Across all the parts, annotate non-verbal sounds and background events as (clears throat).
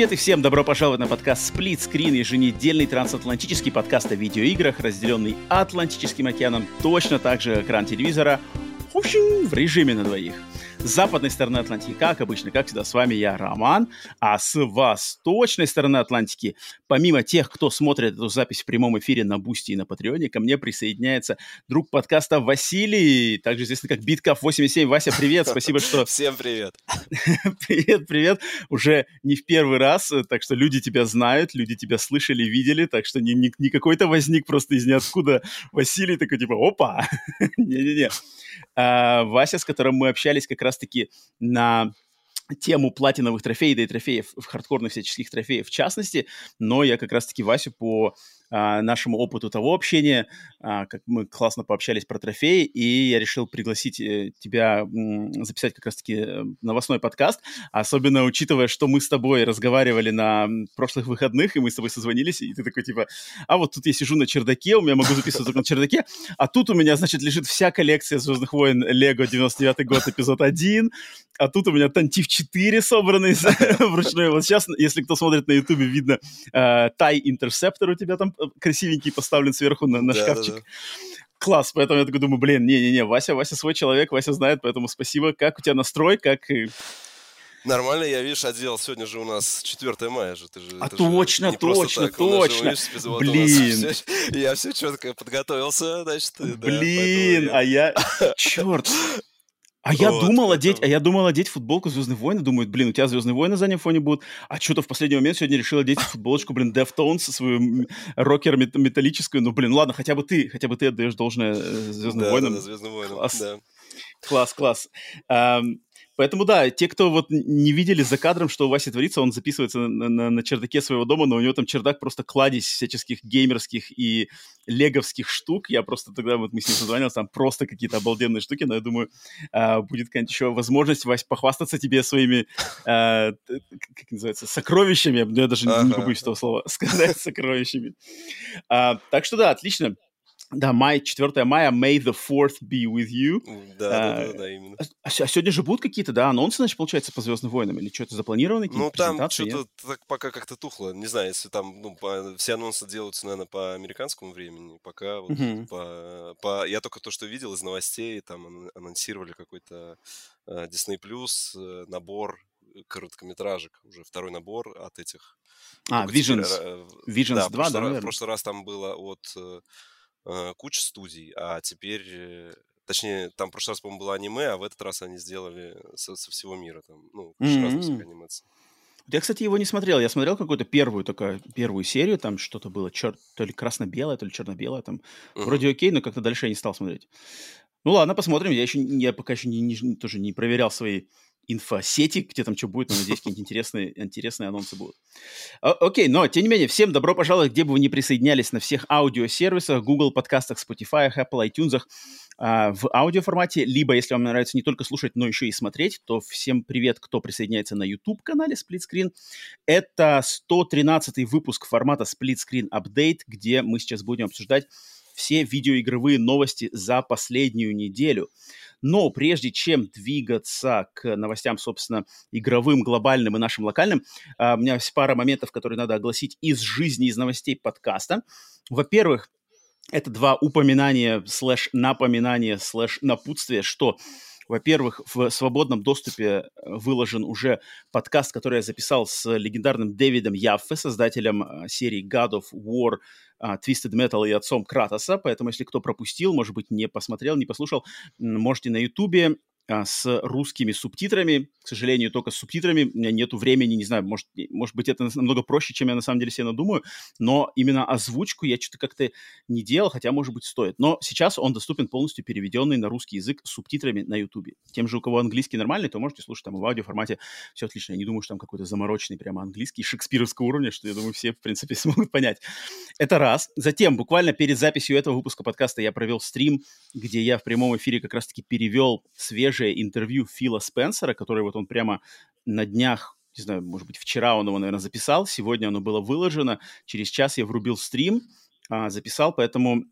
Привет и всем добро пожаловать на подкаст Split Screen, еженедельный трансатлантический подкаст о видеоиграх, разделенный Атлантическим океаном, точно так же экран телевизора, в режиме на двоих с западной стороны Атлантики, как обычно, как всегда, с вами я, Роман, а с восточной стороны Атлантики, помимо тех, кто смотрит эту запись в прямом эфире на Бусти и на Патреоне, ко мне присоединяется друг подкаста Василий, также известный как Биткав87. Вася, привет, спасибо, что... (laughs) Всем привет. (laughs) Привет, привет. Уже не в первый раз, так что люди тебя знают, люди тебя слышали, видели, так что не, не, не какой-то возник просто из ниоткуда Василий такой типа, опа, (laughs) не-не-не. А, Вася, с которым мы общались как раз-таки на тему платиновых трофеев, да и трофеев, хардкорных всяческих трофеев в частности, но я как раз-таки Васю по а, нашему опыту того общения, а, как мы классно пообщались про трофеи, и я решил пригласить э, тебя записать как раз-таки э, новостной подкаст, особенно учитывая, что мы с тобой разговаривали на прошлых выходных, и мы с тобой созвонились, и ты такой типа, а вот тут я сижу на чердаке, у меня могу записывать только на чердаке, а тут у меня, значит, лежит вся коллекция «Звездных войн» Лего 99 год, эпизод 1, а тут у меня Тантив 4 собранный (laughs) вручную. Вот сейчас, если кто смотрит на Ютубе, видно Тай uh, Интерсептор у тебя там красивенький поставлен сверху на, на да, шкафчик. Да, да. Класс, поэтому я такой думаю, блин, не-не-не, Вася, Вася свой человек, Вася знает, поэтому спасибо. Как у тебя настрой, как... Нормально, я, видишь, одел. Сегодня же у нас 4 мая же. Ты же а точно, точно, так. точно. Же, Блин. Все, (laughs) я все четко подготовился, значит. Блин, да, а я... (laughs) Черт. А я вот, думал одеть, а я думал одеть футболку Звездных войн, думаю, блин, у тебя Звездные войны на заднем фоне будут, а что-то в последний момент сегодня решил одеть футболочку, блин, Deftones, свою рокер металлическую, ну, блин, ладно, хотя бы ты, хотя бы ты отдаешь должное э, Звездным да, войнам. Да, Звездным войнам, класс. да. Класс, класс. Поэтому да, те, кто вот не видели за кадром, что у Васи творится, он записывается на, на, на чердаке своего дома, но у него там чердак просто кладезь всяческих геймерских и леговских штук. Я просто тогда вот мы с ним созвонились, там просто какие-то обалденные штуки, но я думаю, а, будет какая-нибудь еще возможность, Вась, похвастаться тебе своими, а, как называется, сокровищами. Я даже ага. не побоюсь этого слова (laughs) сказать, сокровищами. А, так что да, отлично. Да, май, 4 мая, May the 4th be with you. Да, а, да, да, да, именно. А, а сегодня же будут какие-то, да, анонсы, значит, получается, по «Звездным войнам»? Или что-то запланировано? Ну, там что-то так пока как-то тухло. Не знаю, если там, ну, по, все анонсы делаются, наверное, по американскому времени. Пока вот uh-huh. по, по... Я только то, что видел из новостей, там анонсировали какой-то uh, Disney+, Plus, uh, набор короткометражек, уже второй набор от этих... А, Visions, Visions да, 2, да, наверное? В прошлый раз там было от э, куча студий, а теперь, э, точнее, там в прошлый раз, по-моему, было аниме, а в этот раз они сделали со, со всего мира, там, ну, mm-hmm. разных анимаций. Я, кстати, его не смотрел. Я смотрел какую-то первую такую, первую серию, там что-то было, чер... то ли красно-белое, то ли черно-белое, там. Uh-huh. Вроде окей, но как-то дальше я не стал смотреть. Ну ладно, посмотрим. Я еще, я пока еще не, не, тоже не проверял свои инфосети, где там что будет, но надеюсь, какие-нибудь интересные, интересные анонсы будут. О- окей, но, тем не менее, всем добро пожаловать, где бы вы ни присоединялись на всех аудиосервисах, Google подкастах, Spotify, Apple, iTunes, а, в аудиоформате, либо, если вам нравится не только слушать, но еще и смотреть, то всем привет, кто присоединяется на YouTube-канале Split Screen. Это 113 выпуск формата Split Screen Update, где мы сейчас будем обсуждать все видеоигровые новости за последнюю неделю. Но прежде чем двигаться к новостям, собственно, игровым, глобальным и нашим локальным, а, у меня есть пара моментов, которые надо огласить из жизни, из новостей подкаста. Во-первых, это два упоминания, слэш напоминания, слэш напутствия, что во-первых, в свободном доступе э, выложен уже подкаст, который я записал с легендарным Дэвидом Яффе, создателем э, серии God of War, э, Twisted Metal и отцом Кратоса. Поэтому, если кто пропустил, может быть, не посмотрел, не послушал, можете на Ютубе а, с русскими субтитрами. К сожалению, только с субтитрами. У меня нету времени, не знаю, может, может быть, это намного проще, чем я на самом деле себе надумаю, но именно озвучку я что-то как-то не делал, хотя, может быть, стоит. Но сейчас он доступен полностью переведенный на русский язык с субтитрами на YouTube. Тем же, у кого английский нормальный, то можете слушать там в аудиоформате. Все отлично. Я не думаю, что там какой-то замороченный прямо английский шекспировского уровня, что, я думаю, все, в принципе, (laughs) смогут понять. Это раз. Затем, буквально перед записью этого выпуска подкаста я провел стрим, где я в прямом эфире как раз-таки перевел свежее интервью Фила Спенсера, который вот он прямо на днях не знаю, может быть, вчера он его, наверное, записал, сегодня оно было выложено, через час я врубил стрим, а, записал, поэтому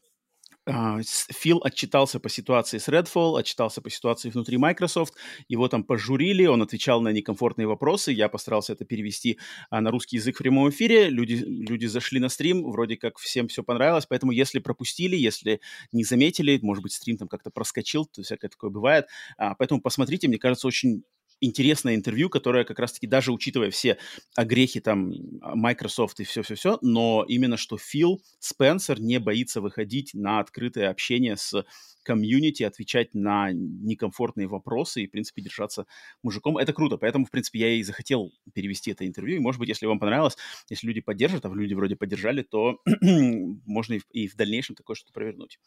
Фил отчитался по ситуации с Redfall, отчитался по ситуации внутри Microsoft, его там пожурили, он отвечал на некомфортные вопросы, я постарался это перевести а, на русский язык в прямом эфире, люди, люди зашли на стрим, вроде как всем все понравилось, поэтому если пропустили, если не заметили, может быть, стрим там как-то проскочил, то всякое такое бывает, а, поэтому посмотрите, мне кажется, очень интересное интервью, которое как раз-таки даже учитывая все огрехи там Microsoft и все-все-все, но именно что Фил Спенсер не боится выходить на открытое общение с комьюнити, отвечать на некомфортные вопросы и, в принципе, держаться мужиком. Это круто, поэтому, в принципе, я и захотел перевести это интервью. И, может быть, если вам понравилось, если люди поддержат, а люди вроде поддержали, то (clears throat) можно и в, и в дальнейшем такое что-то провернуть.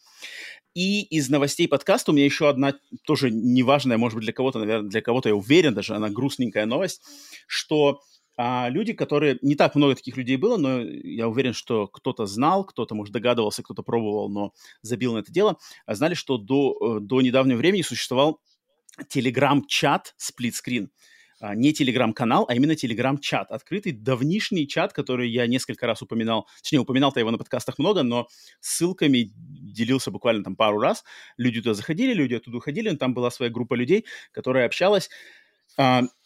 И из новостей подкаста у меня еще одна тоже неважная, может быть, для кого-то, наверное, для кого-то, я уверен, даже она грустненькая новость, что а люди, которые... Не так много таких людей было, но я уверен, что кто-то знал, кто-то, может, догадывался, кто-то пробовал, но забил на это дело, а знали, что до, э, до недавнего времени существовал телеграм-чат сплитскрин. А, не телеграм-канал, а именно телеграм-чат. Открытый давнишний чат, который я несколько раз упоминал. Точнее, упоминал-то его на подкастах много, но ссылками делился буквально там пару раз. Люди туда заходили, люди оттуда уходили, там была своя группа людей, которая общалась.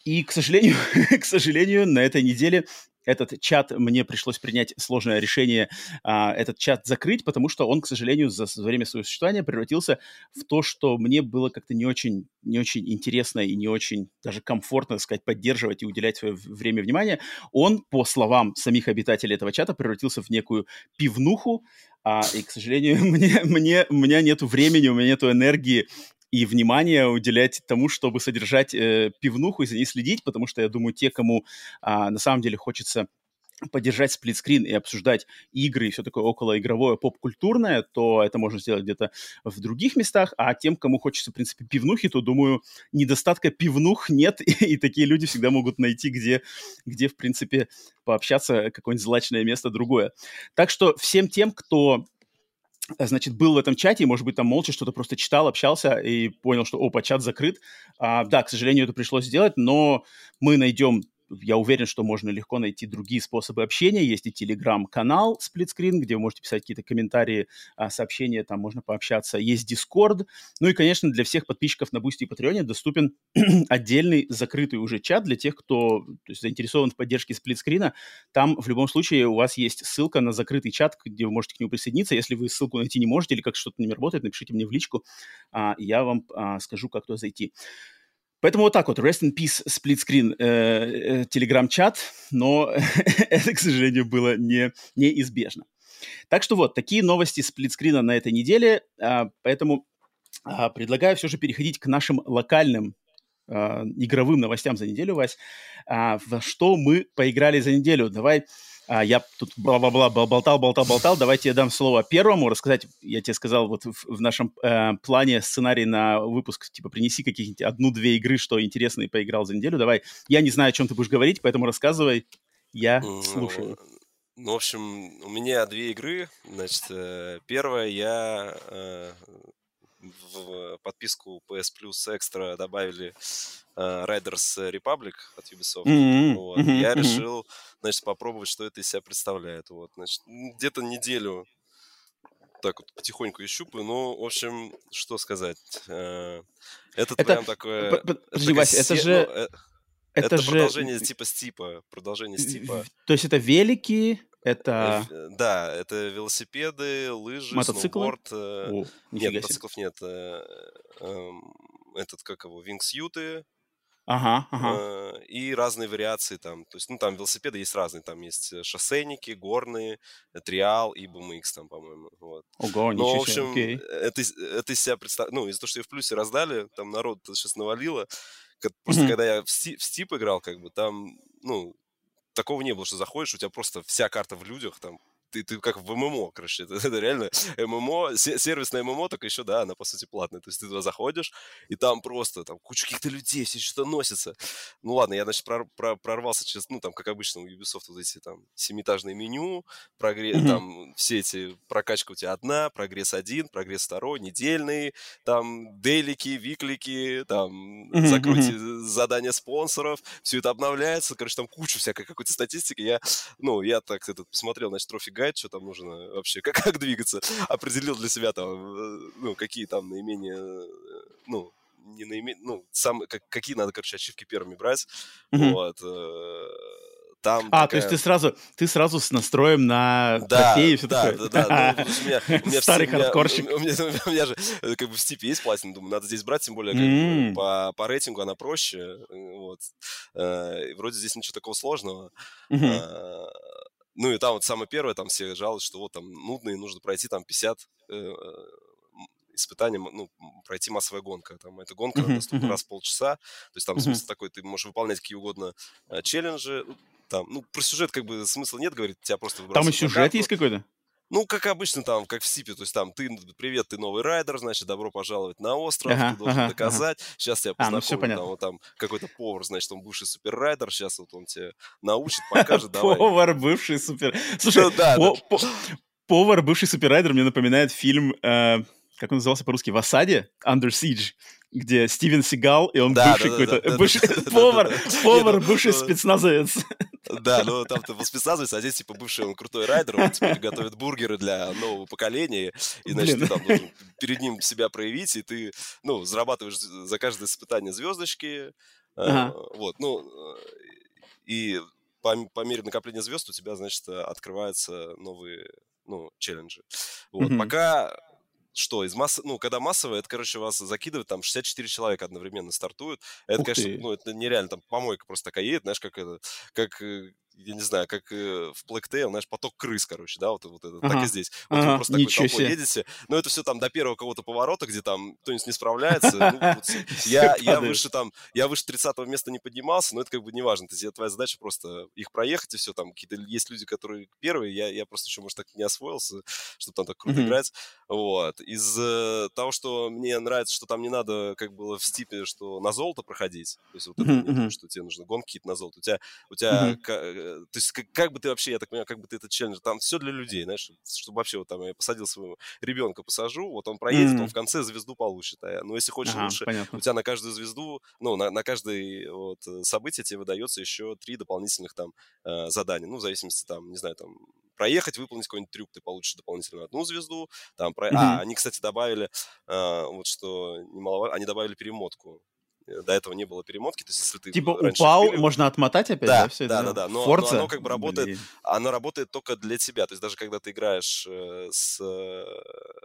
И, к сожалению, (laughs) к сожалению, на этой неделе этот чат мне пришлось принять сложное решение а, этот чат закрыть, потому что он, к сожалению, за время своего существования превратился в то, что мне было как-то не очень, не очень интересно и не очень даже комфортно, так сказать, поддерживать и уделять свое время внимания. Он, по словам самих обитателей этого чата, превратился в некую пивнуху, а, и, к сожалению, (laughs) мне, мне, у меня нет времени, у меня нет энергии и внимание уделять тому, чтобы содержать э, пивнуху и за ней следить, потому что я думаю, те, кому а, на самом деле хочется поддержать сплитскрин и обсуждать игры и все такое околоигровое, поп-культурное, то это можно сделать где-то в других местах, а тем, кому хочется, в принципе, пивнухи, то, думаю, недостатка пивнух нет, и, (laughs) и такие люди всегда могут найти, где, где, в принципе, пообщаться, какое-нибудь злачное место другое. Так что всем тем, кто значит, был в этом чате, может быть, там молча что-то просто читал, общался и понял, что, опа, чат закрыт. А, да, к сожалению, это пришлось сделать, но мы найдем я уверен, что можно легко найти другие способы общения. Есть и телеграм-канал Сплитскрин, где вы можете писать какие-то комментарии, а, сообщения, там можно пообщаться. Есть Discord. Ну и, конечно, для всех подписчиков на Boosty и Patreon доступен (clears throat) отдельный закрытый уже чат для тех, кто то есть, заинтересован в поддержке сплитскрина. Там в любом случае у вас есть ссылка на закрытый чат, где вы можете к нему присоединиться. Если вы ссылку найти не можете или как что-то не работает, напишите мне в личку, а, я вам а, скажу, как туда зайти. Поэтому вот так вот, rest in peace, сплитскрин, э, телеграм-чат, но (laughs) это, к сожалению, было не, неизбежно. Так что вот, такие новости сплитскрина на этой неделе, э, поэтому э, предлагаю все же переходить к нашим локальным э, игровым новостям за неделю, Вась. Э, во что мы поиграли за неделю? Давай а, я тут бла-бла-бла болтал, болтал, болтал. Давайте я дам слово первому рассказать. Я тебе сказал вот в, в нашем э, плане сценарий на выпуск, типа, принеси каких-нибудь одну-две игры, что интересное поиграл за неделю. Давай. Я не знаю, о чем ты будешь говорить, поэтому рассказывай. Я слушаю. Ну, в общем, у меня две игры. Значит, э, первая я э, в подписку PS Plus Extra добавили uh, Riders Republic от Ubisoft. Mm-hmm. Вот. Mm-hmm. Я решил, значит, попробовать, что это из себя представляет. Вот, значит, где-то неделю так вот потихоньку и щупаю. Ну, в общем, что сказать. Uh, это, это прям такое... Подожди, Вася, это же... Ну, э, это, это же... продолжение типа Стипа. Продолжение Стипа. То есть это велики, это... Э, да, это велосипеды, лыжи, Мотоциклы? сноуборд. Э, О, нет, мотоциклов нет. Э, эм, этот, как его, вингсьюты. Ага, ага. И разные вариации там. То есть, ну, там велосипеды есть разные. Там есть шоссейники, горные, триал и BMX там, по-моему. Вот. Ого, Но, ничего в общем, окей. это, это из себя представь... Ну, из-за того, что ее в плюсе раздали, там народ сейчас навалило. Просто mm-hmm. когда я в, Steep, в Steep играл, как бы, там, ну, такого не было, что заходишь, у тебя просто вся карта в людях, там ты, ты как в ММО, короче, это, (laughs) это реально ММО, сервисная ММО, только еще, да, она, по сути, платная. То есть ты туда заходишь, и там просто там куча каких-то людей, все что-то носится. Ну ладно, я, значит, прор, прор, прорвался через, ну, там, как обычно у Ubisoft, вот эти там семиэтажные меню, прогресс, mm-hmm. там все эти, прокачка у тебя одна, прогресс один, прогресс второй, недельный, там, делики, виклики, там, mm-hmm. закройте задания спонсоров, все это обновляется, короче, там куча всякой какой-то статистики. Я, ну, я так этот посмотрел, значит, трофи гайд, что там нужно вообще, (laughs) как, как двигаться, определил для себя там, э, ну, какие там наименее, э, ну, не наименее, ну, сам, как, какие надо, короче, ачивки первыми брать, mm-hmm. вот, э, там а, такая... то есть ты сразу, ты сразу с настроем на да, трофеи все да, такое? Да, да, да. Ну, у меня, Старый хардкорщик. У меня, у меня же как бы в стипе есть платина, думаю, надо здесь брать, тем более как mm. бы, по, по рейтингу она проще. Вот. Вроде здесь ничего такого сложного. Mm-hmm. Ну и там вот самое первое, там все жалуются, что вот там нудно и нужно пройти там 50 э, испытаний, ну, пройти массовая гонка. Там эта гонка uh-huh, доступна uh-huh. раз в полчаса. То есть там uh-huh. смысл такой, ты можешь выполнять какие угодно э, челленджи. Там, ну, про сюжет как бы смысла нет говорить, тебя просто Там и сюжет есть какой-то? Ну, как обычно, там, как в Сипе, то есть там, ты, привет, ты новый райдер, значит, добро пожаловать на остров, ага, ты должен ага, доказать, ага. сейчас тебя познакомят, а, ну, понятно. там, вот там какой-то повар, значит, он бывший суперрайдер, сейчас вот он тебе научит, покажет, давай. Повар бывший супер... Слушай, повар бывший суперрайдер мне напоминает фильм, э, как он назывался по-русски, «В осаде», «Under Siege», где Стивен Сигал, и он да, бывший да, какой-то, да, бывший повар, повар, бывший ну, спецназовец. Да, ну там-то был спецназовец, а здесь типа бывший он крутой райдер, он теперь готовит бургеры для нового поколения, и значит ты там должен перед ним себя проявить, и ты, ну, зарабатываешь за каждое испытание звездочки, ага. вот, ну, и по, по мере накопления звезд у тебя, значит, открываются новые, ну, челленджи. Вот, mm-hmm. пока что из массы, ну, когда массовое, это, короче, вас закидывают, там 64 человека одновременно стартуют. Это, Ух конечно, ты. ну, это нереально, там помойка просто такая едет, знаешь, как это, как э, я не знаю, как э, в Black Tail, знаешь, поток крыс, короче, да, вот, вот это, ага. так и здесь. Вот ага. вы просто такой толпой себе. едете, но это все там до первого кого-то поворота, где там кто-нибудь не справляется. Ну, (laughs) я, я выше там, я выше 30 места не поднимался, но это как бы не важно. То есть твоя задача просто их проехать и все, там какие-то есть люди, которые первые, я, я просто еще, может, так не освоился, (laughs) чтобы там так круто играть. Вот. Из э, того, что мне нравится, что там не надо, как было в Стипе, что на золото проходить, то есть вот это что тебе нужно гонки на золото. У тебя, у тебя то есть как, как бы ты вообще, я так понимаю, как бы ты этот челлендж, там все для людей, знаешь, чтобы вообще вот там я посадил своего ребенка, посажу, вот он проедет, mm-hmm. он в конце звезду получит. А, но если хочешь ага, лучше, понятно. у тебя на каждую звезду, ну, на, на каждое вот э, событие тебе выдается еще три дополнительных там э, задания, ну, в зависимости там, не знаю, там, проехать, выполнить какой-нибудь трюк, ты получишь дополнительно одну звезду. Там, про... mm-hmm. А, они, кстати, добавили, э, вот что немаловажно, они добавили перемотку. Э, до этого не было перемотки, то есть если ты типа упал, вперед... можно отмотать опять, да, да, все да, да, да, но, но оно как бы работает, Блин. оно работает только для тебя, то есть даже когда ты играешь э, с э,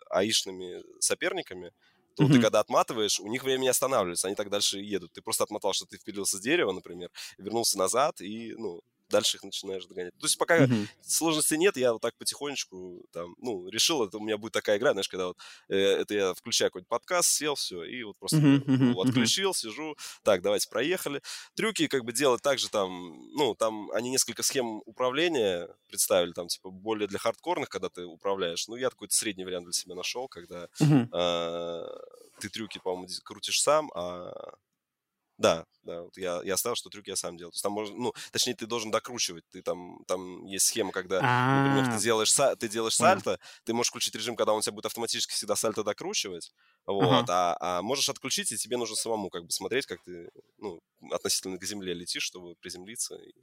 аишными соперниками, то mm-hmm. ты когда отматываешь, у них время не останавливается, они так дальше едут. Ты просто отмотал, что ты впилился с дерева, например, вернулся назад, и, ну, дальше их начинаешь догонять. То есть пока mm-hmm. сложности нет, я вот так потихонечку там, ну, решил, это у меня будет такая игра, знаешь, когда вот э, это я включаю какой-нибудь подкаст, сел, все, и вот просто mm-hmm. ну, отключил, сижу, так, давайте проехали. Трюки как бы делать также там, ну, там они несколько схем управления представили, там, типа, более для хардкорных, когда ты управляешь. Ну, я какой-то средний вариант для себя нашел, когда mm-hmm. э, ты трюки, по-моему, крутишь сам, а да, да, вот я, я оставил, что трюки я сам делал. То есть там можно, ну, точнее, ты должен докручивать. Ты там, там есть схема, когда, например, ты а. делаешь, ты делаешь сальто, ты можешь включить режим, когда он тебя будет автоматически всегда сальто докручивать, вот, а, а можешь отключить, и тебе нужно самому как бы смотреть, как ты, ну, относительно к земле летишь, чтобы приземлиться. И...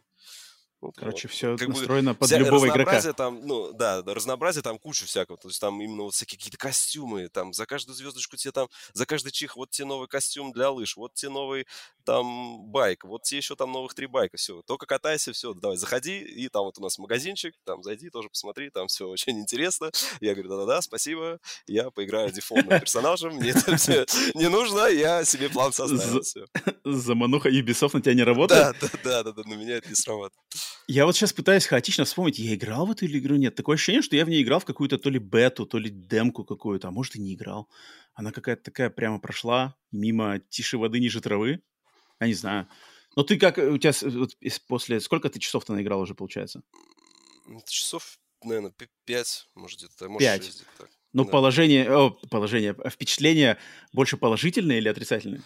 Вот, Короче, вот. все как настроено бы, под любого игрока. Там, ну, да, разнообразие там куча всякого. То есть там именно вот всякие какие-то костюмы. Там за каждую звездочку тебе там, за каждый чих вот тебе новый костюм для лыж, вот тебе новый там байк, вот тебе еще там новых три байка. Все, только катайся, все, давай, заходи. И там вот у нас магазинчик, там зайди, тоже посмотри, там все очень интересно. Я говорю, да-да-да, спасибо, я поиграю дефолтным (laughs) персонажем, мне это все не нужно, я себе план составил. (laughs) Замануха Ubisoft на тебя не работает? Да, да, да, да, на меня это не срабатывает. Я вот сейчас пытаюсь хаотично вспомнить, я играл в эту игру, нет. Такое ощущение, что я в ней играл в какую-то то ли бету, то ли демку какую-то, а может и не играл. Она какая-то такая прямо прошла мимо тише воды ниже травы. Я не знаю. Но ты как, у тебя вот, после, сколько ты часов-то наиграл уже, получается? Часов, наверное, пять, может где-то, может пять. 6, так. Ну, да. положение, о, положение, впечатление больше положительное или отрицательное?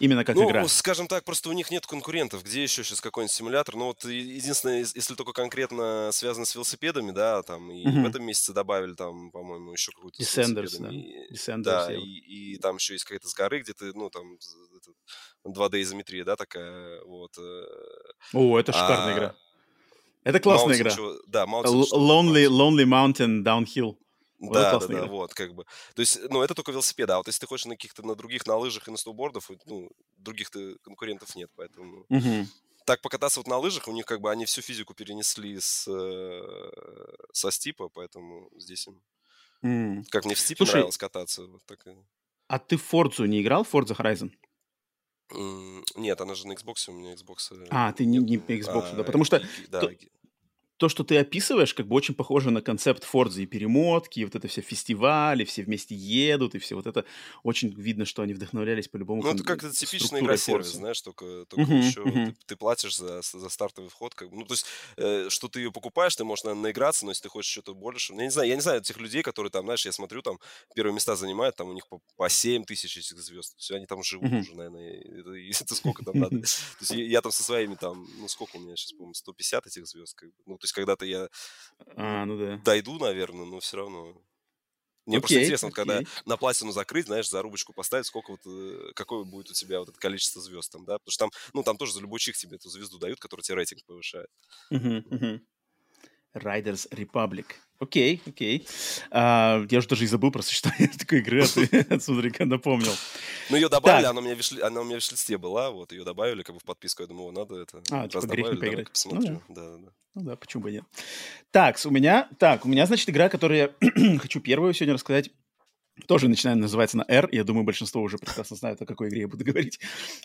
Именно как ну, игра. скажем так, просто у них нет конкурентов. Где еще сейчас какой-нибудь симулятор? Ну, вот единственное, если только конкретно связано с велосипедами, да, там, и uh-huh. в этом месяце добавили там, по-моему, еще какую-то Descenders, да. Descenders, да, и, и там еще есть какая-то с горы, где ты, ну, там, 2D изометрия, да, такая, вот. Э. О, это шикарная а... игра. Это классная Mountain игра. Чего, да, Mountain, Lonely, Lonely Mountain Downhill. Вот да, да, да, вот, как бы. То есть, ну, это только велосипед, а вот если ты хочешь на каких-то, на других, на лыжах и на сноубордах, ну, других-то конкурентов нет, поэтому... Угу. Так покататься вот на лыжах, у них как бы они всю физику перенесли с, э, со стипа, поэтому здесь им... Mm. Как мне в стипе Слушай, нравилось кататься. Вот так А ты в Forza не играл, Forza Horizon? Нет, она же на Xbox, у меня Xbox. Э, а, ты не, не Xbox, а, да, потому что... Да, то, то, что ты описываешь, как бы очень похоже на концепт Фордза и перемотки, и вот это все фестивали, все вместе едут, и все вот это. Очень видно, что они вдохновлялись по-любому. Ну, это как-то типичная игра-сервис, знаешь, только, только uh-huh, еще uh-huh. Ты, ты платишь за, за стартовый вход. Как бы. Ну, то есть, э, что ты ее покупаешь, ты можешь, наверное, наиграться, но если ты хочешь что-то больше... Я не знаю, я не знаю этих людей, которые там, знаешь, я смотрю, там первые места занимают, там у них по, по 7 тысяч этих звезд. Все, они там живут uh-huh. уже, наверное. Это, (laughs) это сколько там надо? (laughs) То есть, я там со своими там, ну, сколько у меня сейчас, помню, 150 этих звезд. Как бы. Ну, то есть, когда-то я а, ну да. дойду, наверное, но все равно. Мне okay, просто интересно, okay. когда на платину закрыть, знаешь, зарубочку поставить, сколько вот, э, какое будет у тебя вот это количество звезд там, да, потому что там, ну, там тоже за любой чих тебе эту звезду дают, которая тебе рейтинг повышает. Uh-huh, uh-huh. Riders Republic. Окей, окей. А, я уже даже и забыл про существование (laughs) такой игры, а ты, (laughs) смотри-ка, напомнил. Ну, ее добавили, она у, меня в, она у меня в шлисте была, вот, ее добавили как бы в подписку, я думаю, надо это. А, типа грех не поиграть. Посмотрю. Ну, да. да, да. Ну да, почему бы нет. Так, у меня, так, у меня, значит, игра, которую я (clears throat) хочу первую сегодня рассказать тоже начинает называться на R. Я думаю, большинство уже прекрасно знают, о какой игре я буду говорить.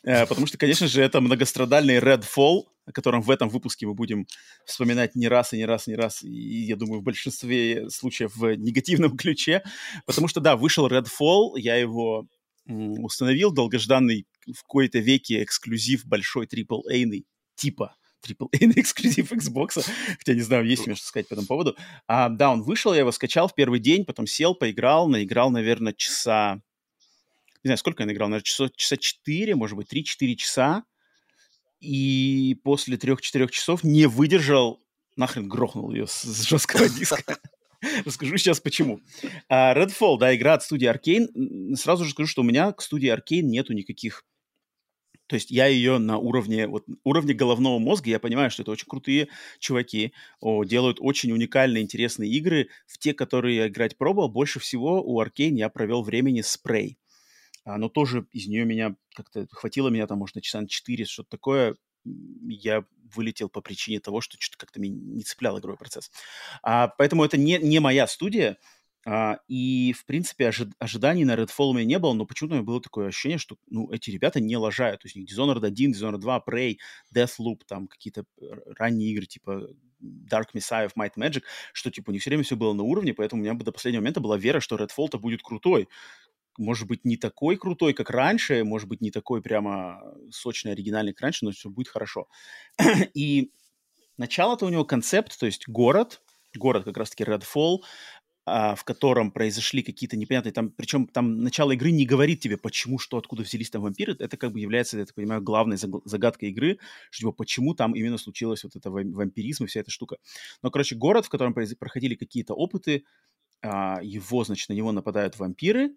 Э, потому что, конечно же, это многострадальный Redfall, о котором в этом выпуске мы будем вспоминать не раз и не раз и не раз. И, я думаю, в большинстве случаев в негативном ключе. Потому что, да, вышел Redfall, я его установил, долгожданный в какой-то веке эксклюзив большой AAA типа AAA эксклюзив Xbox, хотя не знаю, есть мне что сказать по этому поводу. А, да, он вышел, я его скачал в первый день, потом сел, поиграл, наиграл, наверное, часа... Не знаю, сколько я наиграл, наверное, часа, часа 4, может быть, 3-4 часа. И после 3-4 часов не выдержал, нахрен грохнул ее с, с жесткого (laughs) диска. Расскажу сейчас почему. Uh, Redfall, да, игра от студии Arkane. Сразу же скажу, что у меня к студии Arkane нету никаких то есть я ее на уровне, вот, уровне головного мозга, я понимаю, что это очень крутые чуваки, о, делают очень уникальные, интересные игры. В те, которые я играть пробовал, больше всего у Arkane я провел времени спрей. Но тоже из нее меня как-то хватило меня там, может, на часа на 4, что-то такое. Я вылетел по причине того, что что-то как-то меня не цеплял игровой процесс. А, поэтому это не, не моя студия. А, и, в принципе, ожи- ожиданий на Redfall у меня не было, но почему-то у меня было такое ощущение, что, ну, эти ребята не лажают. То есть у них Dishonored 1, Dishonored 2, Prey, Deathloop, там какие-то ранние игры, типа Dark Messiah Might Magic, что, типа, у них все время все было на уровне, поэтому у меня до последнего момента была вера, что Redfall-то будет крутой. Может быть, не такой крутой, как раньше, может быть, не такой прямо сочный, оригинальный, как раньше, но все будет хорошо. И начало-то у него концепт, то есть город, город как раз-таки Redfall, в котором произошли какие-то непонятные там, причем там начало игры не говорит тебе, почему, что, откуда взялись там вампиры, это как бы является, я так понимаю, главной загадкой игры, что типа, почему там именно случилось вот это вампиризм и вся эта штука. Но, короче, город, в котором проходили какие-то опыты, а, его, значит, на него нападают вампиры,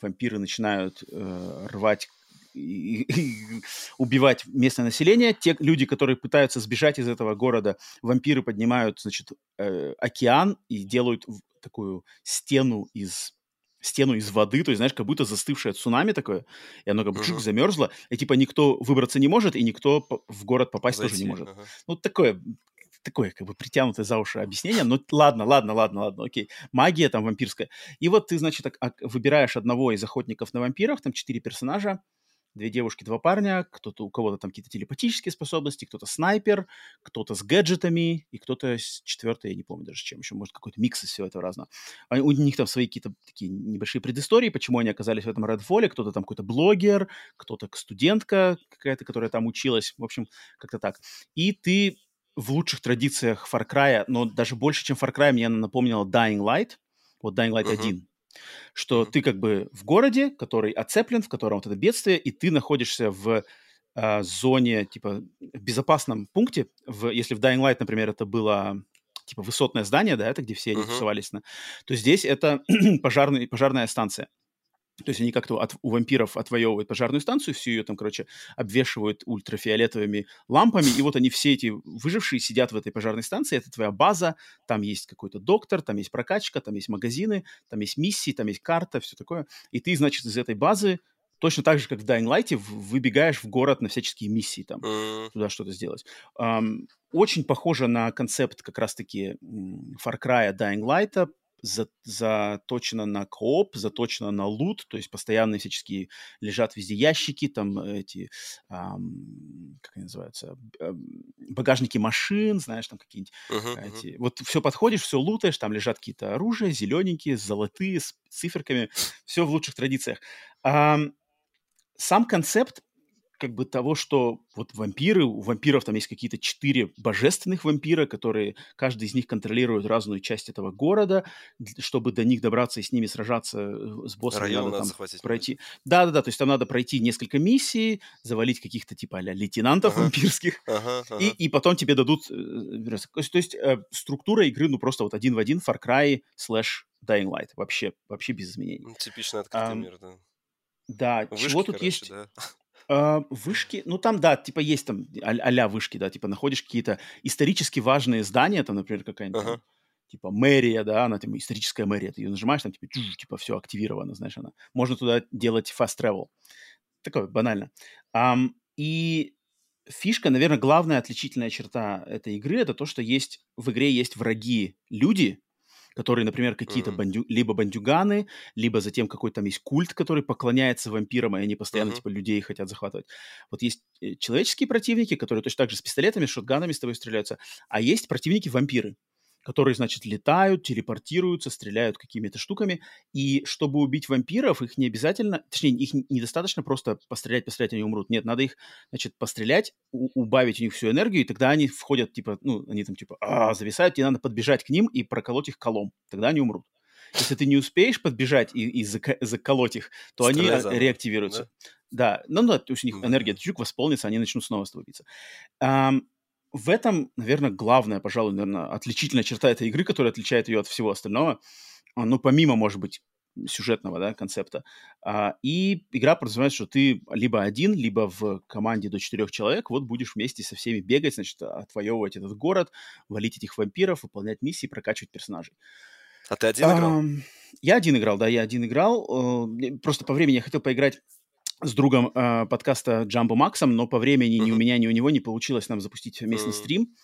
вампиры начинают э, рвать и, и убивать местное население. Те люди, которые пытаются сбежать из этого города, вампиры поднимают, значит, э, океан и делают такую стену из стену из воды, то есть, знаешь, как будто застывшее цунами такое, и оно как бы uh-huh. замерзло, и типа никто выбраться не может, и никто в город попасть Зайти, тоже не может. Uh-huh. Ну, такое такое как бы притянутое за уши объяснение, но ладно, ладно, ладно, ладно, окей. Магия там вампирская. И вот ты, значит, выбираешь одного из охотников на вампиров, там четыре персонажа, две девушки, два парня, кто-то у кого-то там какие-то телепатические способности, кто-то снайпер, кто-то с гаджетами, и кто-то с четвертой, я не помню даже чем еще, может, какой-то микс из всего этого разного. Они, у них там свои какие-то такие небольшие предыстории, почему они оказались в этом Redfall, кто-то там какой-то блогер, кто-то студентка какая-то, которая там училась, в общем, как-то так. И ты в лучших традициях Far Cry, но даже больше, чем Far Cry, мне она напомнила Dying Light, вот Dying Light uh-huh. 1, что ты как бы в городе, который оцеплен, в котором вот это бедствие, и ты находишься в э, зоне, типа, в безопасном пункте, в, если в Dying Light, например, это было типа высотное здание, да, это где все они uh-huh. тусовались, на, то здесь это (clears throat) пожарный, пожарная станция. То есть они как-то от, у вампиров отвоевывают пожарную станцию, всю ее там, короче, обвешивают ультрафиолетовыми лампами, и вот они все эти выжившие сидят в этой пожарной станции, это твоя база, там есть какой-то доктор, там есть прокачка, там есть магазины, там есть миссии, там есть карта, все такое. И ты, значит, из этой базы точно так же, как в Dying Light, выбегаешь в город на всяческие миссии там, mm. туда что-то сделать. Um, очень похоже на концепт как раз-таки Far Cry Dying Light, за, заточено на кооп, заточено на лут, то есть постоянно всяческие лежат везде ящики, там эти, эм, как они называются, багажники машин, знаешь, там какие-нибудь uh-huh, эти. Uh-huh. Вот все подходишь, все лутаешь, там лежат какие-то оружия, зелененькие, золотые, с циферками, все в лучших традициях. Эм, сам концепт как бы того, что вот вампиры, у вампиров там есть какие-то четыре божественных вампира, которые, каждый из них контролирует разную часть этого города, чтобы до них добраться и с ними сражаться э, с боссом. Район надо, там пройти. Да-да-да, то есть там надо пройти несколько миссий, завалить каких-то типа а лейтенантов ага. вампирских, (laughs) ага, (laughs) ага. И, и потом тебе дадут... Э, то есть, то есть э, структура игры, ну, просто вот один в один Far Cry слэш Dying Light. Вообще, вообще без изменений. Типично открытый um, мир, да. Да, Вышки, чего тут короче, есть... Да. (laughs) Uh, вышки, ну там, да, типа есть там а- а вышки, да, типа находишь какие-то исторически важные здания, там, например, какая-нибудь там, типа мэрия, да, она там историческая мэрия, ты ее нажимаешь, там типа, чуж, типа все активировано, знаешь, она. Можно туда делать fast travel. Такое банально. Um, и фишка, наверное, главная отличительная черта этой игры это то, что есть в игре есть враги люди, которые, например, какие-то mm-hmm. бандю... либо бандюганы, либо затем какой-то там есть культ, который поклоняется вампирам, и они постоянно, mm-hmm. типа, людей хотят захватывать. Вот есть э, человеческие противники, которые точно так же с пистолетами, с шотганами с тобой стреляются, а есть противники-вампиры которые, значит, летают, телепортируются, стреляют какими-то штуками. И чтобы убить вампиров, их не обязательно, точнее, их недостаточно просто пострелять, пострелять, они умрут. Нет, надо их, значит, пострелять, убавить у них всю энергию, и тогда они входят, типа, ну, они там, типа, а, зависают, тебе надо подбежать к ним и проколоть их колом. Тогда они умрут. Если ты не успеешь подбежать и, и заколоть их, то Стреляй они реактивируются. Да? да, ну да, то есть у них энергия чуть восполнится, они начнут снова с тобой биться в этом, наверное, главная, пожалуй, наверное, отличительная черта этой игры, которая отличает ее от всего остального, а, ну, помимо, может быть, сюжетного да, концепта. А, и игра подразумевает, что ты либо один, либо в команде до четырех человек вот будешь вместе со всеми бегать, значит, отвоевывать этот город, валить этих вампиров, выполнять миссии, прокачивать персонажей. А ты один играл? А, я один играл, да, я один играл. Просто по времени я хотел поиграть с другом э, подкаста Джамбо Максом, но по времени uh-huh. ни у меня, ни у него не получилось нам запустить местный uh-huh. стрим,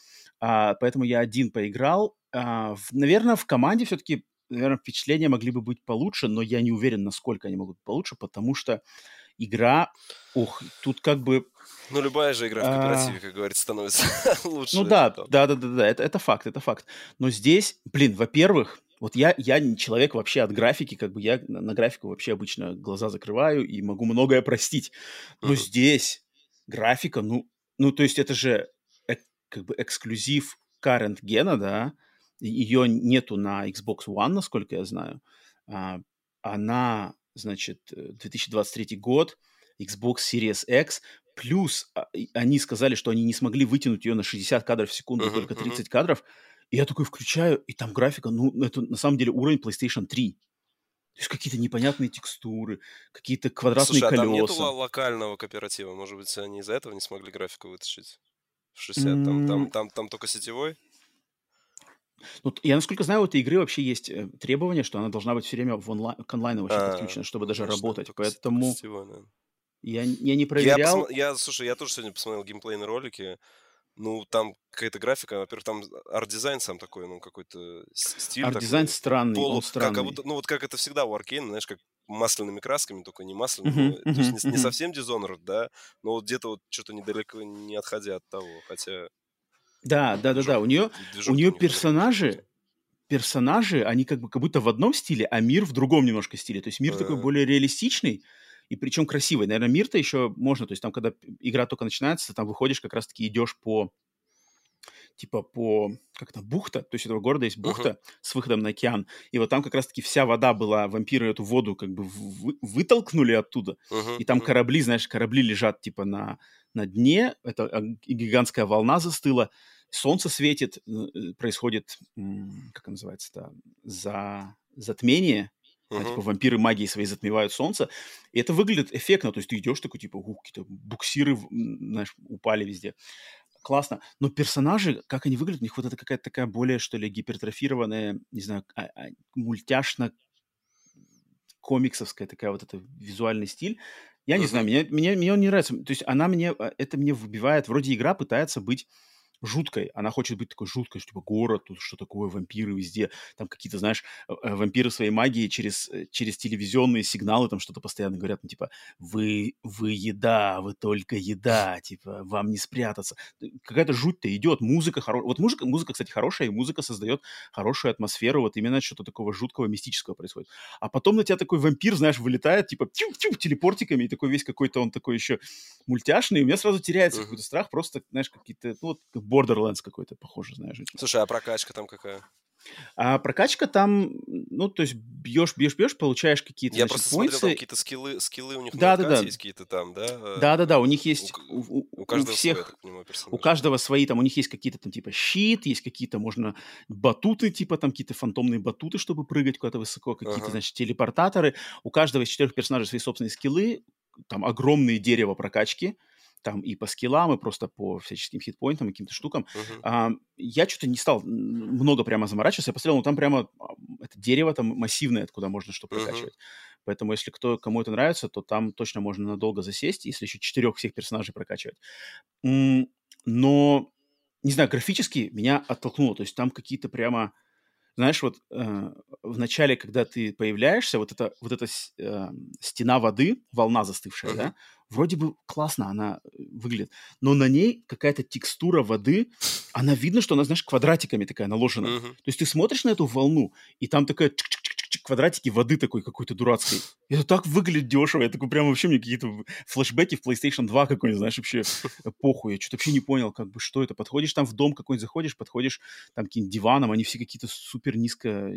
а, поэтому я один поиграл. А, в, наверное, в команде все-таки, наверное, впечатления могли бы быть получше, но я не уверен, насколько они могут быть получше, потому что игра, ух, тут как бы... Ну, любая же игра в кооперативе, а... как говорится, становится (laughs) лучше. Ну да, да, да, да, да, это, это факт, это факт. Но здесь, блин, во-первых, вот я, я не человек вообще от графики, как бы я на, на графику вообще обычно глаза закрываю и могу многое простить. Но uh-huh. здесь графика, ну, ну, то есть это же э, как бы эксклюзив current гена, да, ее нету на Xbox One, насколько я знаю. А, она, значит, 2023 год, Xbox Series X, плюс а, они сказали, что они не смогли вытянуть ее на 60 кадров в секунду, uh-huh, только 30 uh-huh. кадров, и я такой включаю, и там графика, ну, это на самом деле уровень PlayStation 3. То есть какие-то непонятные текстуры, какие-то квадратные Слушай, а колеса. там нету локального кооператива? Может быть, они из-за этого не смогли графику вытащить в 60? Mm-hmm. Там, там, там, там только сетевой? Ну, я насколько знаю, у этой игры вообще есть э, требование, что она должна быть все время в онлайн, к онлайну вообще а, подключена, чтобы даже значит, работать. Поэтому сетевой, я, я не проверял. Я, посмо... я, слушай, я тоже сегодня посмотрел геймплейные ролики. Ну, там какая-то графика, во-первых, там арт-дизайн сам такой, ну, какой-то стиль Арт-дизайн такой. странный, полу, он странный. Как, будто, ну, вот как это всегда у Arkane а, знаешь, как масляными красками, только не масляными, uh-huh, uh-huh, то есть не, uh-huh. не совсем Dishonored, да, но вот где-то вот что-то недалеко не отходя от того, хотя... Да, да, да, да, у нее, у нее персонажи, персонажи, они как бы как будто в одном стиле, а мир в другом немножко стиле, то есть мир такой более реалистичный, и причем красивый. Наверное, мир-то еще можно, то есть там, когда игра только начинается, ты там выходишь, как раз-таки идешь по типа по, как то бухта, то есть у этого города есть бухта uh-huh. с выходом на океан, и вот там как раз-таки вся вода была, вампиры эту воду как бы вы, вытолкнули оттуда, uh-huh. и там uh-huh. корабли, знаешь, корабли лежат типа на, на дне, это а, гигантская волна застыла, солнце светит, э, происходит, как называется-то, за затмение, Uh-huh. А, типа вампиры магии своей затмевают солнце. И это выглядит эффектно. То есть ты идешь такой, типа, ух, какие-то буксиры, знаешь, упали везде классно. Но персонажи, как они выглядят, у них вот это какая-то такая более, что ли, гипертрофированная, не знаю, а, а, мультяшно комиксовская такая вот это визуальный стиль. Я uh-huh. не знаю, меня, меня, мне он не нравится. То есть она мне, а, это мне выбивает, вроде игра пытается быть жуткой. Она хочет быть такой жуткой, что типа город, тут что такое, вампиры везде. Там какие-то, знаешь, э, э, вампиры своей магии через, э, через телевизионные сигналы там что-то постоянно говорят, ну, типа, вы, вы еда, вы только еда, типа, вам не спрятаться. Какая-то жуть-то идет, музыка хорошая. Вот музыка, музыка, кстати, хорошая, и музыка создает хорошую атмосферу, вот именно что-то такого жуткого, мистического происходит. А потом на тебя такой вампир, знаешь, вылетает, типа, тю-тю, телепортиками, и такой весь какой-то он такой еще мультяшный, и у меня сразу теряется какой-то страх, просто, знаешь, какие-то, ну, вот, Borderlands какой-то похоже, знаешь. Слушай, а прокачка там какая? А прокачка там, ну, то есть бьешь, бьешь, бьешь, получаешь какие-то, Я значит, просто поинты. смотрел, там какие-то скиллы, скиллы у них да, да, да. есть какие-то там, да? Да, да, да, у них есть, у, у, у, каждого у всех, понимаю, у каждого свои, там, у них есть какие-то там, типа, щит, есть какие-то, можно, батуты, типа, там, какие-то фантомные батуты, чтобы прыгать куда-то высоко, какие-то, ага. значит, телепортаторы. У каждого из четырех персонажей свои собственные скиллы, там, огромные дерево прокачки, там и по скиллам, и просто по всяческим хитпоинтам и каким-то штукам. Uh-huh. А, я что-то не стал много прямо заморачиваться. Я посмотрел, ну там прямо а, это дерево там массивное, откуда можно что прокачивать. Uh-huh. Поэтому если кто, кому это нравится, то там точно можно надолго засесть, если еще четырех всех персонажей прокачивать. Но, не знаю, графически меня оттолкнуло. То есть там какие-то прямо знаешь, вот э, в начале, когда ты появляешься, вот эта вот эта э, стена воды, волна застывшая, uh-huh. да, вроде бы классно она э, выглядит, но на ней какая-то текстура воды, она видно, что она, знаешь, квадратиками такая наложена. Uh-huh. То есть ты смотришь на эту волну, и там такая квадратики воды такой какой-то дурацкой. (laughs) Это так выглядит дешево. Я такой прям вообще мне какие-то флешбеки в PlayStation 2 какой-нибудь, знаешь, вообще (laughs) эпоху. Я что-то вообще не понял, как бы, что это. Подходишь там в дом какой-нибудь, заходишь, подходишь там каким-нибудь диваном, они все какие-то супер низко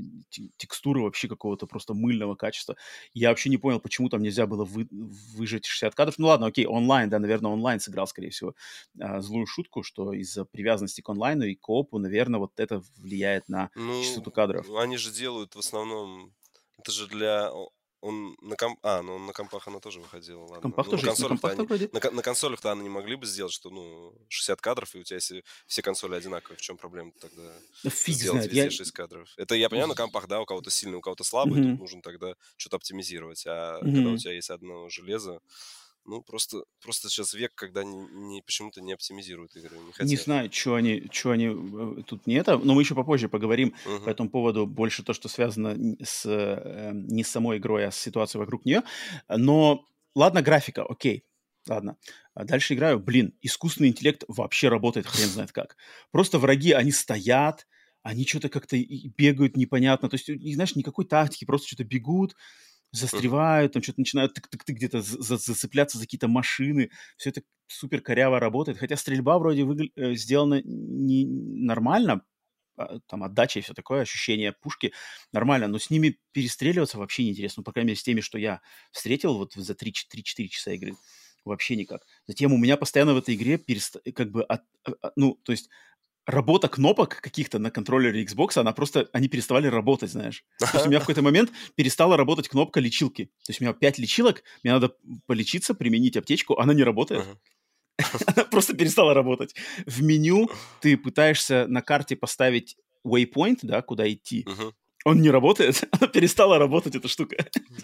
текстуры вообще какого-то просто мыльного качества. Я вообще не понял, почему там нельзя было вы, выжать 60 кадров. Ну ладно, окей, онлайн, да, наверное, онлайн сыграл, скорее всего, а, злую шутку, что из-за привязанности к онлайну и коопу, наверное, вот это влияет на ну, частоту кадров. Они же делают в основном это же для... Он на комп... А, ну на компах она тоже выходила, ладно. Компах ну, тоже на консолях-то на, они... на, на консолях-то они не могли бы сделать, что, ну, 60 кадров, и у тебя если все консоли одинаковые. В чем проблема тогда? Да фиг сделать знает. везде я... 6 кадров. Это я понимаю, на компах, да, у кого-то сильный, у кого-то слабый, mm-hmm. тут нужно тогда что-то оптимизировать. А mm-hmm. когда у тебя есть одно железо, ну, просто, просто сейчас век, когда не, не, почему-то не оптимизируют игры. Не, хотят. не знаю, что они, что они э, тут не это, но мы еще попозже поговорим uh-huh. по этому поводу больше то, что связано с, э, не с самой игрой, а с ситуацией вокруг нее. Но, ладно, графика, окей, ладно. А дальше играю, блин, искусственный интеллект вообще работает хрен знает как. Просто враги, они стоят, они что-то как-то бегают непонятно, то есть, знаешь, никакой тактики, просто что-то бегут, застревают, там что-то начинают тык-тык-тык где-то за зацепляться за какие-то машины. Все это супер коряво работает. Хотя стрельба вроде выгля- э, сделана не нормально, а, там отдача и все такое, ощущение пушки нормально, но с ними перестреливаться вообще неинтересно. Ну, по крайней мере, с теми, что я встретил вот за 3-4 часа игры, вообще никак. Затем у меня постоянно в этой игре перест... как бы, от... А, а, ну, то есть работа кнопок каких-то на контроллере Xbox, она просто, они переставали работать, знаешь. То есть у меня в какой-то момент перестала работать кнопка лечилки. То есть у меня пять лечилок, мне надо полечиться, применить аптечку, она не работает. (laughs) Она просто перестала работать. В меню ты пытаешься на карте поставить waypoint, да, куда идти, он не работает, (laughs) она перестала работать, эта штука.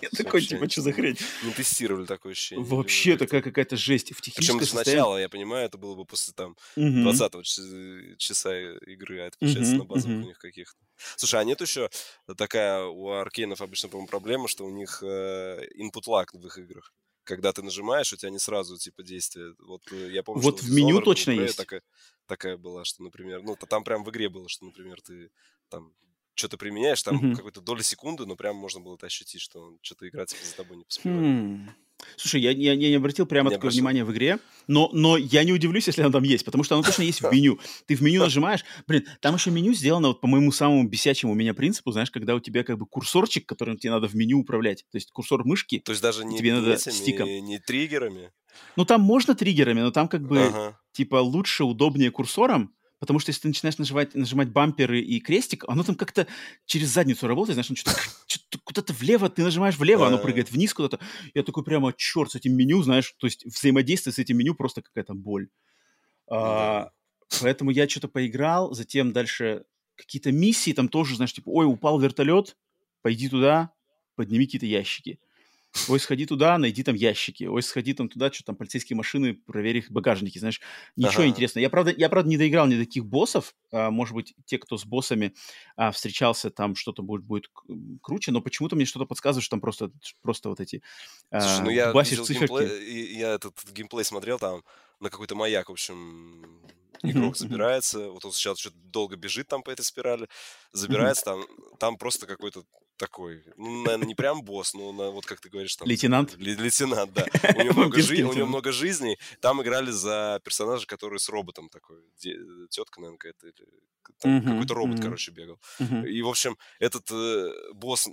Я такой, типа, что за хрень? Не тестировали такое ощущение. Вообще такая какая-то жесть. В Причем сначала, я понимаю, это было бы после там 20 часа игры, а это получается на базовых у них каких-то. Слушай, а нет еще такая у аркейнов обычно, по-моему, проблема, что у них э, input lag в их играх когда ты нажимаешь, у тебя не сразу типа действие. Вот э, я помню, вот в меню точно есть. Такая, такая была, что, например, ну там прям в игре было, что, например, ты там что-то применяешь, там mm-hmm. какой-то доли секунды, но прям можно было это ощутить, что что-то игра типа за тобой не поспевает. Hmm. Слушай, я, я, я не обратил прямо такое внимание в игре, но, но я не удивлюсь, если оно там есть, потому что оно точно есть в (laughs) меню. Ты в меню нажимаешь, блин, там еще меню сделано вот по моему самому бесячему у меня принципу, знаешь, когда у тебя как бы курсорчик, которым тебе надо в меню управлять, то есть курсор мышки. То есть даже не, тебе надо этими, стиком. не триггерами? Ну там можно триггерами, но там как бы ага. типа лучше, удобнее курсором, Потому что если ты начинаешь нажимать, нажимать бамперы и крестик, оно там как-то через задницу работает, знаешь, что-то, что-то куда-то влево, ты нажимаешь влево, оно прыгает вниз куда-то. Я такой прямо, черт, с этим меню, знаешь, то есть взаимодействие с этим меню просто какая-то боль. А, поэтому я что-то поиграл, затем дальше какие-то миссии, там тоже, знаешь, типа, ой, упал вертолет, пойди туда, подними какие-то ящики. Ой, сходи туда, найди там ящики. Ой, сходи там туда, что там полицейские машины, проверь их багажники, знаешь. Ничего ага. интересного. Я правда, я, правда, не доиграл ни до таких боссов. А, может быть, те, кто с боссами а, встречался, там что-то будет, будет круче, но почему-то мне что-то подсказывает, что там просто, просто вот эти а, Слушай, ну я циферки. Геймплей, я этот геймплей смотрел там на какой-то маяк, в общем, игрок mm-hmm. забирается, вот он сейчас что-то долго бежит там по этой спирали, забирается, mm-hmm. там, там просто какой-то такой, ну, наверное, не прям босс, но на, вот как ты говоришь, там... Лейтенант? Лейтенант, да. (laughs) У него, много жи... у него много жизней. Там играли за персонажа, который с роботом такой. Тетка, наверное, какая-то. Или... Там uh-huh, какой-то робот, uh-huh. короче, бегал. Uh-huh. И, в общем, этот э, босс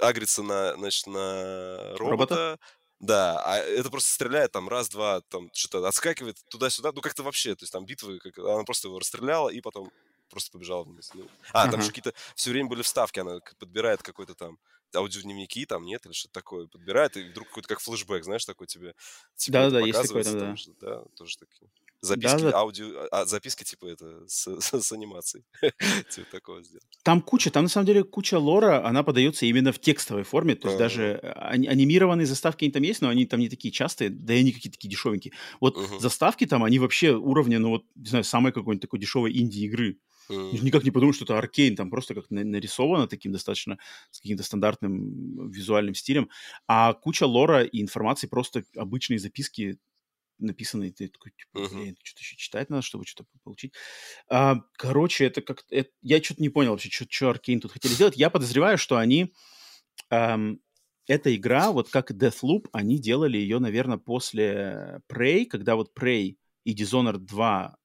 агрится на, значит, на робота, робота? Да, а это просто стреляет там раз-два, там что-то отскакивает туда-сюда, ну как-то вообще, то есть там битвы, как, она просто его расстреляла и потом просто побежала вниз. Ну, а, там же какие-то все время были вставки, она подбирает какой-то там аудиодневники, там нет, или что-то такое, подбирает, и вдруг какой-то как флешбэк, знаешь, такой тебе, тебе да, да, есть такой, да. да, тоже такие. Записки, да, да. аудио, а, записки типа это с, с, с анимацией. (laughs) типа такого сделать. Там куча, там на самом деле куча лора, она подается именно в текстовой форме, то есть uh-huh. даже а, анимированные заставки они там есть, но они там не такие частые, да и они какие-то такие дешевенькие. Вот uh-huh. заставки там, они вообще уровня, ну вот, не знаю, самой какой-нибудь такой дешевой инди-игры. Mm. Никак не подумал, что это аркейн, там просто как нарисовано таким достаточно, с каким-то стандартным визуальным стилем, а куча лора и информации, просто обычные записки написанные, ты такой, типа, блин, что-то еще читать надо, чтобы что-то получить. А, короче, это как... Это, я что-то не понял вообще, что, что Аркейн тут хотели сделать. Я подозреваю, что они... Эм, эта игра, вот как Deathloop, они делали ее, наверное, после Prey, когда вот Prey и Dishonored 2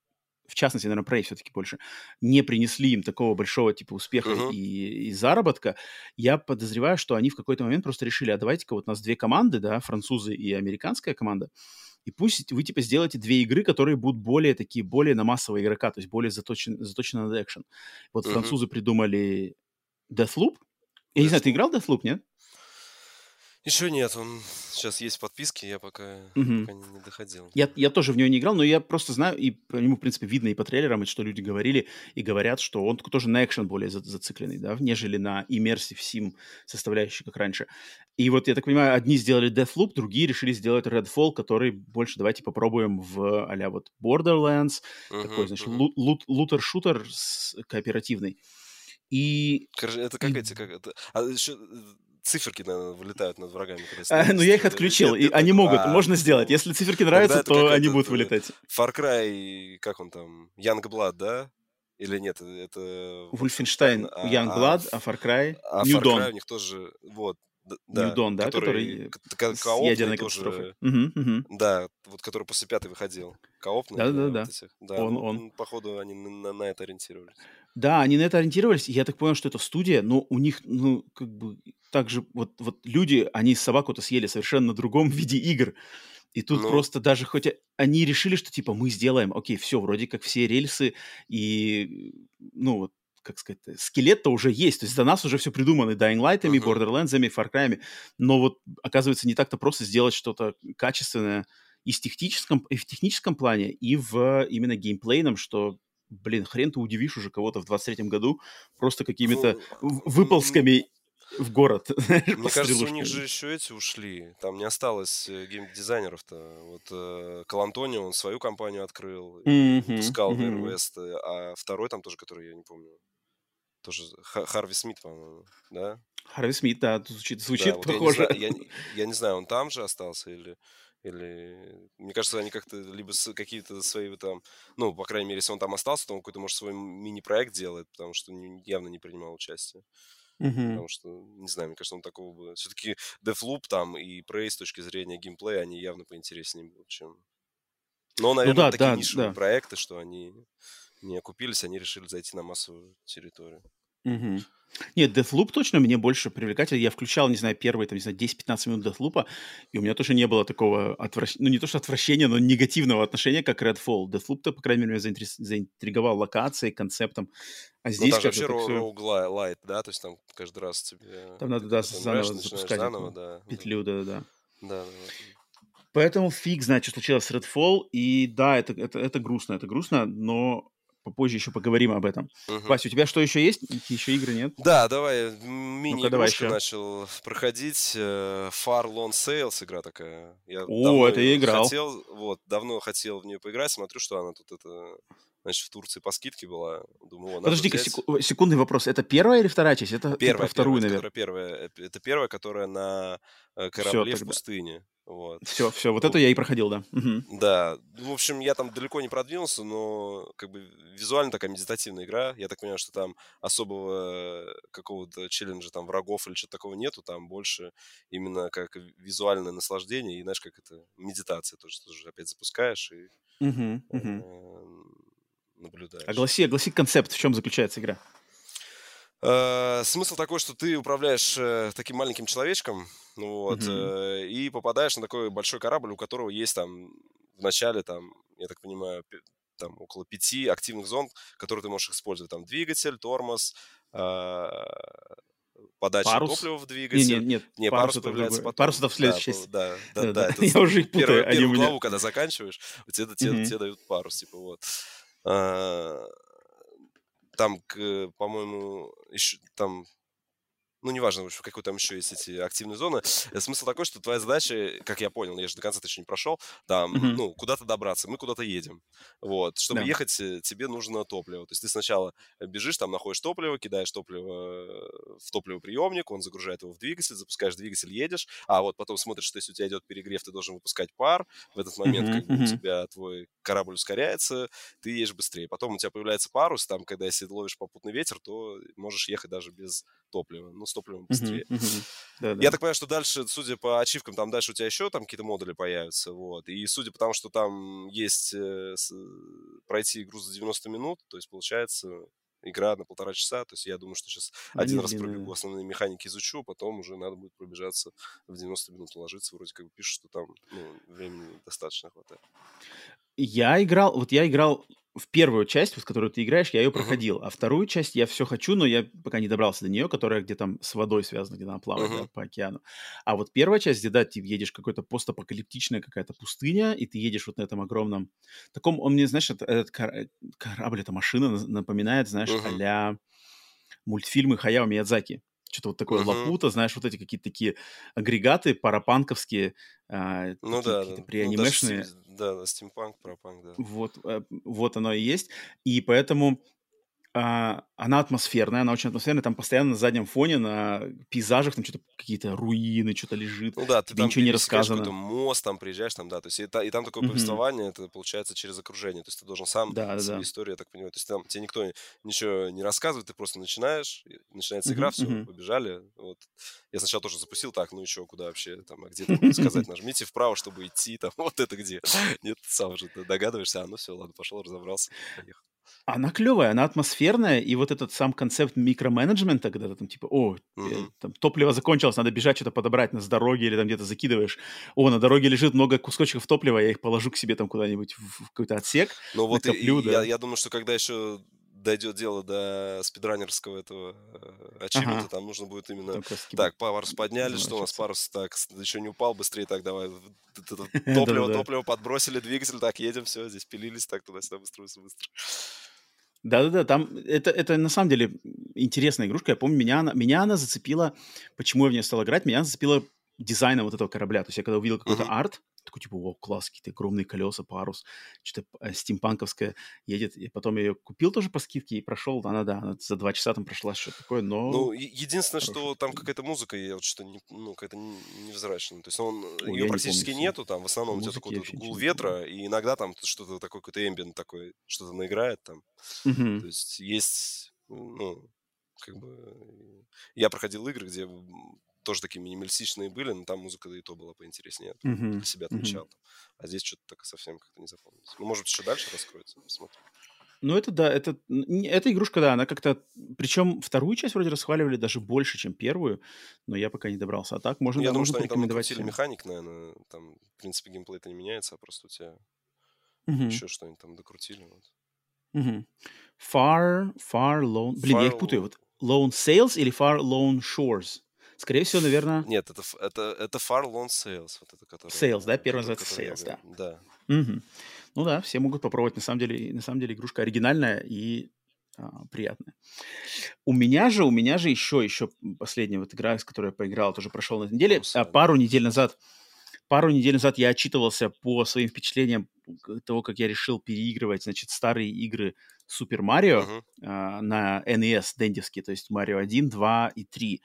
в частности, наверное, Prey все-таки больше, не принесли им такого большого типа успеха uh-huh. и, и заработка, я подозреваю, что они в какой-то момент просто решили, а давайте-ка вот у нас две команды, да, французы и американская команда, и пусть вы типа сделаете две игры, которые будут более такие, более на массового игрока, то есть более заточены, заточены на экшен. Вот uh-huh. французы придумали Deathloop. Я Deathloop. не знаю, ты играл в Deathloop, нет? Еще нет, он сейчас есть в подписке, я пока, угу. пока не, не доходил. Я, я тоже в нее не играл, но я просто знаю, и по нему, в принципе, видно и по трейлерам, и что люди говорили, и говорят, что он тоже на экшен более за, зацикленный, да, нежели на immersive sim составляющий, как раньше. И вот, я так понимаю, одни сделали Deathloop, другие решили сделать Redfall, который больше давайте попробуем в а вот Borderlands, uh такой, значит, uh лут, лутер-шутер кооперативный. И... Это как и... эти, как это... А еще циферки, наверное, вылетают над врагами. А, ну, я их отключил, и они могут, а, можно сделать. Если циферки нравятся, то они будут вылетать. Far Cry, как он там, Young Blood, да? Или нет, это... Вульфенштайн, а, Young Blood, а Far Cry, а New Dawn. у них тоже, вот, да, New Dawn, да, который, который с ядерной тоже, угу, угу. Да, вот который после пятой выходил. Коопный. Да, да, да. Вот да он, ну, он. Походу, они на, на это ориентировались. Да, они на это ориентировались, я так понял, что это студия, но у них, ну, как бы, также вот, вот люди, они собаку-то съели совершенно на другом (laughs) виде игр. И тут ну... просто даже хоть они решили, что типа мы сделаем, окей, все, вроде как все рельсы и, ну, вот как сказать, скелет-то уже есть. То есть за нас уже все придумано Dying Light, uh-huh. Borderlands, Far Cry. Но вот, оказывается, не так-то просто сделать что-то качественное и в техническом, и в техническом плане, и в именно геймплейном, что блин, хрен ты удивишь уже кого-то в 23-м году просто какими-то ну, выползками в город. (laughs) Мне кажется, у них же еще эти ушли. Там не осталось э, геймдизайнеров-то. Вот э, Калантонио, он свою компанию открыл, mm-hmm, выпускал mm-hmm. West, а второй там тоже, который я не помню. Тоже Харви Смит, по-моему, да? Харви Смит, да, звучит, звучит да, похоже. Вот я, не знаю, я, я не знаю, он там же остался или... Или, мне кажется, они как-то либо какие-то свои там, ну, по крайней мере, если он там остался, то он какой-то, может, свой мини-проект делает, потому что явно не принимал участие. Мгм. Потому что, не знаю, мне кажется, он такого бы... Все-таки Deathloop там и Prey с точки зрения геймплея, они явно поинтереснее будут, чем... Но, Ну наверное, да, такие да, нишевые да. проекты, что они не окупились, они решили зайти на массовую территорию. Мгм. Нет, Deathloop точно мне больше привлекательный. Я включал, не знаю, первые, там, не знаю, 10-15 минут Deathloop, и у меня тоже не было такого отвращения, ну, не то что отвращения, но негативного отношения, как Redfall. Deathloop-то, по крайней мере, меня заинтрис- заинтриговал локацией, концептом. А Ну, здесь там же вообще все... роуглайт, да? То есть там каждый раз тебе... Там надо, да, заново запускать заново, да. Да, петлю, да-да-да. да, да. да. Поэтому фиг знает, что случилось с Redfall. И да, это, это, это грустно, это грустно, но попозже еще поговорим об этом. Мгм. Вася, у тебя что еще есть? Еще игры нет? Да, давай, Ну-ка, давай мини-игрушка еще. начал проходить. э, Far Lone Sales игра такая. Я О, это я играл. хотел, вот, давно хотел в нее поиграть, смотрю, что она тут это, значит, в Турции по скидке была. Думаю, о, Подожди-ка, взять. секу- секундный вопрос. Это первая или вторая часть? Это про Первая, вторую, первая, наверное. которая первая, э, это первая, которая на э, Все, корабле в тогда. пустыне. Вот. Все, все, вот Ну, это я и проходил, да. Мгм. Да, ну, в общем, я там далеко не продвинулся, но как бы визуально такая медитативная игра. Я так понимаю, что там особого какого-то челленджа, там, врагов или что-то такого нету, там больше именно как визуальное наслаждение и, знаешь, как это, медитация тоже, тоже опять запускаешь и Мгм, мгм. Э, наблюдаешь. Огласи, огласи концепт, в чем заключается игра. Э, Смысл такой, что ты управляешь э, таким маленьким человечком, ну вот, Мгм. э, и попадаешь на такой большой корабль, у которого есть там в начале, там, я так понимаю, там около пяти активных зон, которые ты можешь использовать. Там двигатель, тормоз, а, подача Парус? топлива в двигатель. не, нет, Не, парус парус появляется потом. Парус это в Да, следующей по- части. да, да, Да, да. да. Я уже первую, путаю, у первую меня... главу, когда заканчиваешь, тебе, тебе, тебе дают парус, типа вот. А, Там, по-моему, еще там ну, неважно, в какой там еще есть эти активные зоны. Э, Смысл такой, что твоя задача, как я понял, я же до конца еще не прошел, там, Мгм. ну, куда-то добраться, мы куда-то едем. Вот, чтобы Да. ехать, э, тебе нужно топливо. То есть ты сначала бежишь, там находишь топливо, кидаешь топливо э, в топливоприемник, он загружает его в двигатель, запускаешь двигатель, едешь, а вот потом смотришь, что если у тебя идет перегрев, ты должен выпускать пар. В этот момент Мгм, как бы у тебя твой корабль ускоряется, ты едешь быстрее. Потом у тебя появляется парус, там, когда если ловишь попутный ветер, то можешь ехать даже без топлива. Ну, топливом быстрее. мгм. Да, Я да. так понимаю, что дальше, судя по ачивкам, там дальше у тебя еще там какие-то модули появятся, вот. И судя по тому, что там есть э, с- пройти игру за 90 минут, то есть получается игра на полтора часа, то есть я думаю, что сейчас Да один не раз пробегу да. основные механики изучу, потом уже надо будет пробежаться в 90 минут уложиться, вроде как бы пишут, что там ну, времени достаточно хватает. Я играл, вот я играл в первую часть, в которую ты играешь, я ее проходил, а вторую часть я все хочу, но я пока не добрался до нее, которая где там с водой связана, где она плавает да, Мгм. по океану. А вот первая часть, где, да, ты едешь какой-то постапокалиптичная какая-то пустыня, и ты едешь вот на этом огромном таком, он мне, знаешь, это- этот кор- э, корабль, эта машина напоминает, знаешь, Мгм. а мультфильмы Хаяо Миядзаки. Что-то вот такое Мгм. лапута, знаешь, вот эти какие-то такие агрегаты парапанковские, а, Ну такие да, какие-то да. Ну, даже преанимешные. стим- да, да, стимпанк, пропанк, да. Вот, э, вот оно и есть. И поэтому она атмосферная, она очень атмосферная. Там постоянно на заднем фоне, на пейзажах, там что-то какие-то руины, что-то лежит. Ну да, ты там ничего не пересекаешь какой-то рассказано. мост, там приезжаешь, там, да, то есть и, и там такое Мгм. повествование, это получается через окружение, то есть ты должен сам Да, да, историю, я так понимаю, то есть там тебе никто ничего не рассказывает, ты просто начинаешь, и начинается игра, Мгм, все, побежали, вот. Я сначала тоже запустил так, ну еще куда вообще, там, а где там сказать, (laughs) нажмите вправо, чтобы идти, там, (laughs) вот это где. Нет, сам уже догадываешься, а ну все, ладно, пошел, разобрался, поехал. Она клевая, она атмосферная, и вот этот сам концепт микроменеджмента, когда ты там типа, о, mm-hmm. там, топливо закончилось, надо бежать что-то подобрать на дороге или там где-то закидываешь. О, на дороге лежит много кусочков топлива, я их положу к себе там куда-нибудь в, какой-то отсек. Ну вот накоплю, и, да. я, я думаю, что когда еще дойдет дело до спидранерского этого ачивмента, ага. там нужно будет именно... Так, парус подняли, что у нас парус так, еще не упал, быстрее так, давай. (laughs) Топливо, топливо подбросили, двигатель, так, едем, все, здесь пилились, так, туда-сюда, быстро, быстро. Да-да-да, там это, это на самом деле интересная игрушка. Я помню, меня она, меня она зацепила, почему я в нее стал играть, меня зацепила дизайном вот этого корабля. То есть я когда увидел какой-то uh-huh. арт, такой типа, о, класс, какие-то огромные колеса, парус, что-то э, стимпанковское едет. И потом я ее купил тоже по скидке и прошел. Она, да, она за два часа там прошла что-то такое, но... Ну, единственное, хорошо. что там какая-то музыка, я вот что не, ну, какая-то невзрачная. То есть он, Ой, ее практически не нету, там в основном у тебя такой вот гул ветра, и иногда там что-то такое, какой-то эмбиент такой, что-то наиграет там. Uh-huh. То есть есть, ну, как бы... Я проходил игры, где тоже такие минималистичные были, но там музыка да и то была поинтереснее. Mm-hmm. Для себя отмечал. Mm-hmm. А здесь что-то так совсем как-то не запомнилось. Ну, может еще дальше раскроется. Посмотрим. Ну, это да, это, эта игрушка, да, она как-то... Причем вторую часть вроде расхваливали даже больше, чем первую, но я пока не добрался. А так можно, я да, думаю, можно что они там механик, наверное. Там, в принципе, геймплей-то не меняется, а просто у тебя угу. еще что-нибудь там докрутили. Вот. Угу. Far, Far Lone... Блин, far я их путаю. Вот Lone Sales или Far Lone Shores? Скорее всего, наверное... Нет, это, это, это Far Lone Sales. Вот это, который, Sales, да? Первый называется Sales, да. Да. Угу. Ну да, все могут попробовать. На самом деле, на самом деле игрушка оригинальная и а, приятная. У меня же, у меня же еще, еще последняя вот игра, с которой я поиграл, тоже прошел на неделе. А, пару недель назад пару недель назад я отчитывался по своим впечатлениям того, как я решил переигрывать, значит, старые игры Супер Марио uh-huh. uh, на NES дендевские, то есть Марио 1, 2 и 3.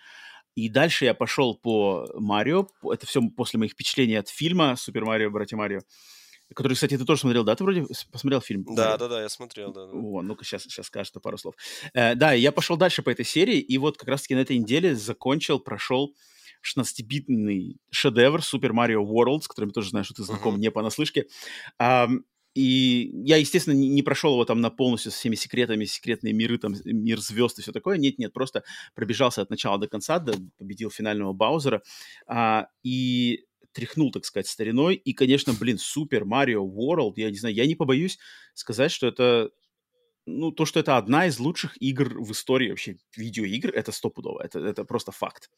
И дальше я пошел по Марио. Это все после моих впечатлений от фильма «Супер Марио. Братья Марио». Который, кстати, ты тоже смотрел, да? Ты вроде посмотрел фильм? Да, да, да, я смотрел, да. да. О, ну-ка, сейчас, сейчас скажешь пару слов. Э, да, я пошел дальше по этой серии, и вот как раз-таки на этой неделе закончил, прошел 16-битный шедевр Super Mario World, с которым я тоже знаю, что ты знаком uh-huh. не понаслышке. Um, и я, естественно, не, не прошел его там на полностью со всеми секретами, секретные миры, там, мир звезд и все такое. Нет-нет, просто пробежался от начала до конца, до, победил финального Баузера. А, и тряхнул, так сказать, стариной. И, конечно, блин, Супер Марио World, я не знаю, я не побоюсь сказать, что это ну, то, что это одна из лучших игр в истории вообще видеоигр, это стопудово, это, это просто факт.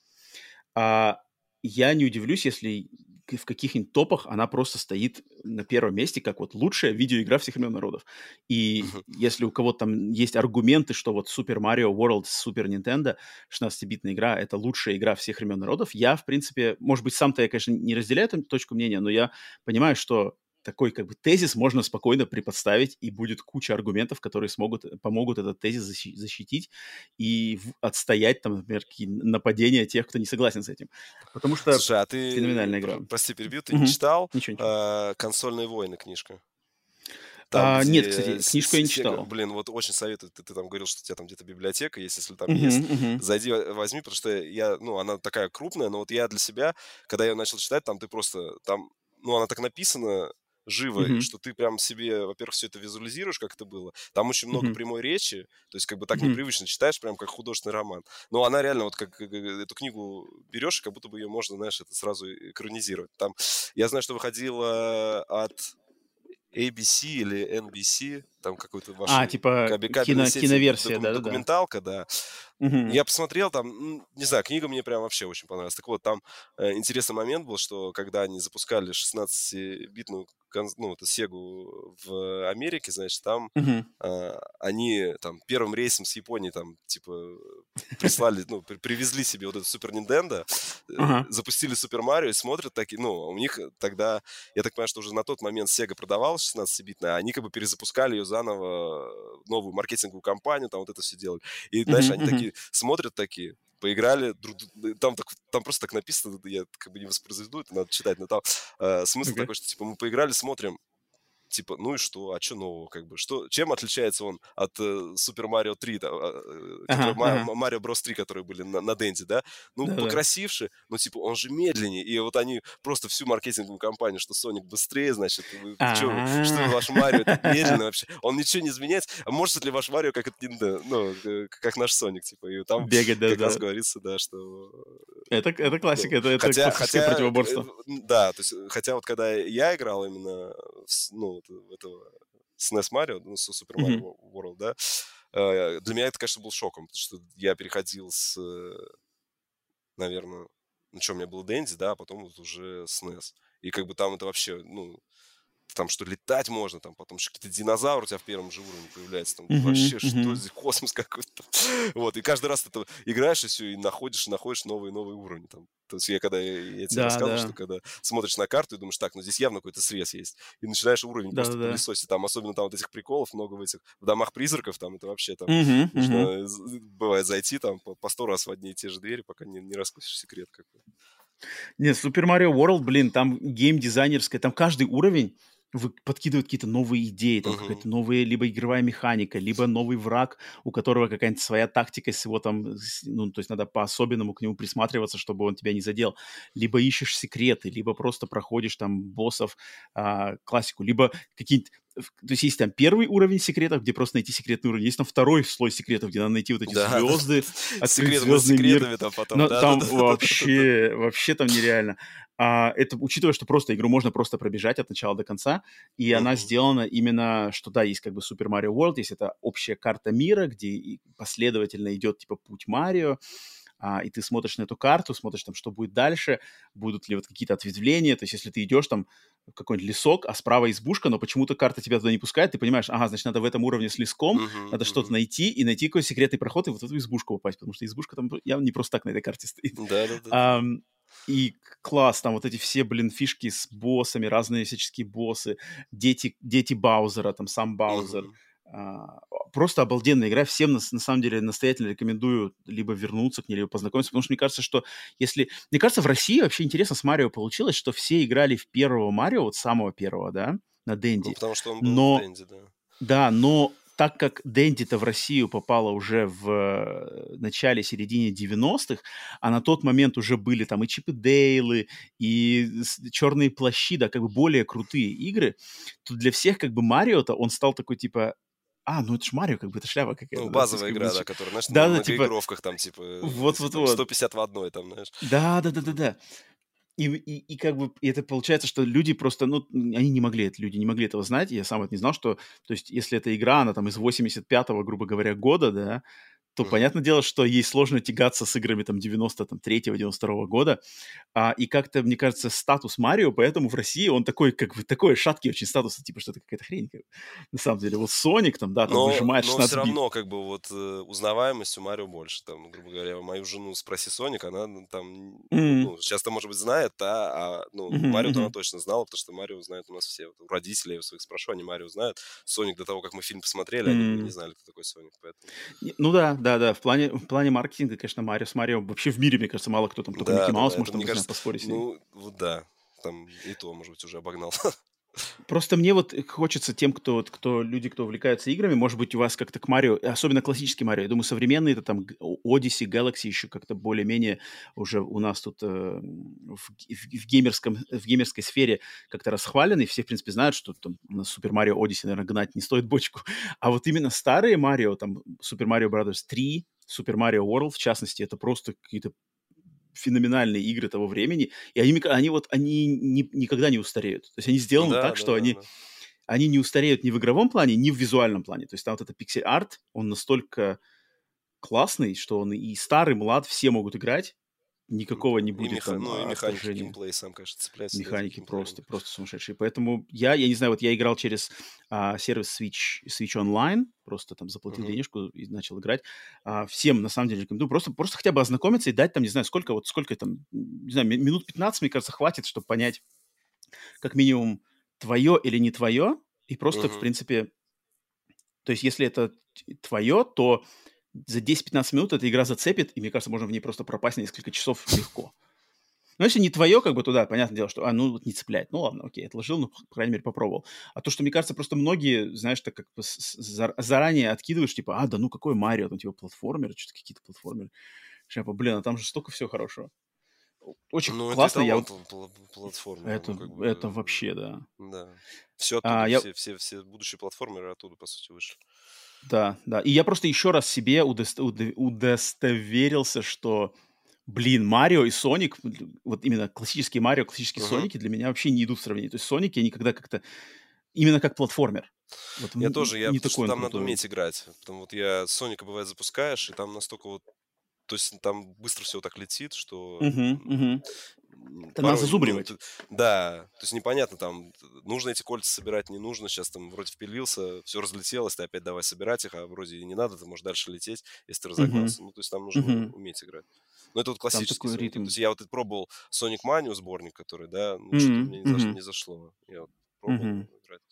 А, я не удивлюсь, если в каких-нибудь топах она просто стоит на первом месте, как вот лучшая видеоигра всех времен народов. И uh-huh. если у кого-то там есть аргументы, что вот Super Mario World Super Nintendo, 16-битная игра, это лучшая игра всех времен народов, я, в принципе, может быть, сам-то я, конечно, не разделяю эту точку мнения, но я понимаю, что такой как бы тезис можно спокойно приподставить, и будет куча аргументов, которые смогут, помогут этот тезис защитить и отстоять, там, например, какие нападения тех, кто не согласен с этим. Потому что Слушай, а ты, феноменальная игра. Прости, перебью, ты угу. не читал ничего, ничего. А, «Консольные войны» книжка? Там, а, нет, кстати, книжку я не читал. Блин, вот очень советую. Ты, ты там говорил, что у тебя там где-то библиотека есть, если там uh-huh, есть. Uh-huh. Зайди, возьми, потому что я, ну, она такая крупная, но вот я для себя, когда я начал читать, там ты просто, там, ну, она так написана, живо, mm-hmm. что ты прям себе, во-первых, все это визуализируешь, как это было. Там очень много mm-hmm. прямой речи, то есть как бы так mm-hmm. непривычно читаешь, прям как художественный роман. Но она реально вот как, как эту книгу берешь, как будто бы ее можно, знаешь, это сразу экранизировать. Там я знаю, что выходила от ABC или NBC, там какой-то ваш а, типа кино, сети, киноверсия, да, документалка, да. да. Угу. Я посмотрел там, не знаю, книга мне прям вообще очень понравилась. Так вот, там э, интересный момент был, что когда они запускали 16-битную ну, это Сегу в Америке, значит, там uh-huh. а, они там первым рейсом с Японии там типа прислали, ну, при, привезли себе вот этот Супер Nintendo, uh-huh. запустили Супер Марио и смотрят такие, ну, у них тогда, я так понимаю, что уже на тот момент Sega продавалась 16-битная, а они как бы перезапускали ее заново, новую маркетинговую кампанию, там вот это все делали. И, знаешь, они такие смотрят такие, поиграли, там, так, там просто так написано, я как бы не воспроизведу, это надо читать, но там э, смысл okay. такой, что типа мы поиграли, смотрим, типа, ну и что, а что нового, как бы, что, чем отличается он от э, Super Mario 3, да, э, ага, ага. Mario Bros 3, которые были на, на Денде, да, ну, да, покрасивше, но, типа, он же медленнее, и вот они просто всю маркетинговую кампанию, что Соник быстрее, значит, вы, что, что ваш Марио это (laughs) медленно вообще, он ничего не изменяет, а может ли ваш Марио как, ну, как наш Соник, типа, и там Бегать, да, как да. раз говорится, да, что... Это, это классика, ну, это, хотя, это хотя, противоборство. Да, то есть, хотя вот когда я играл именно, ну, в этого SNES Mario, ну, Super Mario mm-hmm. World, да, э, для меня это, конечно, был шоком, потому что я переходил с, наверное, ну что, у меня был Дэнди, да, а потом вот уже SNES. И как бы там это вообще, ну, там что летать можно, там потом какие-то динозавры у тебя в первом же уровне появляются, там mm-hmm, вообще mm-hmm. что здесь, космос какой-то. (laughs) вот, и каждый раз ты это играешь и все, и находишь, и находишь новые новые уровни там. То есть я когда, я тебе да, рассказывал, да. что когда смотришь на карту и думаешь, так, ну здесь явно какой-то срез есть, и начинаешь уровень да, просто да. пылесосить, там особенно там вот этих приколов много в этих, в домах призраков, там это вообще там, mm-hmm, нужно, mm-hmm. бывает зайти там по, по сто раз в одни и те же двери, пока не, не раскусишь секрет какой. Нет, Super Mario World, блин, там гейм-дизайнерская, там каждый уровень подкидывают какие-то новые идеи, там uh-huh. какая-то новая либо игровая механика, либо новый враг, у которого какая-нибудь своя тактика с его там, ну, то есть надо по-особенному к нему присматриваться, чтобы он тебя не задел. Либо ищешь секреты, либо просто проходишь там боссов, а, классику, либо какие-то то есть есть там первый уровень секретов, где просто найти секретный уровень, есть там второй слой секретов, где надо найти вот эти да, (laughs) звезды, да. открыть звездный мир. Там, потом, Но, да, там да, вообще, да. вообще там нереально. А, это учитывая, что просто игру можно просто пробежать от начала до конца, и uh-huh. она сделана именно, что да, есть как бы Super Mario World, есть это общая карта мира, где последовательно идет типа путь Марио, а, и ты смотришь на эту карту, смотришь там, что будет дальше, будут ли вот какие-то ответвления, то есть если ты идешь там какой-нибудь лесок, а справа избушка, но почему-то карта тебя туда не пускает, ты понимаешь, ага, значит, надо в этом уровне с леском, uh-huh, надо uh-huh. что-то найти и найти какой-то секретный проход и вот в эту избушку попасть, потому что избушка там явно не просто так на этой карте стоит. Да-да-да. И класс, там вот эти все, блин, фишки с боссами, разные всяческие боссы, дети, дети Баузера, там сам Баузер. Uh-huh. А, просто обалденная игра. Всем, на, на самом деле, настоятельно рекомендую либо вернуться к ней, либо познакомиться, потому что мне кажется, что если... Мне кажется, в России вообще интересно с Марио получилось, что все играли в первого Марио, вот самого первого, да, на Денди. Ну, потому что он был но... в Денди, да. Да, но так как Дэнди-то в Россию попала уже в э, начале-середине 90-х, а на тот момент уже были там и Чипы Дейлы, и Черные плащи, да, как бы более крутые игры, то для всех как бы Марио-то он стал такой типа а, ну это ж Марио, как бы это шляпа какая-то. Ну, базовая да, игра, да, которая, знаешь, да, на да, типа... игровках там, типа, вот, вот, вот. 150 в одной, там, знаешь. Да, да, да, да, да. И, и, и как бы это получается, что люди просто, ну, они не могли, это, люди не могли этого знать, я сам это не знал, что, то есть, если эта игра, она там из 85-го, грубо говоря, года, да, то mm-hmm. понятное дело, что ей сложно тягаться с играми там 93-го, 92-го года. А, и как-то, мне кажется, статус Марио, поэтому в России он такой, как бы, такой шаткий очень статус, типа, что это какая-то хрень. Как, на самом деле, вот Соник там, да, там но, выжимает 16 Но все равно, как бы, вот, э, узнаваемость у Марио больше. Там, грубо говоря, мою жену спроси Соник, она ну, там, mm-hmm. ну, сейчас-то, может быть, знает, да, а, ну, mm-hmm. Марио-то она точно знала, потому что Марио знает у нас все. Вот, у родителей у своих спрошу, они Марио знают. Соник до того, как мы фильм посмотрели, mm-hmm. они не знали, кто такой Соник, поэтому... Ну да, да, да, в плане, в плане маркетинга, конечно, Марио с Марио вообще в мире, мне кажется, мало кто там, только да, Микки Маус да, может, там, кажется, поспорить Ну, да, там и то, может быть, уже обогнал. (laughs) Просто мне вот хочется тем, кто, кто люди, кто увлекаются играми, может быть, у вас как-то к Марио, особенно классический Марио, я думаю, современные, это там Odyssey, Galaxy еще как-то более-менее уже у нас тут э, в, в, геймерском, в геймерской сфере как-то расхвалены, все, в принципе, знают, что там на Super Mario Odyssey, наверное, гнать не стоит бочку. А вот именно старые Марио, там Super Mario Bros. 3, Super Mario World, в частности, это просто какие-то феноменальные игры того времени, и они, они вот, они не, никогда не устареют. То есть они сделаны да, так, да, что да, они, да. они не устареют ни в игровом плане, ни в визуальном плане. То есть там вот это пиксель-арт, он настолько классный, что он и старый, млад, все могут играть, никакого не будет. И меха... там, ну, и механики геймплей сам, конечно, цепляется. Механики просто, просто сумасшедшие. Поэтому я, я не знаю, вот я играл через а, сервис Switch, Switch Online, просто там заплатил uh-huh. денежку и начал играть. А, всем, на самом деле, рекомендую просто, просто хотя бы ознакомиться и дать там, не знаю, сколько, вот сколько там, не знаю, минут 15, мне кажется, хватит, чтобы понять, как минимум, твое или не твое, и просто, uh-huh. в принципе, то есть если это твое, то за 10-15 минут эта игра зацепит, и мне кажется, можно в ней просто пропасть на несколько часов легко. Но если не твое, как бы туда, понятное дело, что, а, ну, вот не цепляет. Ну, ладно, окей, отложил, ну, по крайней мере, попробовал. А то, что, мне кажется, просто многие, знаешь, так как заранее откидываешь, типа, а, да ну, какой Марио, там, типа, платформер, что-то какие-то платформеры. Шляпа, блин, а там же столько всего хорошего. Очень ну, классно. Это я платформа. Это, ну, как бы, это вообще, да. Да. Все оттуда, а, все, я... все, все будущие платформеры оттуда, по сути, вышли. Да, да. И я просто еще раз себе удост... удостоверился, что, блин, Марио и Соник, вот именно классические Марио, классические uh-huh. Соники для меня вообще не идут в сравнение. То есть Соники, они когда как-то именно как платформер. Вот я м- тоже, я, не такой там надо уметь играть. Потому вот я Соника бывает запускаешь, и там настолько вот то есть там быстро все так летит, что... Угу, угу. Это надо зазубривать. Ну, да, то есть непонятно, там, нужно эти кольца собирать, не нужно, сейчас там вроде впилился, все разлетелось, ты опять давай собирать их, а вроде и не надо, ты можешь дальше лететь, если ты разогнался. Uh-huh. Ну, то есть там нужно uh-huh. уметь играть. Но это вот классический Sonic. Ритм. То есть я вот это пробовал Sonic Mania сборник, который, да, ну, uh-huh. что-то мне не, зашло, uh-huh. не зашло. Я вот пробовал uh-huh. играть.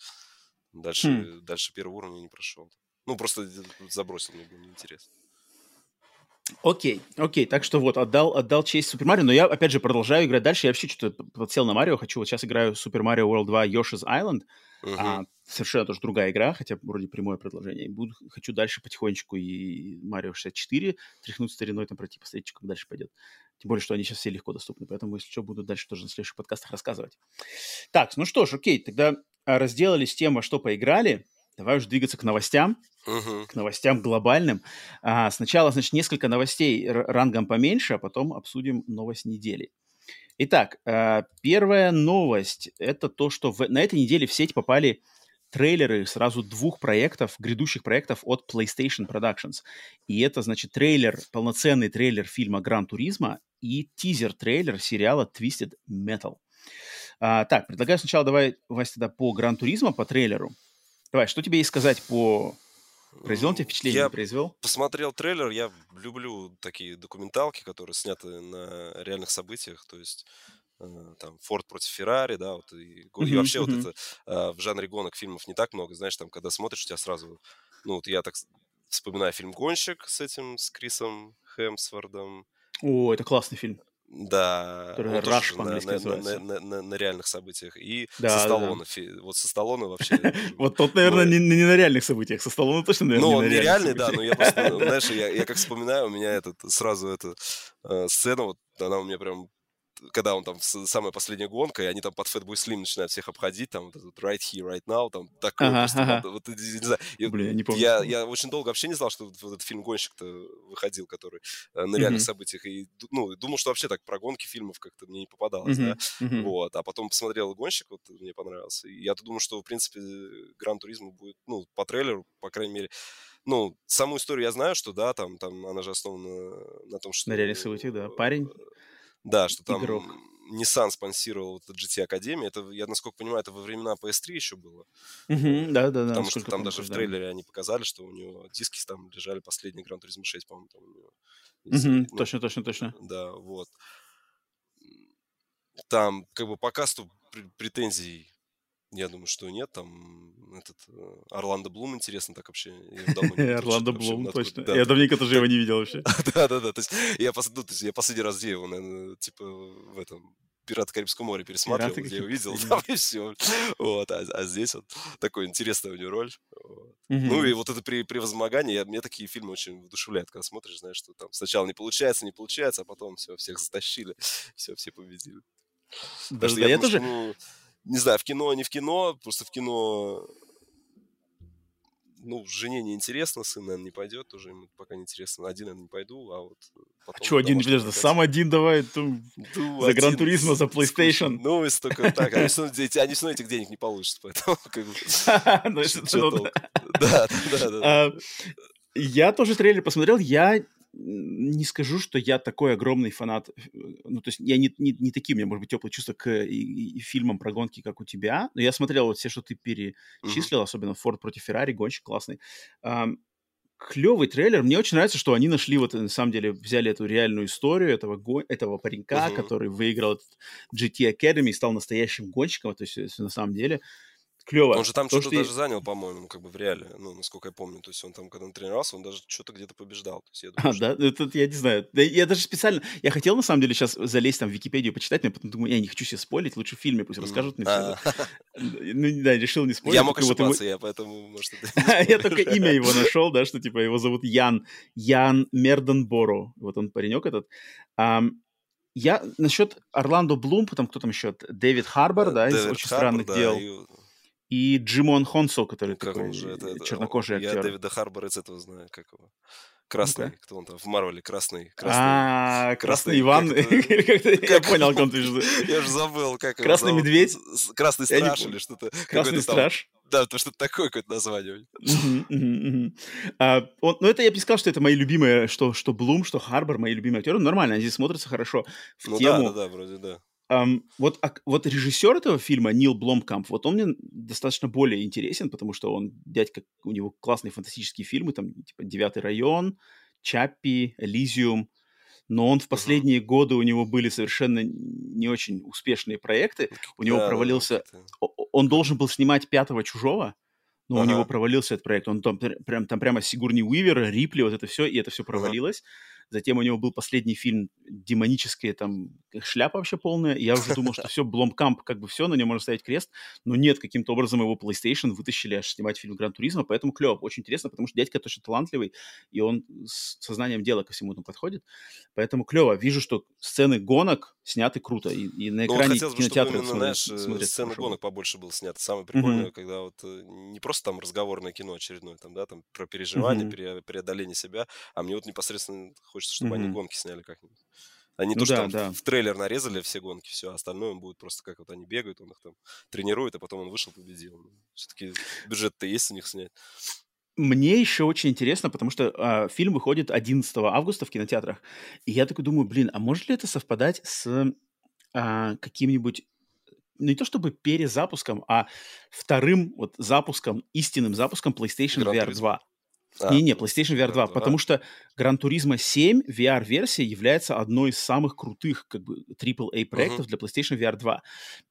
Дальше, uh-huh. дальше первого уровня не прошел. Ну, просто забросил, мне было неинтересно. Окей, окей, так что вот, отдал, отдал честь Супер Марио, но я, опять же, продолжаю играть дальше, я вообще что-то подсел на Марио, хочу, вот сейчас играю Супер Марио World 2 Yoshi's Island, uh-huh. а, совершенно тоже другая игра, хотя вроде прямое предложение, Буду, хочу дальше потихонечку и Марио 64 тряхнуть стариной, там пройти, посмотреть, как дальше пойдет. Тем более, что они сейчас все легко доступны, поэтому, если что, буду дальше тоже на следующих подкастах рассказывать. Так, ну что ж, окей, тогда а, разделались тем, во что поиграли, Давай уже двигаться к новостям, к новостям глобальным. А, сначала, значит, несколько новостей рангом поменьше, а потом обсудим новость недели. Итак, а, первая новость – это то, что в, на этой неделе в сеть попали трейлеры сразу двух проектов, грядущих проектов от PlayStation Productions. И это, значит, трейлер, полноценный трейлер фильма «Гран Туризма» и тизер-трейлер сериала Twisted Metal. А, так, предлагаю сначала давай, Вася, тогда по Гран Туризма, по трейлеру. Давай, что тебе есть сказать по... Произвел тебе впечатление? Я произвел? посмотрел трейлер, я люблю такие документалки, которые сняты на реальных событиях, то есть э, там Форд против Феррари, да, вот и, и вообще вот это э, в жанре гонок фильмов не так много, знаешь, там, когда смотришь, у тебя сразу, ну, вот я так вспоминаю фильм «Гонщик» с этим, с Крисом Хемсвордом. О, это классный фильм. Да, который Раш на, на, на, на, на, на реальных событиях. И да, со Сталлоне. Да. Вот со Сталлоне вообще... (laughs) Вот тот, наверное, не на реальных событиях. Со Сталлоне точно, наверное, Ну, он нереальный, да, но я просто, (laughs) знаешь, я как вспоминаю, у меня этот сразу эта э, сцена, вот она у меня прям когда он там самая последняя гонка, и они там под Fatboy Slim начинают всех обходить, там, right here, right now, там, такой ага, просто, ага. вот, не знаю, Блин, я не помню. Я, я очень долго вообще не знал, что вот этот фильм «Гонщик»-то выходил, который э, на реальных mm-hmm. событиях, и, ну, думал, что вообще так про гонки фильмов как-то мне не попадалось, mm-hmm. да, mm-hmm. вот, а потом посмотрел «Гонщик», вот, мне понравился, и я-то думаю, что, в принципе, Гран Туризма будет, ну, по трейлеру, по крайней мере, ну, саму историю я знаю, что, да, там, там она же основана на том, что... На реальных событиях, да, парень э, да, что там игрок. Nissan спонсировал вот GT Академия. Это, я насколько понимаю, это во времена PS3 еще было. Угу, да, да, да. Потому что там даже в трейлере они показали, что у него диски там лежали последний Gran Turismo 6, по-моему, там у него. Угу, ну, точно, точно, точно. Да, вот. Там, как бы, по касту претензий я думаю, что нет. Там этот э, Орландо Блум интересно так вообще. (laughs) Орландо Блум, точно. Я давненько тоже его не видел (laughs) вообще. Да-да-да. То есть я последний раз где его, наверное, типа в этом «Пираты Карибского моря» пересматривал, где я увидел, (laughs) там и все. Вот, а, а здесь вот такой интересная у него роль. Вот. Ну и вот это при, превозмогании, я, мне такие фильмы очень вдушевляют, когда смотришь, знаешь, что там сначала не получается, не получается, а потом все, всех затащили, все, все победили. Да, да, я, я тоже... Ну, не знаю, в кино, не в кино, просто в кино ну, жене не интересно, сын, наверное, не пойдет, тоже ему пока не интересно. Один, наверное, не пойду, а вот потом... А что один пойдешь? Сам один давай, ту, ту за Гран Туризма, за PlayStation. Ну, если только так. Они все равно этих денег не получится, поэтому (laughs) как бы... (laughs) Ну, (laughs) да, да, да. А, я тоже трейлер посмотрел, я не скажу, что я такой огромный фанат. Э, ну, то есть я не, не, не такие, у меня, может быть, теплые чувства к и, и фильмам про гонки, как у тебя. Но я смотрел вот все, что ты перечислил, mm-hmm. особенно Форд против Феррари, гонщик классный. Um, клевый трейлер. Мне очень нравится, что они нашли вот, на самом деле, взяли эту реальную историю этого, го... этого паренька, uh-huh. который выиграл GT Academy и стал настоящим гонщиком. То есть, на самом деле, клево. Он же там что-то что даже я... занял, по-моему, как бы в реале, ну, насколько я помню. То есть он там, когда он тренировался, он даже что-то где-то побеждал. То есть, я думаю, а, что... да? Это я не знаю. Я даже специально... Я хотел, на самом деле, сейчас залезть там в Википедию, почитать, но потом думаю, я не хочу себе спойлить, лучше в фильме пусть расскажут мне все Ну, да, решил не спойлить. Я мог ошибаться, я поэтому, может... (laughs) Я только имя его нашел, да, что, типа, его зовут Ян, Ян Мерденборо. Вот он паренек этот. Я насчет Орландо Блум, потом кто там еще? Дэвид Харбор, да, из «Очень странных дел» и Джимон Хонсо, который ну, как такой же, это, это, чернокожий актер. Я Дэвида Харбора из этого знаю, как его. Красный, ну кто он там в Марвеле, красный. красный а, красный Иван. (laughs) Я понял, о ком ты Я же забыл, как Красный медведь? Красный страж или что-то. Красный страж? Да, то что такое какое-то название. А, ну, это я бы не сказал, что это мои любимые, что, Блум, что Харбор, мои любимые актеры. Нормально, они здесь смотрятся хорошо в ну, тему. Да, да, вроде да. Um, вот, а, вот режиссер этого фильма Нил Бломкамп, вот он мне достаточно более интересен, потому что он дядька, у него классные фантастические фильмы, там типа «Девятый район», «Чаппи», «Элизиум», но он в последние uh-huh. годы у него были совершенно не очень успешные проекты. У него да, провалился... Да, он должен был снимать «Пятого чужого», но uh-huh. у него провалился этот проект. Он там, прям, там прямо Сигурни Уивер, Рипли, вот это все, и это все провалилось. Uh-huh. Затем у него был последний фильм демоническая там шляпа вообще полная. я уже думал, что (laughs) все, Бломкамп, как бы все, на нем можно ставить крест. Но нет, каким-то образом его PlayStation вытащили аж снимать фильм Гран Туризма, поэтому клево, очень интересно, потому что дядька точно талантливый, и он с сознанием дела ко всему этому подходит. Поэтому клево. Вижу, что сцены гонок сняты круто, и, и на ну, экране ну, кинотеатра смотрят, знаешь, сцены гонок побольше было снято. Самое прикольное, mm-hmm. когда вот э, не просто там разговорное кино очередное, там, да, там про переживание, mm-hmm. преодоление себя, а мне вот непосредственно хочется, чтобы mm-hmm. они гонки сняли как-нибудь. Они ну, то, да, что там да. в трейлер нарезали все гонки, все, а остальное будет просто как вот они бегают, он их там тренирует, а потом он вышел, победил. Ну, Все-таки бюджет-то есть у них снять. Мне еще очень интересно, потому что э, фильм выходит 11 августа в кинотеатрах. И я такой думаю, блин, а может ли это совпадать с э, каким-нибудь ну, не то чтобы перезапуском, а вторым вот запуском, истинным запуском PlayStation VR 2. А, Не-не, PlayStation VR 2, потому что Gran Turismo 7 VR-версия является одной из самых крутых как бы AAA проектов uh-huh. для PlayStation VR 2.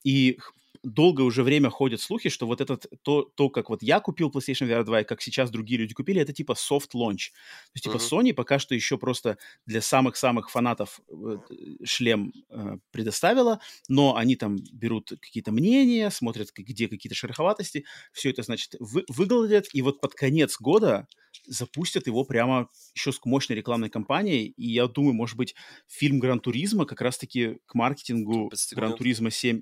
И долгое уже время ходят слухи, что вот этот, то, то, как вот я купил PlayStation VR 2 и как сейчас другие люди купили, это типа soft launch. То есть типа uh-huh. Sony пока что еще просто для самых-самых фанатов э, шлем э, предоставила, но они там берут какие-то мнения, смотрят, где какие-то шероховатости, все это, значит, вы, выгладят, и вот под конец года запустят его прямо еще с мощной рекламной кампанией, и я думаю, может быть, фильм Гран Туризма как раз-таки к маркетингу Гран Туризма 7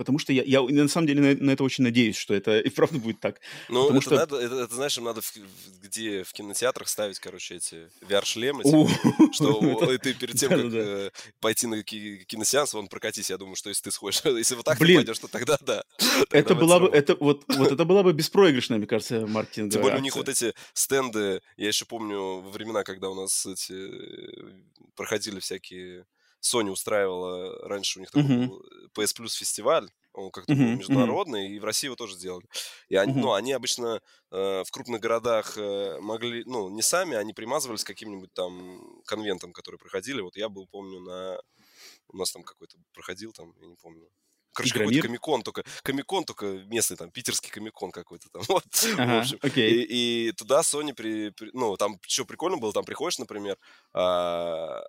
потому что я, я на самом деле на, на это очень надеюсь, что это и правда будет так. Ну, это, что... надо, это, это, знаешь, им надо в, где в кинотеатрах ставить, короче, эти VR-шлемы, (laughs) что ты перед тем, как э, пойти на киносеанс, вон прокатись, я думаю, что если ты сходишь, (laughs) если вот так ты пойдешь, то тогда да. (laughs) Это была бы, это вот, вот это была бы беспроигрышная, мне кажется, маркетинговая Тем более у них вот эти стенды, я еще помню во времена, когда у нас эти э, проходили всякие Sony устраивала раньше у них такой uh-huh. был PS Plus фестиваль, он как-то uh-huh. международный, uh-huh. и в России его тоже сделали. И они, uh-huh. ну, они обычно э, в крупных городах э, могли, ну, не сами, они примазывались к каким-нибудь там конвентам, которые проходили. Вот я был, помню, на... У нас там какой-то проходил там, я не помню. Короче, какой-то комикон, только комикон, только местный, там, питерский комикон какой-то там. (laughs) Вот. Ага, в общем. Okay. И, и туда Sony при, при. Ну, там что прикольно было, там приходишь, например, а,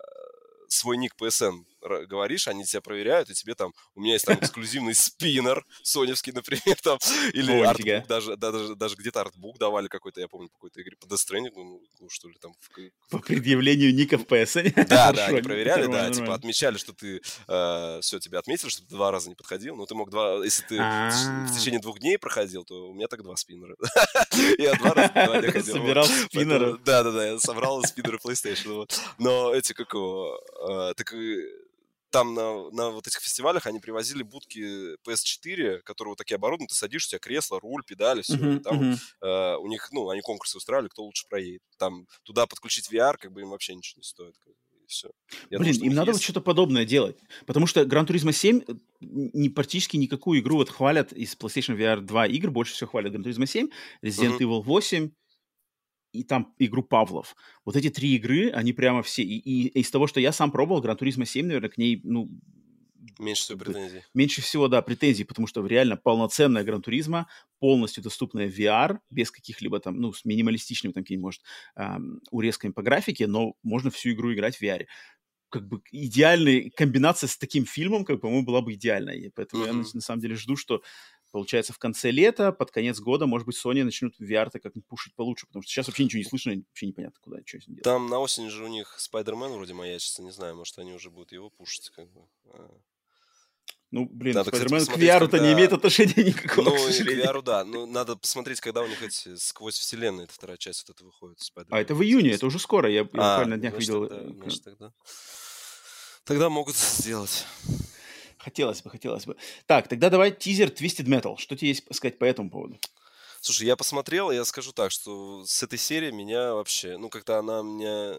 свой ник PSN говоришь, они тебя проверяют, и тебе там, у меня есть там (laughs) эксклюзивный спиннер, соневский, например, там, (laughs) или О, артбук, даже, даже, даже где-то артбук давали какой-то, я помню, по какой-то игре, по Death Stranding, ну, ну, что ли, там. В... По предъявлению ника в PSN? Да, (laughs) да, они проверяли, да, типа отмечали, что ты, э, все, тебя отметили, что ты два раза не подходил, но ты мог два, если ты в течение двух дней проходил, то у меня так два спиннера. Я два раза Собирал спиннеры. Да, да, да, я собрал спиннеры PlayStation. Но эти, как его, так там на, на вот этих фестивалях они привозили будки PS4, которые вот такие оборудованы, ты садишься, у тебя кресло, руль, педали, все. Uh-huh, там uh-huh. э, у них, ну, они конкурсы устраивали, кто лучше проедет. Там туда подключить VR, как бы им вообще ничего не стоит. Как бы, все. Я Блин, думаю, им надо есть... вот что-то подобное делать. Потому что Gran Turismo 7 э, не, практически никакую игру вот хвалят из PlayStation VR 2 игр, больше всего хвалят Gran Turismo 7, Resident uh-huh. Evil 8, и там игру Павлов. Вот эти три игры, они прямо все... И, и, из того, что я сам пробовал, Гран Туризма 7, наверное, к ней, ну, Меньше всего претензий. Меньше всего, да, претензий, потому что реально полноценная Гран Туризма, полностью доступная VR, без каких-либо там, ну, с минималистичными там какими-нибудь, может, эм, урезками по графике, но можно всю игру играть в VR как бы идеальная комбинация с таким фильмом, как, по-моему, была бы идеальная. И поэтому mm-hmm. я на самом деле жду, что получается в конце лета, под конец года, может быть, Sony начнут VR-то как-нибудь пушить получше, потому что сейчас вообще ничего не слышно, вообще непонятно, куда, что с ним делать. Там на осень же у них Spider-Man вроде маячится, не знаю, может, они уже будут его пушить, как бы. А. Ну, блин, надо, Spider-Man к VR-то когда... не имеет отношения (laughs) никакого, Ну, к, сожалению. к VR, да. Ну, надо посмотреть, когда у них эти «Сквозь вселенную» эта вторая часть вот это выходит. А, это в июне, это уже скоро, я, я а, буквально на днях значит, видел. Тогда, значит, тогда... Тогда могут (laughs) сделать. Хотелось бы, хотелось бы. Так, тогда давай тизер Twisted Metal. Что тебе есть сказать по этому поводу? Слушай, я посмотрел, я скажу так, что с этой серии меня вообще, ну, как-то она меня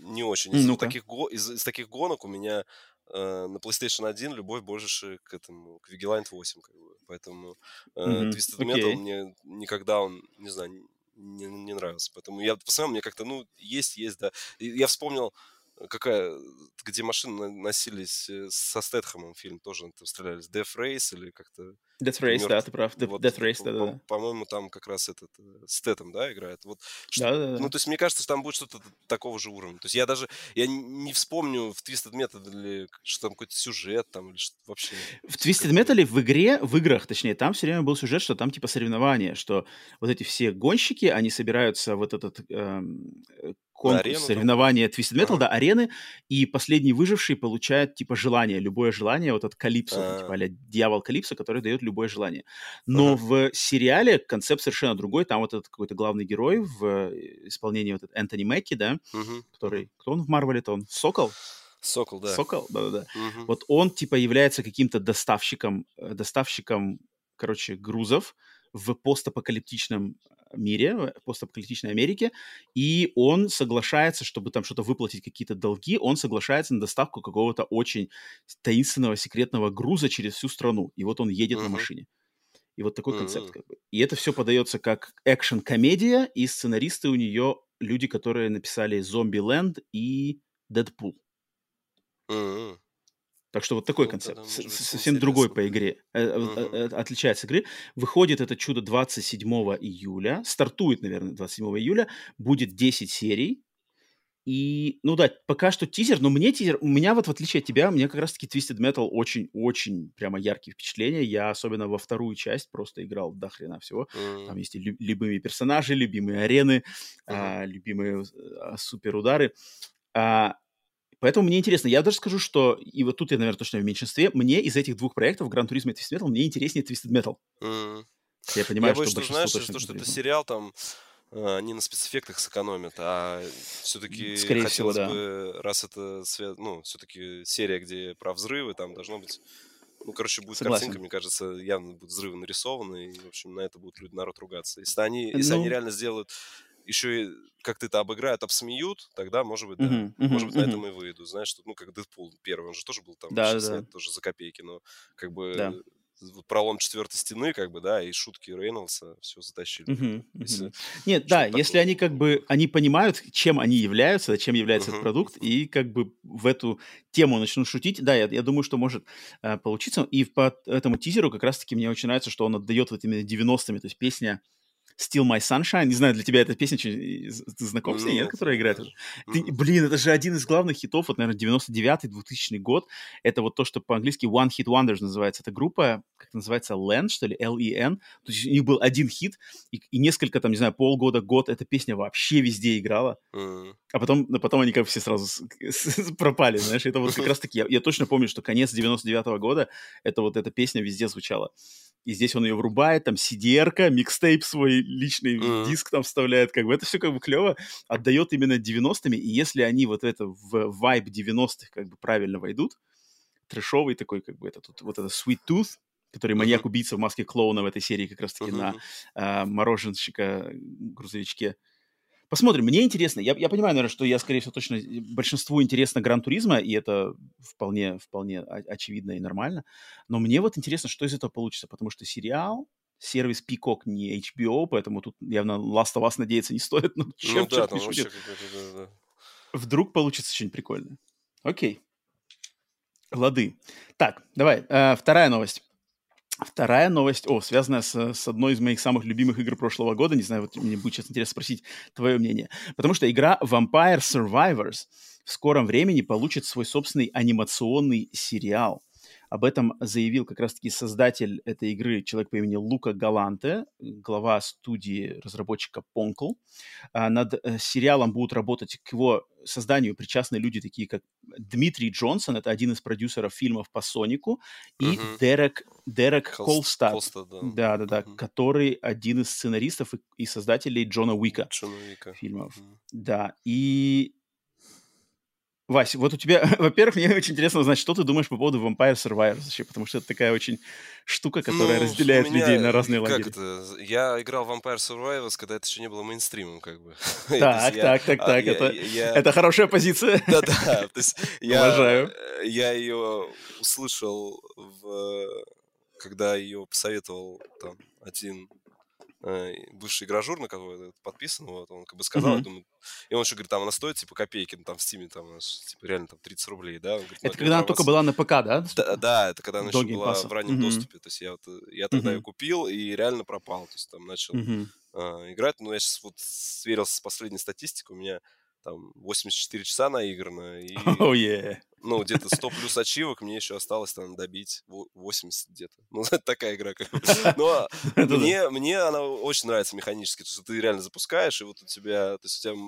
не очень. Из, ну таких, из, из таких гонок у меня э, на PlayStation 1 любовь больше к этому, к Vigilant 8, как бы. Поэтому э, mm-hmm. Twisted okay. Metal мне никогда он, не знаю, не, не нравился. Поэтому я посмотрел, мне как-то, ну, есть, есть, да. И я вспомнил какая, где машины носились э, со Стэтхэмом фильм, тоже там стрелялись, Death Race или как-то... Death Race, Мертв... да, ты прав, вот, Death Race, да, да. По-моему, там как раз этот э, Стэтом, да, играет. Вот, что, да, да, да. Ну, то есть, мне кажется, что там будет что-то такого же уровня. То есть, я даже, я не вспомню в Twisted Metal или что там какой-то сюжет там, или что вообще... В Twisted Metal в игре, в играх, точнее, там все время был сюжет, что там типа соревнования, что вот эти все гонщики, они собираются вот этот эм, конкурс, арену, соревнования Twisted Metal, ага. да, арены, и последний выживший получает, типа, желание, любое желание, вот от Калипсо, а типа, а дьявол Калипсо, который дает любое желание. Но ага. в сериале концепт совершенно другой, там вот этот какой-то главный герой в э, исполнении вот этот Энтони Мэкки, да, угу. который, кто он в Марвеле-то, он Сокол? Сокол, да. Сокол, да-да-да. Угу. Вот он, типа, является каким-то доставщиком, э, доставщиком, короче, грузов в постапокалиптичном мире, постапокалиптичной Америке, и он соглашается, чтобы там что-то выплатить, какие-то долги, он соглашается на доставку какого-то очень таинственного секретного груза через всю страну. И вот он едет uh-huh. на машине. И вот такой uh-huh. концепт. Как бы. И это все подается как экшен-комедия, и сценаристы у нее люди, которые написали «Зомби Ленд» и «Дэдпул». Uh-huh. Так что вот такой ну, концепт, совсем другой по игре, uh-huh. отличается игры. Выходит это чудо 27 июля, стартует, наверное, 27 июля, будет 10 серий. И, ну да, пока что тизер, но мне тизер, у меня вот в отличие от тебя, меня как раз-таки Twisted Metal очень-очень прямо яркие впечатления. Я особенно во вторую часть просто играл до хрена всего. Mm. Там есть и любимые персонажи, любимые арены, mm. а, любимые а, суперудары. А, Поэтому мне интересно, я даже скажу, что, и вот тут я, наверное, точно в меньшинстве, мне из этих двух проектов, Gran Turismo и Twisted Metal, мне интереснее Twisted Metal. Mm. Я понимаю, я что, что знаешь, то, что это сериал там а, не на спецэффектах сэкономят, а все-таки Скорее хотелось всего, да. бы, раз это ну, все-таки серия, где про взрывы, там должно быть ну, короче, будет Согласен. картинка, мне кажется, явно будут взрывы нарисованы, и, в общем, на это будут люди, народ ругаться. Если они, если ну... они реально сделают еще и как-то это обыграют, обсмеют, тогда, может быть, да. Uh-huh, может быть, uh-huh. на этом и выйду. Знаешь, что, ну, как Дэдпул первый, он же тоже был там да, да. тоже за копейки, но как бы да. пролом четвертой стены, как бы, да, и шутки Рейнольдса все затащили. Uh-huh. Если, Нет, да, такое. если они как бы, они понимают, чем они являются, чем является uh-huh. этот продукт, и как бы в эту тему начнут шутить, да, я, я думаю, что может э, получиться. И по этому тизеру как раз-таки мне очень нравится, что он отдает вот именно 90-ми, то есть песня Still My Sunshine. Не знаю, для тебя эта песня, ты знаком с ней, нет, которая играет? Ты, блин, это же один из главных хитов, вот, наверное, 99-2000 год. Это вот то, что по-английски One Hit Wonders называется. Это группа, как называется, Len, что ли, L-E-N. То есть у них был один хит, и, и несколько, там, не знаю, полгода, год эта песня вообще везде играла. А потом, а потом они как все сразу с, с, пропали, знаешь. Это вот как (laughs) раз-таки, я, я точно помню, что конец 99-го года, это вот эта песня везде звучала и здесь он ее врубает, там CDR-ка, микстейп свой личный mm. диск там вставляет, как бы это все как бы клево, отдает именно 90-ми, и если они вот это в вайб 90-х как бы правильно войдут, трешовый такой, как бы это тут, вот это Sweet Tooth, который маньяк-убийца в маске клоуна в этой серии как раз-таки uh-huh. на а, мороженщика грузовичке, Посмотрим. Мне интересно. Я, я понимаю, наверное, что я, скорее всего, точно большинству интересно Гран-туризма, и это вполне, вполне очевидно и нормально. Но мне вот интересно, что из этого получится, потому что сериал, сервис Peacock не HBO, поэтому тут явно Last of Us надеяться не стоит. Но ну (laughs) чем ну, да, там вообще да, да. Вдруг получится что-нибудь прикольное. Окей. Лады. Так, давай, э, вторая новость. Вторая новость, о, связанная с, с одной из моих самых любимых игр прошлого года. Не знаю, вот мне будет сейчас интересно спросить твое мнение. Потому что игра Vampire Survivors в скором времени получит свой собственный анимационный сериал. Об этом заявил как раз-таки создатель этой игры, человек по имени Лука Галанте, глава студии разработчика Ponkel. А над э, сериалом будут работать к его созданию причастны люди такие, как Дмитрий Джонсон, это один из продюсеров фильмов по Сонику, и uh-huh. Дерек, Дерек Холстад, Холстад да. да, да, uh-huh. который один из сценаристов и, и создателей Джона Уика, Джона Уика. фильмов. Uh-huh. Да, и Вась, вот у тебя, (laughs) во-первых, мне очень интересно узнать, что ты думаешь по поводу Vampire Survivors вообще, потому что это такая очень штука, которая ну, разделяет меня, людей на разные как лагеря. Это? Я играл в Vampire Survivors, когда это еще не было мейнстримом, как бы. (laughs) Так, так, так, а, так, это, это хорошая позиция. (laughs) Да-да, то есть я, Уважаю. я ее услышал, в, когда ее посоветовал там один Э, бывший игражур, на кого я подписан, вот, он как бы сказал, mm-hmm. думаю, и он еще говорит, там она стоит, типа, копейки, ну, там в Стиме, там, типа, реально, там, 30 рублей, да? говорит, это когда она только была на ПК, да? Да, да это когда она еще была в раннем mm-hmm. доступе, то есть я, вот, э, я тогда mm-hmm. ее купил и реально пропал, то есть там начал mm-hmm. э, играть, но я сейчас вот сверился с последней статистикой, у меня там 84 часа наиграно, (laughs) и, oh, yeah. ну, где-то 100 (laughs) плюс ачивок мне еще осталось там добить 80 где-то. (laughs) Ну, это такая игра. Как... Но мне, мне она очень нравится механически, то есть ты реально запускаешь, и вот у тебя, то есть у тебя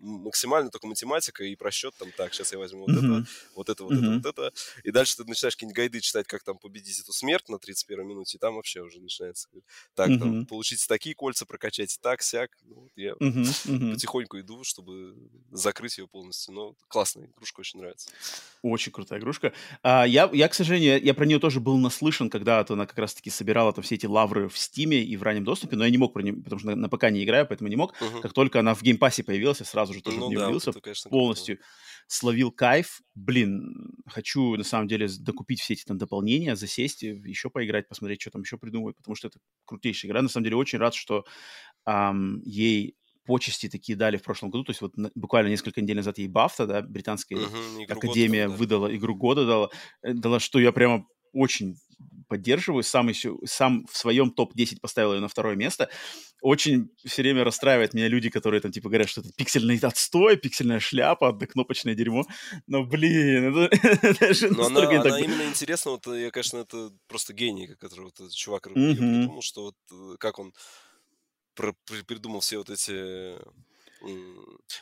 максимально только математика и просчет там, так, сейчас я возьму вот mm-hmm. это, вот это, вот mm-hmm. это, вот это. И дальше ты начинаешь какие-нибудь гайды читать, как там победить эту смерть на 31 минуте, и там вообще уже начинается. Так, mm-hmm. там, получить такие кольца, прокачать так, сяк. Ну, вот я mm-hmm. Mm-hmm. потихоньку иду, чтобы закрыть ее полностью. Но классная игрушка, очень нравится. Очень крутая игрушка. А, я, я, к сожалению, я про нее тоже был наслышан, когда она как раз-таки собирала там все эти лавры в Стиме и в раннем доступе, но я не мог про нее, потому что на, на ПК не играю, поэтому не мог. Uh-huh. Как только она в Game Pass е появилась, я сразу же тоже ну, не да, влился, вот конечно, полностью круто. словил кайф. Блин, хочу на самом деле докупить все эти там дополнения, засесть, еще поиграть, посмотреть, что там еще придумывают, потому что это крутейшая игра. На самом деле очень рад, что эм, ей почести такие дали в прошлом году. То есть вот на, буквально несколько недель назад ей Бафта, да, британская uh-huh, академия года, да. выдала игру года, дала, э, дала, что я прямо очень поддерживаю, сам еще, сам в своем топ-10 поставил ее на второе место. Очень все время расстраивает меня люди, которые там типа говорят, что это пиксельный отстой, пиксельная шляпа, однокнопочное дерьмо. Но, блин, это, (laughs) это же Но она, так... она именно интересна, вот я, конечно, это просто гений, который вот чувак mm-hmm. придумал, что вот э, как он придумал все вот эти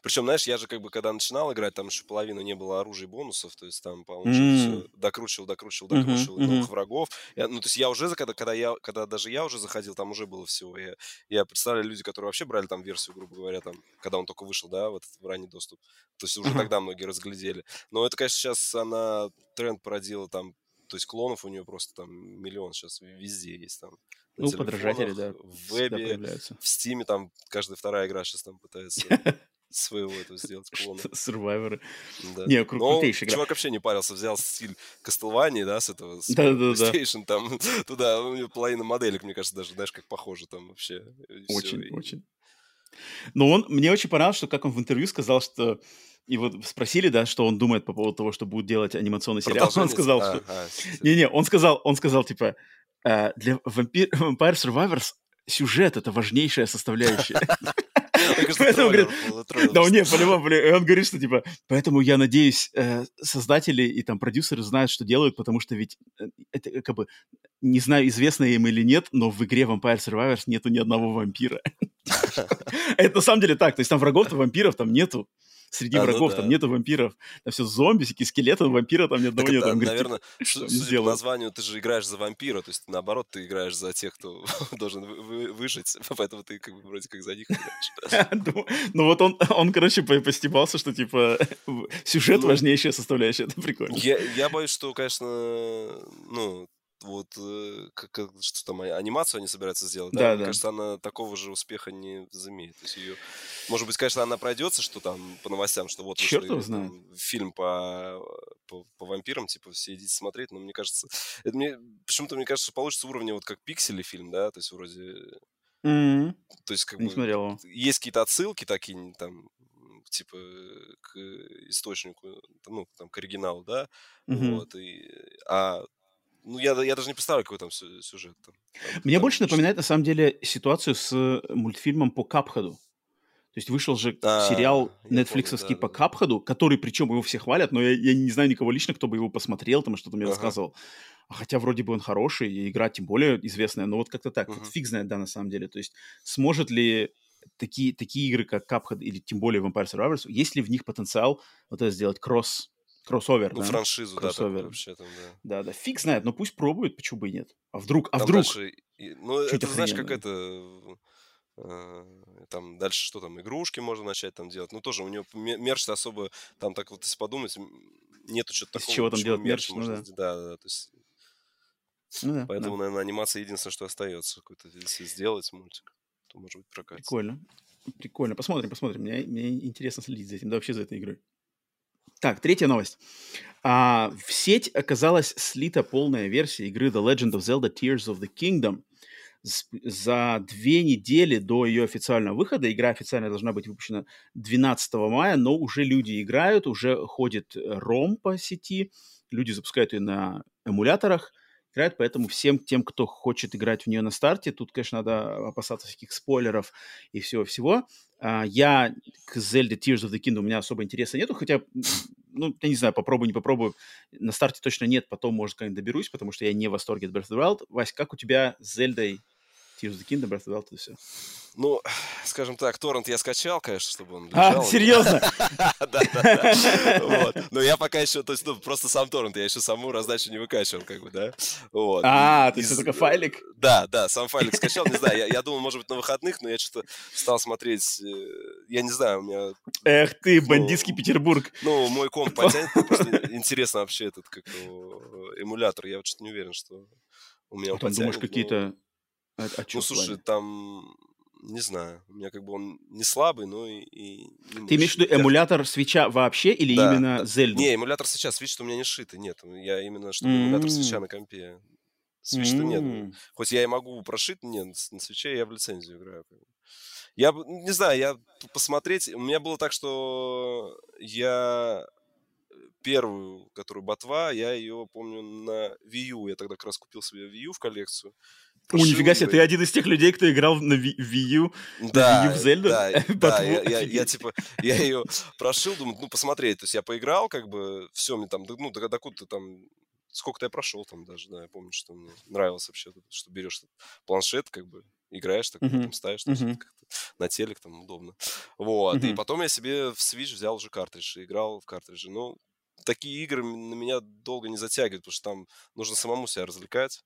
причем, знаешь, я же как бы, когда начинал играть, там еще половина не было оружия и бонусов, то есть там, по-моему, mm. все докручивал, докручивал, докручивал mm-hmm. новых врагов. Я, ну, то есть я уже, когда, когда, я, когда даже я уже заходил, там уже было всего. Я, я представляю люди, которые вообще брали там версию, грубо говоря, там, когда он только вышел, да, в этот в ранний доступ. То есть уже mm-hmm. тогда многие разглядели. Но это, конечно, сейчас она тренд породила там то есть клонов у нее просто там миллион сейчас везде есть там. Ну, подражатели, да. В вебе, в стиме там каждая вторая игра сейчас там пытается (laughs) своего этого сделать клона. (laughs) Сурвайверы. Да. Не, кру- Но крутейшая игра. чувак вообще не парился, взял стиль Кастлвании, да, с этого, с да, PlayStation, да, да. там, (laughs) туда, у него половина моделек, мне кажется, даже, знаешь, как похоже там вообще. Очень, все, очень. Но он, мне очень понравилось, что как он в интервью сказал, что и вот спросили, да, что он думает по поводу того, что будет делать анимационный сериал. Он сказал, что... Не-не, он сказал, он сказал, типа, «Э, для Vampire, Survivors сюжет — это важнейшая составляющая. (laughs) Поэтому, говорит, да, нет, по-любому, и он говорит, что, типа, поэтому я надеюсь, э, создатели и там продюсеры знают, что делают, потому что ведь э, это как бы, не знаю, известно им или нет, но в игре Vampire Survivors нету ни одного вампира. (laughs) Это на самом деле так, то есть там врагов-то вампиров там нету среди а, врагов, ну, да. там нету вампиров, там все зомби, всякие скелеты, вампира там ни одного нет. Там, наверное, говорит, (laughs) судя по названию, ты же играешь за вампира, то есть наоборот, ты играешь за тех, кто (laughs) должен выжить, (laughs) поэтому ты как бы вроде как за них играешь. Ну, ну вот он, он, короче, постебался, что типа сюжет ну, важнейшая составляющая, это прикольно. Я боюсь, что, конечно, ну, вот э, как, как, что там а, анимацию они собираются сделать, да, да, мне да. кажется, она такого же успеха не замеет. То есть ее, может быть, конечно, она пройдется, что там по новостям, что вот Черт вышел, там, фильм по, по, по вампирам, типа все идите смотреть, но мне кажется, это мне почему-то мне кажется, получится уровня вот как пиксели фильм, да, то есть вроде, mm-hmm. то есть как не бы смотрел. есть какие-то отсылки такие там типа, к источнику, ну, там, к оригиналу, да, Мгм. вот, и, а, ну, я, я даже не представляю, какой там сю- сюжет. Там, Там- Мне там больше напоминает, на самом деле, ситуацию с э, мультфильмом по Капхаду. То есть вышел же сериал А, я нетфликсовский по да, да. Капхаду, который, причем его все хвалят, но я, я не знаю никого лично, кто бы его посмотрел, там что-то мне Ага. рассказывал. А Хотя вроде бы он хороший, и игра тем более известная, но вот как-то так. Вот Мгм. фиг знает, да, на самом деле. То есть сможет ли такие, такие игры, как Cuphead или тем более Vampire Survivors, есть ли в них потенциал вот это сделать кросс, кроссовер, Ну, да? франшизу, да, Кроссовер. вообще там, да. Да, да, фиг знает, но пусть пробуют, почему бы и нет. А вдруг, а Там вдруг? дальше и- ну, Чуть это, знаешь, как охрененно. это... э, Там дальше что там, игрушки можно начать там делать. Ну, тоже у него мерч особо, там так вот, если подумать, нету что-то Из такого. чего там делать мерч, ну можно да. сделать. Да, да, да. То есть, Ну да, поэтому, да. наверное, анимация единственное, что остается. Какой-то, если сделать мультик, то, может быть, прокатится. Прикольно. Прикольно. Посмотрим, посмотрим. Мне, мне интересно следить за этим, да вообще за этой игрой. Так, третья новость. А, в сеть оказалась слита полная версия игры The Legend of Zelda Tears of the Kingdom. За две недели до ее официального выхода, игра официально должна быть выпущена 12 мая, но уже люди играют, уже ходит э, ром по сети, люди запускают ее на эмуляторах, играют, поэтому всем тем, кто хочет играть в нее на старте, тут, конечно, надо опасаться всяких спойлеров и всего-всего. А, Я к Zelda Tears of the Kingdom у меня особо интереса нету, хотя, ну, я не знаю, попробую, не попробую. На старте точно нет, потом, может, когда-нибудь доберусь, потому что я не в восторге от Breath of the Wild. Вась, как у тебя с Зельдой Tears of the Kingdom, Breath of the Wild, это все? Ну, скажем так, торрент я скачал, конечно, чтобы он А, лежал. меня. серьезно? (laughs) Да, да, да. Вот. Но я пока еще, то есть, ну, просто сам торрент, я еще саму раздачу не выкачивал, как бы, да. А, то есть только файлик? Да, да, сам файлик скачал, не знаю, я, думал, может быть, на выходных, но я что-то стал смотреть, э, я не знаю, у меня, Эх ты, бандитский Петербург. ну, мой комп потянет, просто интересно вообще этот, как его, эмулятор, я вот что-то не уверен, что у меня он А Там, думаешь, потянет, но- какие-то... А, а Ну, слушай, плане? там, не знаю, у меня как бы он не слабый, но и, и не Ты имеешь в виду эмулятор свеча вообще или Да, именно да. Зельду? Не, эмулятор сейчас, Switch у меня не шитый, нет. Я именно, чтобы эмулятор свеча на компе. Switch-то нет. М. Хоть я и могу прошить, нет, на свече я в лицензию играю. Я, не знаю, я посмотреть... У меня было так, что я первую, которую ботва, я ее помню на Wii U. Я тогда как раз купил себе Wii U в коллекцию. О, нифига себе, ты один из тех людей, кто играл на Wii U. Да, Wii U в Зельду? да, (laughs) да, я, я- я, типа, я ее прошил, думаю, ну, посмотреть, то есть я поиграл, как бы, все, мне там, ну, до, докуда-то там, сколько-то я прошел там даже, да, я помню, что мне нравилось вообще, что берешь планшет, как бы, играешь, так, Мгм, там ставишь, это как-то на телек там удобно. Вот, и Мгм. потом я себе в Switch взял уже картридж и играл в картридже, ну, такие игры на меня долго не затягивают, потому что там нужно самому себя развлекать.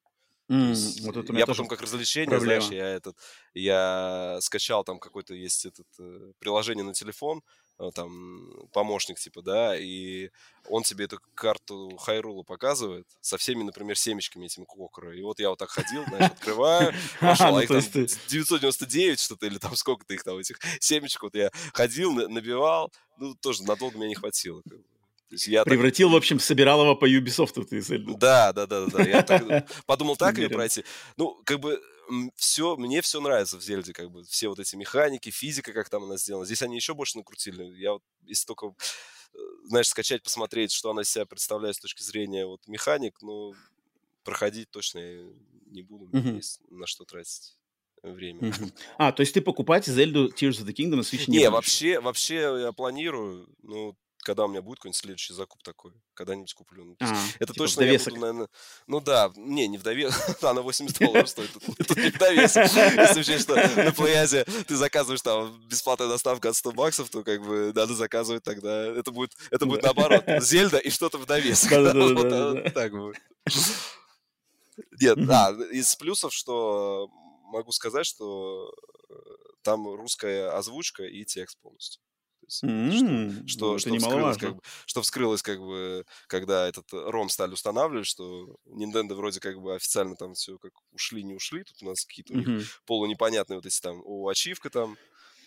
М, есть Вот это я потом как развлечение, проблема. знаешь, я этот, я скачал там какой-то есть этот э, приложение на телефон, э, там помощник типа, да, и он тебе эту карту Хайрула показывает со всеми, например, семечками этими кокора. И вот я вот так ходил, знаешь, открываю, (laughs) пошел, а их там есть ты- 999 что-то, или там сколько-то их там, этих семечек, вот я ходил, на- набивал, ну, тоже надолго меня не хватило. как бы. То есть я так Превратил, в общем, собиралова по Ubisoft ты Зельду. да, да, да, да, да. Я так подумал так Уверен. пройти. Ну, как бы все, мне все нравится в Зельде, как бы все вот эти механики, физика, как там она сделана. Здесь они еще больше накрутили. Я вот, если только, э, знаешь, скачать, посмотреть, что она из себя представляет с точки зрения вот механик, ну, проходить точно я не буду. Мгм. есть на что тратить время. Мгм. А, то есть ты покупать Зельду Tears of the Kingdom на Switch не Не, будешь? вообще, вообще я планирую, ну, когда у меня будет какой-нибудь следующий закуп такой, когда-нибудь куплю. Ну, А, это типа точно я довесок. буду, наверное... Ну да, не, не в довесок, она 80 долларов стоит, (laughs) тут, не в довесок. (laughs) Если учесть, что на (laughs) Плеязе ты заказываешь там бесплатная доставка от 100 баксов, то как бы надо заказывать тогда, это будет, это будет наоборот, Зельда и что-то в довесок. Да-да-да-да-да-да. Вот, а, Так будет. Нет, да, из плюсов, что могу сказать, что э, там русская озвучка и текст полностью. То есть, что- М, что, ну, что, вскрылось, как бы, что вскрылось, как бы, когда этот ром стали устанавливать, что Nintendo вроде как бы официально там все как ушли, не ушли, тут у нас какие-то у них полунепонятные вот эти там, о, ачивка там,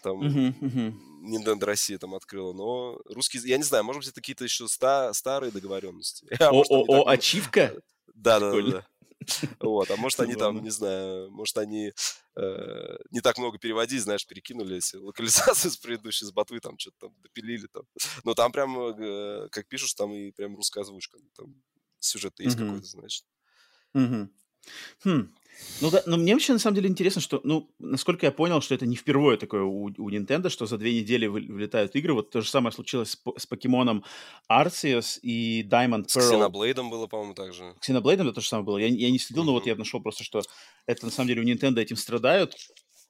там Мгм, мгм. Nintendo Россия там открыла, но русский, язык- я не знаю, может быть, это какие-то еще ста, старые договоренности. (laughs) О, о, о, ачивка? Да, да, да. (laughs) Вот, а может они там, не знаю, может они э, не так много переводить, знаешь, перекинули эти локализации (laughs) с предыдущей, с ботвы, там что-то там допилили там. Но там прям, э, как пишешь, там и прям русская озвучка. Там сюжет есть какой-то. Хм. Ну да, но мне вообще на самом деле интересно, что, ну, насколько я понял, что это не впервые такое у, у Nintendo, что за две недели вы, вылетают игры. Вот то же самое случилось с, с покемоном Arceus и Diamond Pearl. С Xenoblade было, по-моему, так же. Xenoblade это то же самое было. Я, я не следил, mm-hmm. но вот я нашел просто, что это на самом деле у Nintendo этим страдают.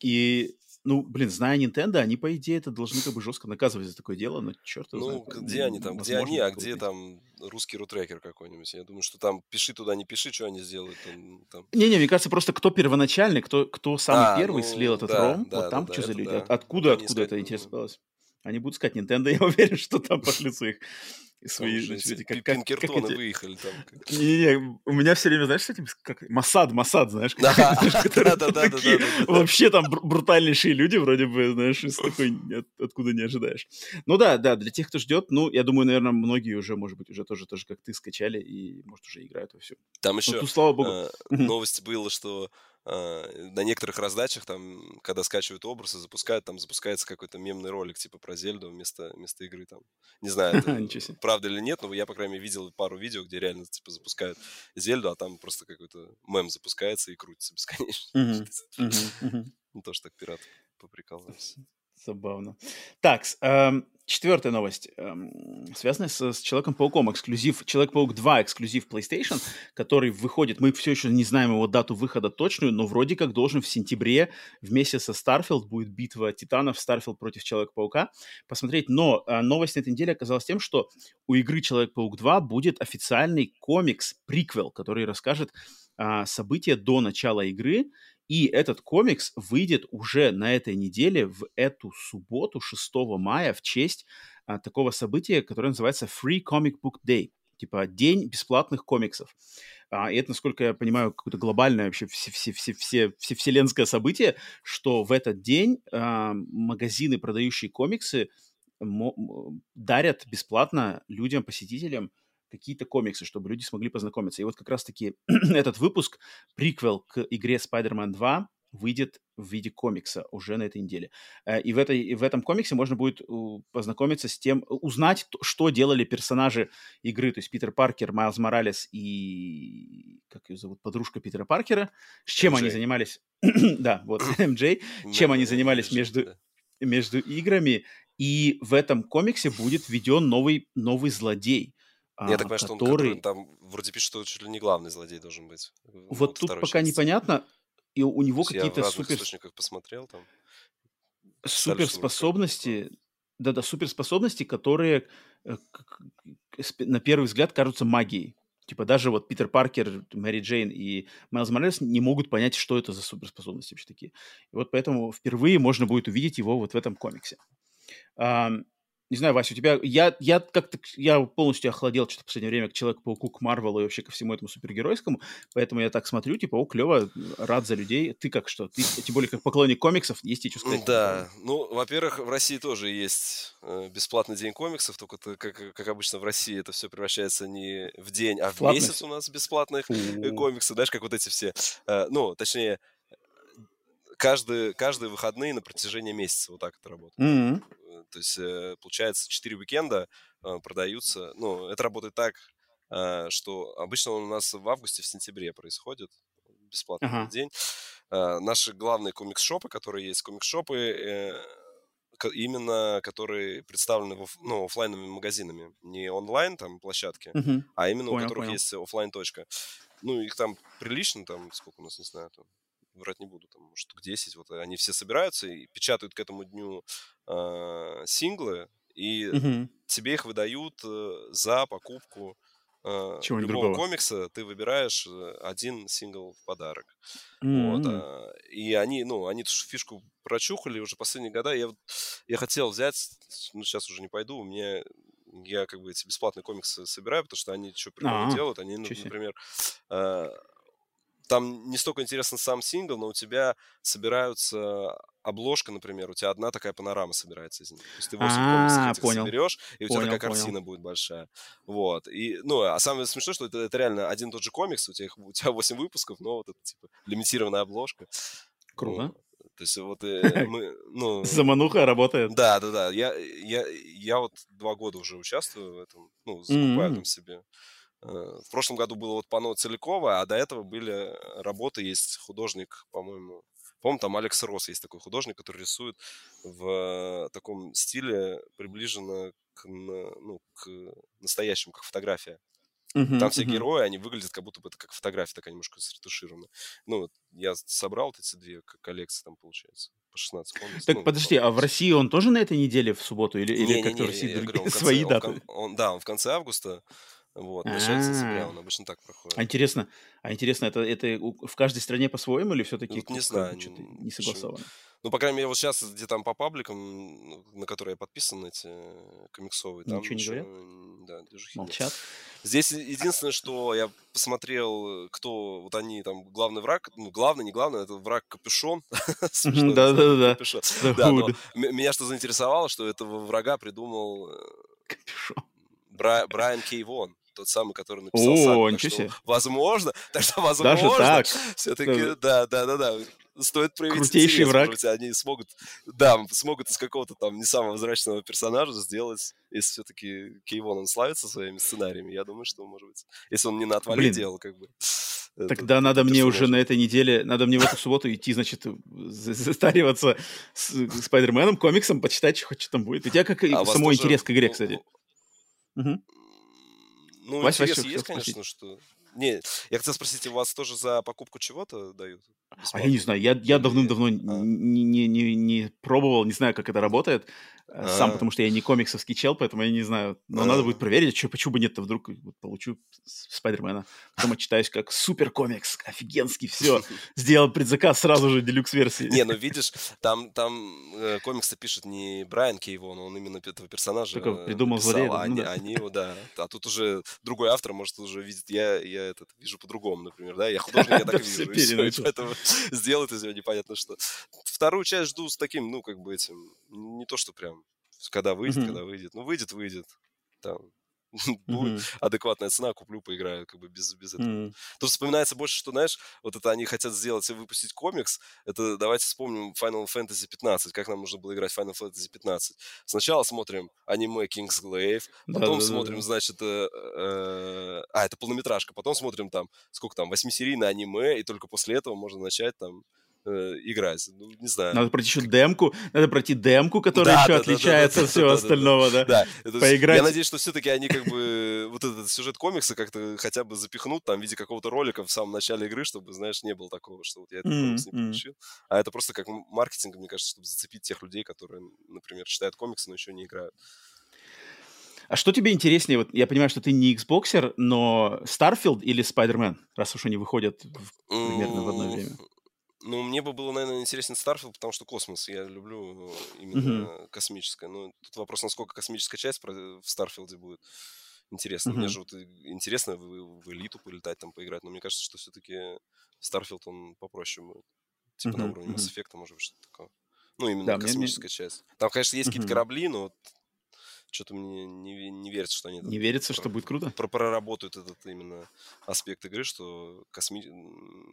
И ну, блин, зная Nintendo, они, по идее, это должны как бы жестко наказывать за такое дело, но черт Ну, знает, где они там, где они, а где там русский рутрекер какой-нибудь? Я думаю, что там пиши туда, не пиши, что они сделают. Там. Не-не, мне кажется, просто кто первоначальный, кто, кто самый а, первый ну, слил этот да, ром, да, вот там да, что да, за люди, да. откуда, откуда это интересно Они будут сказать Nintendo, (laughs) я уверен, что там пошлют своих свои, уже эти, как, Пинкертоны как эти... выехали там. (laughs) Не-не, у меня все время, знаешь, с этим, как Масад, Масад, знаешь, вообще там брутальнейшие люди, вроде бы, знаешь, из такой, откуда не ожидаешь. Ну да, да, для тех, кто ждет, ну, я думаю, наверное, многие уже, может быть, уже тоже, тоже как ты скачали и, может, уже играют во все. Там еще, ну, слава богу. Э, новость была, что на некоторых раздачах, там, когда скачивают образы, запускают, там запускается какой-то мемный ролик, типа про Зельду вместо, вместо игры, там. Не знаю, это (laughs) правда или нет, но я, по крайней мере, видел пару видео, где реально, типа, запускают Зельду, а там просто какой-то мем запускается и крутится бесконечно. (laughs) Ну, (laughs) тоже так пират поприкалывался. Забавно. Так, эм, четвертая новость, эм, связанная с, с Человеком-пауком. Эксклюзив, Человек-паук 2 эксклюзив PlayStation, который выходит, мы все еще не знаем его дату выхода точную, но вроде как должен в сентябре вместе со Starfield будет битва титанов Starfield против Человека-паука посмотреть. Но э, новость на этой неделе оказалась тем, что у игры Человек-паук 2 будет официальный комикс-приквел, который расскажет э, события до начала игры, и этот комикс выйдет уже на этой неделе, в эту субботу, 6 мая, в честь а, такого события, которое называется Free Comic Book Day. Типа день бесплатных комиксов. А, и это, насколько я понимаю, какое-то глобальное вообще все, все, все, все, все вселенское событие, что в этот день а, магазины, продающие комиксы, дарят бесплатно людям, посетителям какие-то комиксы, чтобы люди смогли познакомиться. И вот как раз-таки (clears throat) этот выпуск, приквел к игре Spider-Man 2, выйдет в виде комикса уже на этой неделе. Э, и в, этой, и в этом комиксе можно будет познакомиться с тем, узнать, что делали персонажи игры, то есть Питер Паркер, Майлз Моралес и, как ее зовут, подружка Питера Паркера, с чем MJ. они занимались, (clears throat) да, вот, МJ, (laughs) чем они занимались между, между играми, и в этом комиксе будет введен новый, новый злодей, я так понимаю, что он который, там вроде пишет, что чуть ли не главный злодей должен быть. Вот тут пока части. непонятно, и у него какие-то супер... источниках посмотрел там. Суперспособности, да-да, суперспособности, которые э, на первый взгляд кажутся магией. Типа даже вот Питер Паркер, Мэри Джейн и Майлз Моралес не могут понять, что это за суперспособности вообще такие. И вот поэтому впервые можно будет увидеть его вот в этом комиксе. Не знаю, Вася, у тебя... Я, я как-то... Я полностью охладел что-то в последнее время к Человеку-пауку, к Марвелу и вообще ко всему этому супергеройскому, поэтому я так смотрю, типа, о, клево, рад за людей. Ты как что? Ты, тем более, как поклонник комиксов, есть тебе что сказать? Да, ну, во-первых, в России тоже есть э, бесплатный день комиксов, только это, как, как обычно в России это все превращается не в день, а в Платность. месяц у нас бесплатных э, комиксы, знаешь, как вот эти все... Э, ну, точнее, каждые, каждые выходные на протяжении месяца вот так это работает. Mm-hmm. То есть, э, получается, 4 уикенда э, продаются. Ну, это работает так, что обычно он у нас в августе, в сентябре происходит. Бесплатный uh-huh. день. Наши главные комикс-шопы, которые есть, комикс-шопы, именно которые представлены в, ну, офлайновыми магазинами. Не онлайн там площадки, uh-huh. а именно понял, у которых понял. есть офлайн точка. Ну, их там прилично, там, сколько у нас, не знаю, там, врать не буду, там, штук 10, вот они все собираются и печатают к этому дню э, синглы, и угу. тебе их выдают э, за покупку э, любого другого. комикса, ты выбираешь э, один сингл в подарок. Mm-hmm. Вот, э, и они, ну, они эту фишку прочухали уже последние года. Я, я хотел взять, ну, сейчас уже не пойду, у меня я как бы эти бесплатные комиксы собираю, потому что они что прикольно делают. Они, ну, например, э, там не столько интересен сам сингл, но у тебя собираются обложка, например, у тебя одна такая панорама собирается из них. То есть ты 8 А, комиксов понял. соберешь, и у тебя Понял, такая понял. картина будет большая. Вот. И, ну, а самое смешное, что это, это реально один и тот же комикс, у тебя, их- у тебя 8 выпусков, но вот это, типа, лимитированная обложка. Круто. Вот. То есть вот э, (laughs) мы, ну... Замануха работает. Да, да, да. Я, я, я вот два года уже участвую в этом, ну, закупаю там себе. Э, В прошлом году было вот панно Целикова, а до этого были работы, есть художник, по-моему, по-моему, там Алекс Росс есть такой художник, который рисует в таком стиле приближенно к, ну, к настоящему, как фотография. Мгм, Там все мгм. герои, они выглядят как будто бы это как фотография такая немножко сретуширована. Ну, я собрал вот эти две коллекции, там, получается, по 16 комиксов. Так ну, подожди, а в России он тоже на этой неделе в субботу или, или как-то в Не-не-не, России я другие- говорю, он в (laughs) конце- свои он в даты? кон- он- да, он в конце августа, вот, начало сентября, А. он обычно так проходит. А интересно, а интересно, это, это в каждой стране по-своему или все-таки Вот не знаю, что-то не согласовано? Ну, по крайней мере, вот сейчас, где там по пабликам, ну, на которые я подписан, эти э, комиксовые, там Ничего не говорят? Да, движухи нет. Молчат? Здесь е- единственное, что я посмотрел, кто вот они там главный враг, ну главный, не главный, это враг капюшон. (laughs) Смешное да, меня что заинтересовало, что этого врага придумал э, Капюшон. Бра- Брайан Кей Вон, тот самый, который написал О. Так ничего что, себе. Возможно, (laughs) так что Даже возможно, так? все-таки, Даже- да, да, да, да. Стоит проявить Крутейший интерес, враг. может быть, они смогут, да, смогут из какого-то там не самого взрачного персонажа сделать, если все-таки Кейвон, он славится своими сценариями, я думаю, что, может быть, если он не на отвале Блин. делал, как бы. (laughs) это- Тогда надо мне уже персонаж. на этой неделе, надо мне в эту субботу идти, значит, за- затариваться с Спайдерменом, комиксом, почитать, хоть что там будет. У тебя как и А самой интерес к игре, кстати. Мгм. Ну, Вась, Вась, интерес что есть, хотел спросить? конечно, что... Не, я хотел спросить, у вас тоже за покупку чего-то дают? А я не знаю, я, я давным-давно а. не, не, не, не пробовал, не знаю, как это работает. Э, Сам, А. потому что я не комиксовский чел, поэтому я не знаю. Но А. надо будет проверить, что, почему бы нет-то вдруг получу Спайдермена. Потом отчитаюсь как супер комикс, офигенский, все. (laughs) Сделал предзаказ сразу же, делюкс-версии. Не, ну видишь, там, там э, комиксы пишет не Брайан Кейвон, он именно этого персонажа Только э, придумал злодея, а ну они, да. они его, да. А тут уже другой автор, может, уже видит, я, я этот, вижу по-другому, например, да, я художник, я (laughs) так вижу, поэтому (laughs) сделает из него непонятно что. Вторую часть жду с таким, ну, как бы этим, не то, что прям, когда выйдет, Мгм. когда выйдет, ну, выйдет, выйет, там, (laughs) будет Мгм. адекватная цена, куплю, поиграю, как бы без, без этого. М. Тут вспоминается больше, что, знаешь, вот это они хотят сделать и выпустить комикс. Это давайте вспомним Final Fantasy 15, как нам нужно было играть Final Fantasy 15. Сначала смотрим аниме Kingsglaive, потом Да-да-да-да. смотрим, значит, э, э, а, это полнометражка, потом смотрим там, сколько там, восьмисерийное аниме, и только после этого можно начать там играть. Ну, не знаю. Надо пройти еще демку, надо пройти демку, которая Да, еще да, да, да, отличается да, от всего да, да, да. остального, да? Да, с- Поиграть. я надеюсь, что все-таки они как бы вот этот сюжет комикса как-то хотя бы запихнут там в виде какого-то ролика в самом начале игры, чтобы, знаешь, не было такого, что вот я этот комикс не получил. А это просто как маркетинг, мне кажется, чтобы зацепить тех людей, которые, например, читают комиксы, но еще не играют. А что тебе интереснее? Вот я понимаю, что ты не Xboxер, но Starfield или Spider-Man, раз уж они выходят в- примерно в одно время? Ну, мне бы было, наверное, интересен Starfield, потому что космос. Я люблю э, именно космическое. Но тут вопрос, насколько космическая часть про- в Старфилде будет интересно. Мне Мгм. же вот интересно в, в элиту полетать, там поиграть. Но мне кажется, что все-таки Starfield, он попроще будет. Типа на Мгм, уровне Mass. Effect, может быть, что-то такое. Ну, именно Да, мне- мне- космическая часть. Там, конечно, есть какие-то Мгм. корабли, но вот что-то мне не, не верится, что они... Не верится, про- что будет круто? про- проработают этот именно аспект игры, что косми...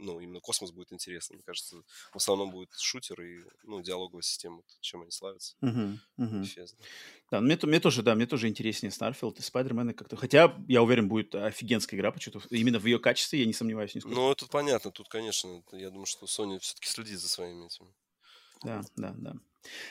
ну, именно космос будет интересно. Мне кажется, в основном будет шутер и ну, диалоговая система, чем они славятся. Мгм. Bethesda. Да, мне, мне тоже, да, мне тоже интереснее Starfield и Spider-Man как-то. Хотя, я уверен, будет офигенская игра, почему-то именно в ее качестве я не сомневаюсь нисколько. Ну, тут понятно, тут, конечно, я думаю, что Sony все-таки следит за своими этими. Да, да, да.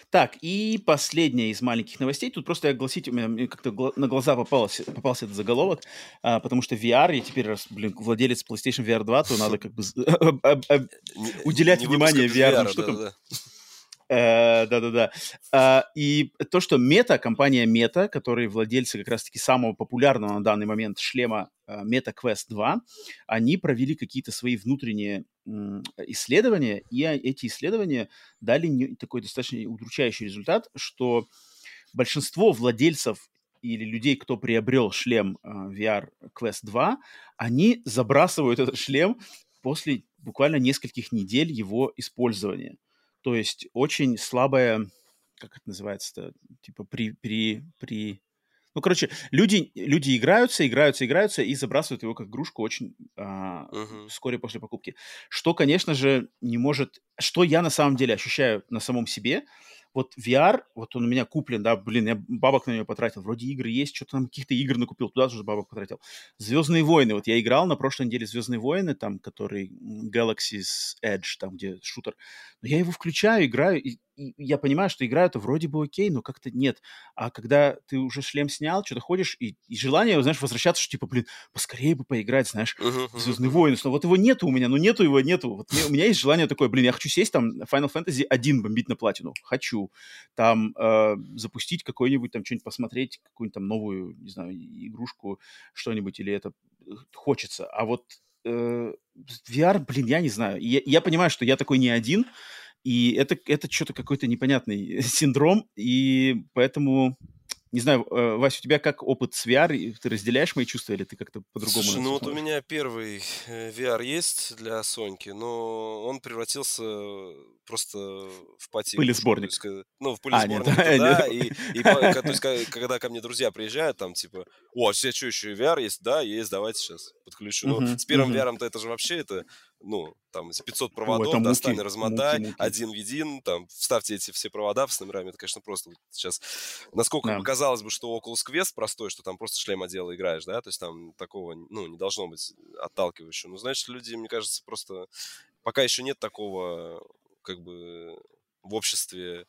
Так, и последняя из маленьких новостей. Тут просто огласить, у меня как-то на глаза попался, попался этот заголовок, а, потому что VR, я теперь, раз, блин, владелец PlayStation VR 2, то надо как бы (laughs) Уделять внимание VR-ным VR, штукам. Э, Да-да-да. А, И то, что Meta, компания Meta, которые владельцы как раз-таки самого популярного на данный момент шлема э, Meta Quest 2, они провели какие-то свои внутренние исследования, и а- эти исследования дали такой достаточно удручающий результат, что большинство владельцев или людей, кто приобрел шлем э, VR Quest 2, они забрасывают этот шлем после буквально нескольких недель его использования. То есть очень слабая, как это называется-то, типа при, при, при... Ну, короче, люди, люди играются, играются, играются и забрасывают его как игрушку очень а, uh-huh. вскоре после покупки. Что, конечно же, не может... Что я на самом деле ощущаю на самом себе, вот VR, вот он у меня куплен, да, блин, я бабок на него потратил. Вроде игры есть, что-то там каких-то игр накупил, туда тоже бабок потратил. Звездные войны, вот я играл на прошлой неделе Звездные войны, там, который Galaxy's Edge, там, где шутер. Но я его включаю, играю, и и я понимаю, что игра это вроде бы окей, но как-то нет. А когда ты уже шлем снял, что-то ходишь, и, и желание, знаешь, возвращаться, что типа, блин, поскорее бы поиграть, знаешь, uh-huh, в Звездные uh-huh. войны. Но вот его нету у меня, ну нету его, нету. Вот мне, у меня есть желание такое, блин, я хочу сесть там Final Fantasy 1 бомбить на платину. Хочу. Там э, запустить какой-нибудь, там что-нибудь посмотреть, какую-нибудь там новую, не знаю, игрушку, что-нибудь, или это э, хочется. А вот э, VR, блин, я не знаю. Я, я понимаю, что я такой не один, и это, это что-то какой-то непонятный (laughs) синдром, и поэтому не знаю, э, Вася, у тебя как опыт с VR? Ты разделяешь мои чувства или ты как-то по-другому? Слушай, ну вот у меня первый э, VR есть для Соньки, но он превратился просто в пати. Пылесборник. Ну, в пылесборник, (laughs) а, нет, да. И, и то есть, когда ко мне друзья приезжают, там типа, о, а все что, еще VR есть? Да, есть, давайте сейчас подключу. Ну, с первым VR-то это же вообще это ну, там, из 500 проводов, Ой, достань, муки, размотай, муки, муки. один в един, там, вставьте эти все провода с номерами, это, конечно, просто вот сейчас, насколько да. казалось бы, что Oculus Quest простой, что там просто шлем одела играешь, да, то есть там такого, ну, не должно быть отталкивающего, ну, значит, люди, мне кажется, просто пока еще нет такого, как бы, в обществе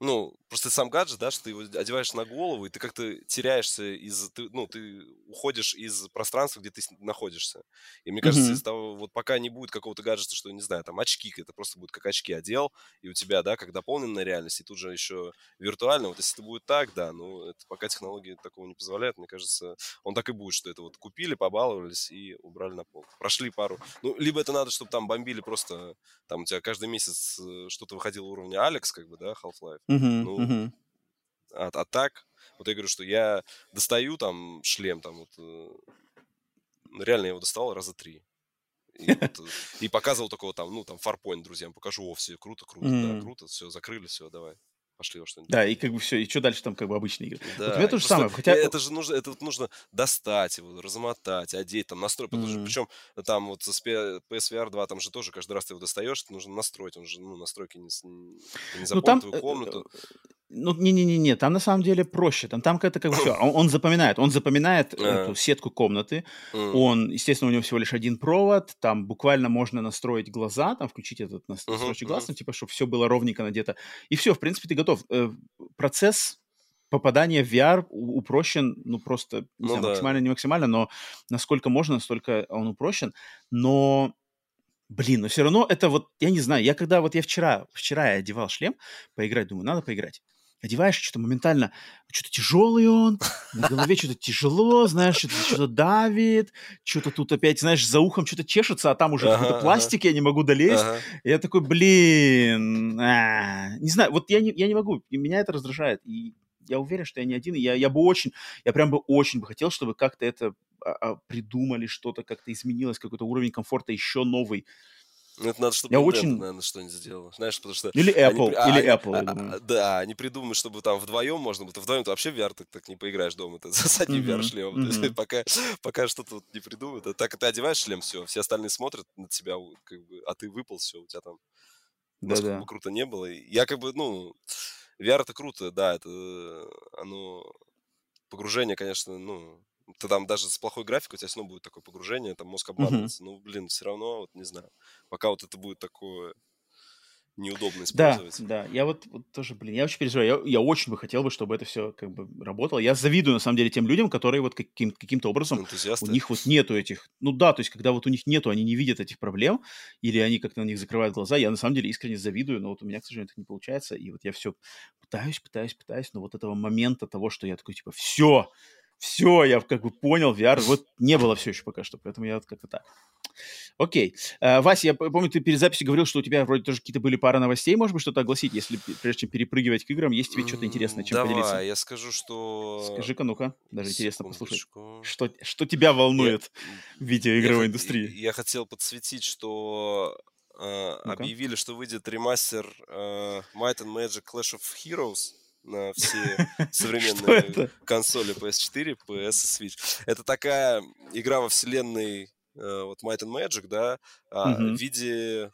ну, просто сам гаджет, да, что ты его одеваешь на голову, и ты как-то теряешься из, ты, ну, ты уходишь из пространства, где ты находишься. И мне кажется, mm-hmm. из того, вот пока не будет какого-то гаджета, что, не знаю, там очки, это просто будет как очки одел, и у тебя, да, как дополненная реальность, и тут же еще виртуально, вот если это будет так, да, ну, это пока технологии такого не позволяют, мне кажется, он так и будет, что это вот купили, побаловались и убрали на пол. Прошли пару, ну, либо это надо, чтобы там бомбили просто, там у тебя каждый месяц э, что-то выходило уровня Алекс, как бы, да, Half-Life, Uh-huh, ну, uh-huh. А, а так, вот я говорю, что я достаю там шлем, там вот, э, реально я его достал раза три. И, (laughs) вот, э, и показывал такого там, ну, там, фарпоинт друзьям, покажу, о, все, круто, круто, mm. да, круто, все, закрыли, все, давай пошли во что-нибудь. Да, и как бы все, и что дальше там как бы обычные игры. Да, вот у меня то же самое. Хотя... Это же нужно, это вот нужно достать его, размотать, одеть, там настроить. Mm-hmm. Причем там вот с PSVR 2 там же тоже каждый раз ты его достаешь, нужно настроить, он же, ну, настройки не, не запомнит ну, там, твою э, комнату. Ну, не-не-не, там на самом деле проще. Там, там это как бы все. (laughs) Он, он запоминает. Он запоминает а. эту сетку комнаты. Он, естественно, у него всего лишь один провод. Там буквально можно настроить глаза, там включить этот настройщик глаз, ну, типа, чтобы все было ровненько надето. И все, в принципе, ты готов. Э, процесс попадания в VR упрощен, ну, просто, не ну, знаю, да. максимально, не максимально, но насколько можно, настолько он упрощен. Но Блин, но все равно это вот, я не знаю, я когда вот я вчера, вчера я одевал шлем, поиграть, думаю, надо поиграть одеваешь, что-то моментально, что-то тяжелый он, на голове что-то тяжело, знаешь, что-то, что давит, что-то тут опять, знаешь, за ухом что-то чешется, а там уже ага, какой-то пластик, ага. я не могу долезть. Ага. Я такой, блин, а, не знаю, вот я не, я не могу, и меня это раздражает. И я уверен, что я не один, и я, я бы очень, я прям бы очень бы хотел, чтобы как-то это а, а, придумали, что-то как-то изменилось, какой-то уровень комфорта еще новый. Ну, это надо, чтобы я Nintendo, очень... наверное, что-нибудь сделал. Знаешь, потому что... Или Apple, они, или а, Apple, а, Да, они придумают, чтобы там вдвоем можно было. Вдвоем ты вообще в VR так, так не поиграешь дома. Ты (laughs) с одним mm-hmm. VR-шлемом. Mm-hmm. пока, пока что-то не придумают. А так ты одеваешь шлем, все, все остальные смотрят на тебя, как бы, а ты выпал, все, у тебя там... Насколько Да-да. бы круто не было. Я как бы, ну... VR это круто, да, это оно... Погружение, конечно, ну, ты там даже с плохой графикой у тебя все равно будет такое погружение, там мозг обманывается. Uh-huh. Ну, блин, все равно, вот не знаю. Пока вот это будет такое неудобно использовать. Да, да. Я вот, вот тоже, блин, я очень переживаю. Я, я очень бы хотел бы, чтобы это все как бы работало. Я завидую, на самом деле, тем людям, которые вот каким, каким-то образом... Энтузиасты. У них вот нету этих... Ну да, то есть, когда вот у них нету, они не видят этих проблем, или они как-то на них закрывают глаза, я на самом деле искренне завидую, но вот у меня, к сожалению, это не получается. И вот я все пытаюсь, пытаюсь, пытаюсь, но вот этого момента того, что я такой, типа, все, все, я как бы понял, VR вот не было все еще пока что, поэтому я вот как-то так. Окей. Uh, Вася, я помню, ты перед записью говорил, что у тебя вроде тоже какие-то были пара новостей, может быть, что-то огласить, если прежде чем перепрыгивать к играм, есть тебе что-то интересное, чем Давай, поделиться? я скажу, что... Скажи-ка, ну-ка, даже интересно послушать. Что, что тебя волнует я, в видеоигровой я, индустрии? Я хотел подсветить, что ну объявили, что выйдет ремастер uh, Might and Magic Clash of Heroes на все (laughs) современные консоли PS4, PS и Switch. Это такая игра во вселенной uh, вот Might and Magic, да, uh-huh. в виде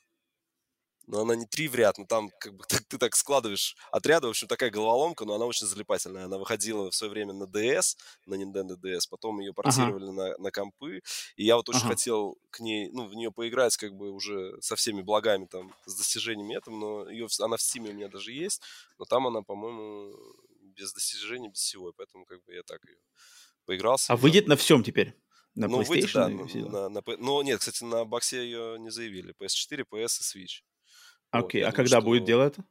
но она не три в ряд, но там как бы (laughs) ты, ты так складываешь отряды, в общем, такая головоломка, но она очень залипательная. Она выходила в свое время на DS, на Nintendo DS, потом ее портировали ага. на, на компы, и я вот очень ага. хотел к ней, ну, в нее поиграть как бы уже со всеми благами там, с достижениями этом, но ее, она в Steam у меня даже есть, но там она, по-моему, без достижений, без всего, поэтому как бы я так ее поигрался. А выйдет на всем теперь? На ну, выйдет, да. На, на, на, но нет, кстати, на боксе ее не заявили. PS4, PS и Switch. Окей, вот, а когда что... будет дело это?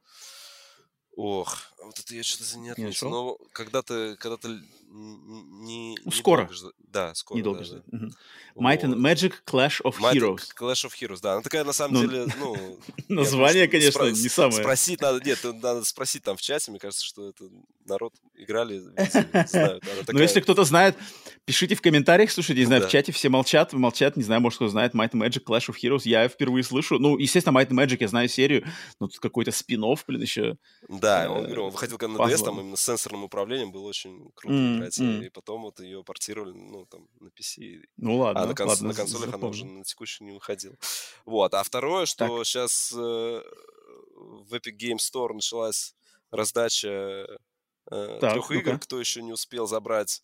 Ох, вот это я что-то не отметил. Но когда-то, когда-то не... Ну, скоро. Жд... Да, скоро. Недолго да, ждать. Угу. Might and Magic Clash of Might Heroes. Clash of Heroes, да. Она такая, на самом ну, деле, ну... (laughs) Название, конечно, не самое. Спросить надо, нет, надо спросить там в чате, мне кажется, что это народ играли, знают. Но если кто-то знает, пишите в комментариях, слушайте, не знаю, в чате все молчат, молчат, не знаю, может, кто знает Might and Magic Clash of Heroes, я впервые слышу. Ну, естественно, Might and Magic, я знаю серию, но тут какой-то спин блин, еще. Да, он, говорю, он выходил когда на DS, там именно с сенсорным управлением было очень круто играть, и потом вот ее портировали, ну, там, на PC. Ну, ладно, А на, конс- на консолях она уже на текущий не выходила. Вот, а второе, что так. сейчас э, в Epic Game Store началась раздача э, трех игр, кто еще не успел забрать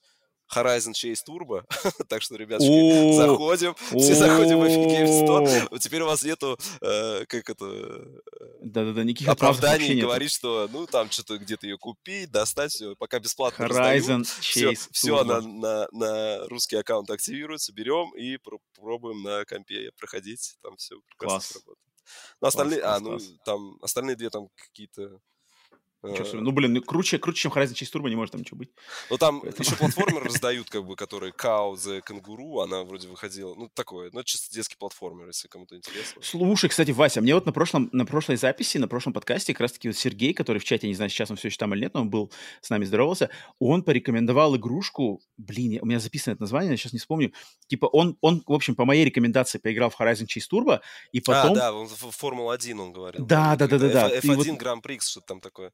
Horizon Chase Turbo. (laughs) так что, ребятушки, заходим. Все заходим в Epic Games Store. Теперь у вас нету, э, как это... Да-да-да, никаких оправданий говорить, что, ну, там что-то где-то ее купить, достать, все, пока бесплатно Horizon Chase Все, на, на, на русский аккаунт активируется, берем и пробуем на компе проходить. Там все прекрасно работает. Ну, остальные, а, ну, там, остальные две там какие-то Ничего ну, блин, круче, круче, чем Horizon Chase Turbo не может там ничего быть. Ну, там Поэтому... еще (laughs) платформер раздают, как бы, который Cow the Kangaroo, она вроде выходила. Ну, такое, ну, чисто детский платформер, если кому-то интересно. Слушай, кстати, Вася, мне вот на, прошлом, на прошлой записи, на прошлом подкасте, как раз-таки вот Сергей, который в чате, не знаю, сейчас он все еще там или нет, но он был с нами здоровался, он порекомендовал игрушку, блин, у меня записано это название, я сейчас не вспомню, типа он, он, в общем, по моей рекомендации поиграл в Horizon Chase Turbo, и а, потом... А, да, он в Формула-1 он говорил. Да, да, да, да, да. F1 вот... Гран-при, что-то там такое.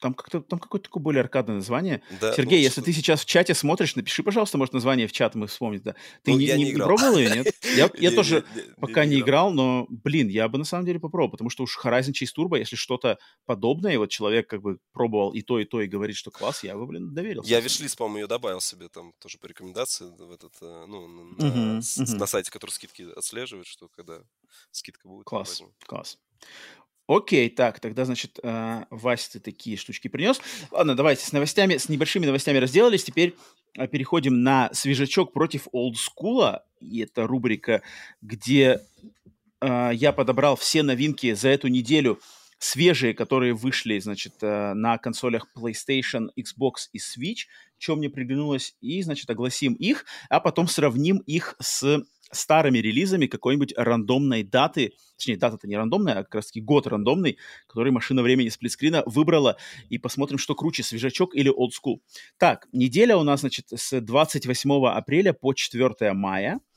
Там, как-то, там какое-то такое более аркадное название. Да, Сергей, ну, если что... ты сейчас в чате смотришь, напиши, пожалуйста, может, название в чат мы вспомним. Да. Ты ну, не, не, не, не пробовал ее, нет? (laughs) Я, я тоже пока не играл, но, блин, я бы на самом деле попробовал, потому что уж Horizon Chase Turbo, если что-то подобное, вот человек как бы пробовал и то, и то, и говорит, что класс, я бы, блин, доверился. Я вишлист, по-моему, ее добавил себе там тоже по рекомендации в этот, э, ну, на, на сайте, который скидки отслеживает, что когда скидка будет. Класс, класс. Окей, так, тогда, значит, э, Вася, ты такие штучки принес. Ладно, давайте с новостями, с небольшими новостями разделались. Теперь э, переходим на свежачок против олдскула. И это рубрика, где э, я подобрал все новинки за эту неделю, свежие, которые вышли, значит, э, на консолях PlayStation, Xbox и Switch, что мне приглянулось, и, значит, огласим их, а потом сравним их с старыми релизами какой-нибудь рандомной даты, точнее, дата-то не рандомная, а как раз-таки год рандомный, который машина времени сплитскрина выбрала, и посмотрим, что круче, свежачок или олдскул. Так, неделя у нас, значит, с 28 апреля по 4 мая –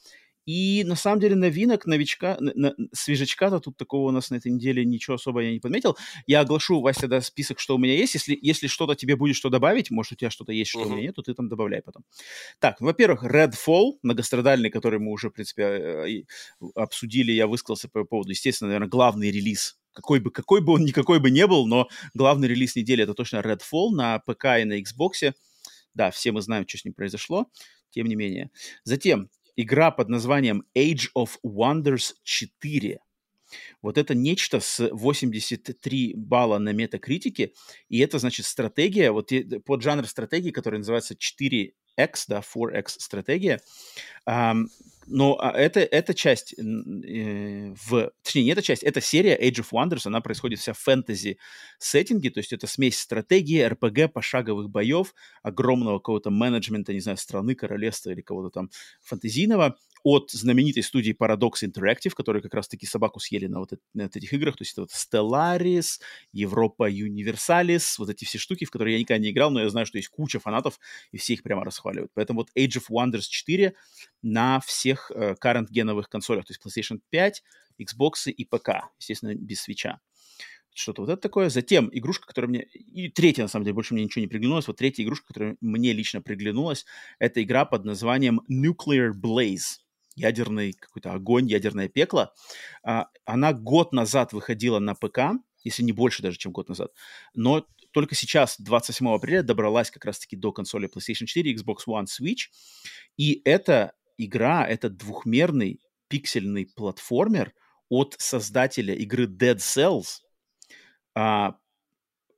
и на самом деле новинок, новичка, на, свежачка-то тут такого у нас на этой неделе ничего особо я не подметил. Я оглашу, Вася, тогда список, что у меня есть. Если, если что-то тебе будет что добавить, может, у тебя что-то есть, что uh-huh. у меня нет, то ты там добавляй потом. Так, ну, во-первых, Redfall, многострадальный, который мы уже, в принципе, э, обсудили, я высказался по поводу, естественно, наверное, главный релиз какой бы, какой бы он никакой бы не был, но главный релиз недели это точно Redfall на ПК и на Xbox. Да, все мы знаем, что с ним произошло, тем не менее. Затем игра под названием Age of Wonders 4. Вот это нечто с 83 балла на метакритике, и это, значит, стратегия, вот под жанр стратегии, который называется 4X, да, 4X стратегия, но а, это, эта часть э, в... Точнее, не эта часть, эта серия Age of Wonders, она происходит вся в фэнтези-сеттинге, то есть это смесь стратегии, РПГ, пошаговых боев, огромного какого-то менеджмента, не знаю, страны, королевства или кого-то там фэнтезийного, от знаменитой студии Paradox Interactive, которые как раз-таки собаку съели на вот, на этих играх, то есть это вот Stellaris, Европа Universalis, вот эти все штуки, в которые я никогда не играл, но я знаю, что есть куча фанатов, и все их прямо расхваливают. Поэтому вот Age of Wonders 4 на всех э, current-геновых консолях, то есть PlayStation 5, Xbox и ПК, естественно, без свеча что-то вот это такое. Затем игрушка, которая мне... И третья, на самом деле, больше мне ничего не приглянулась. Вот третья игрушка, которая мне лично приглянулась, это игра под названием Nuclear Blaze ядерный какой-то огонь, ядерное пекло. А, она год назад выходила на ПК, если не больше даже, чем год назад. Но только сейчас, 27 апреля, добралась как раз-таки до консоли PlayStation 4, Xbox One, Switch. И эта игра, это двухмерный пиксельный платформер от создателя игры Dead Cells, а,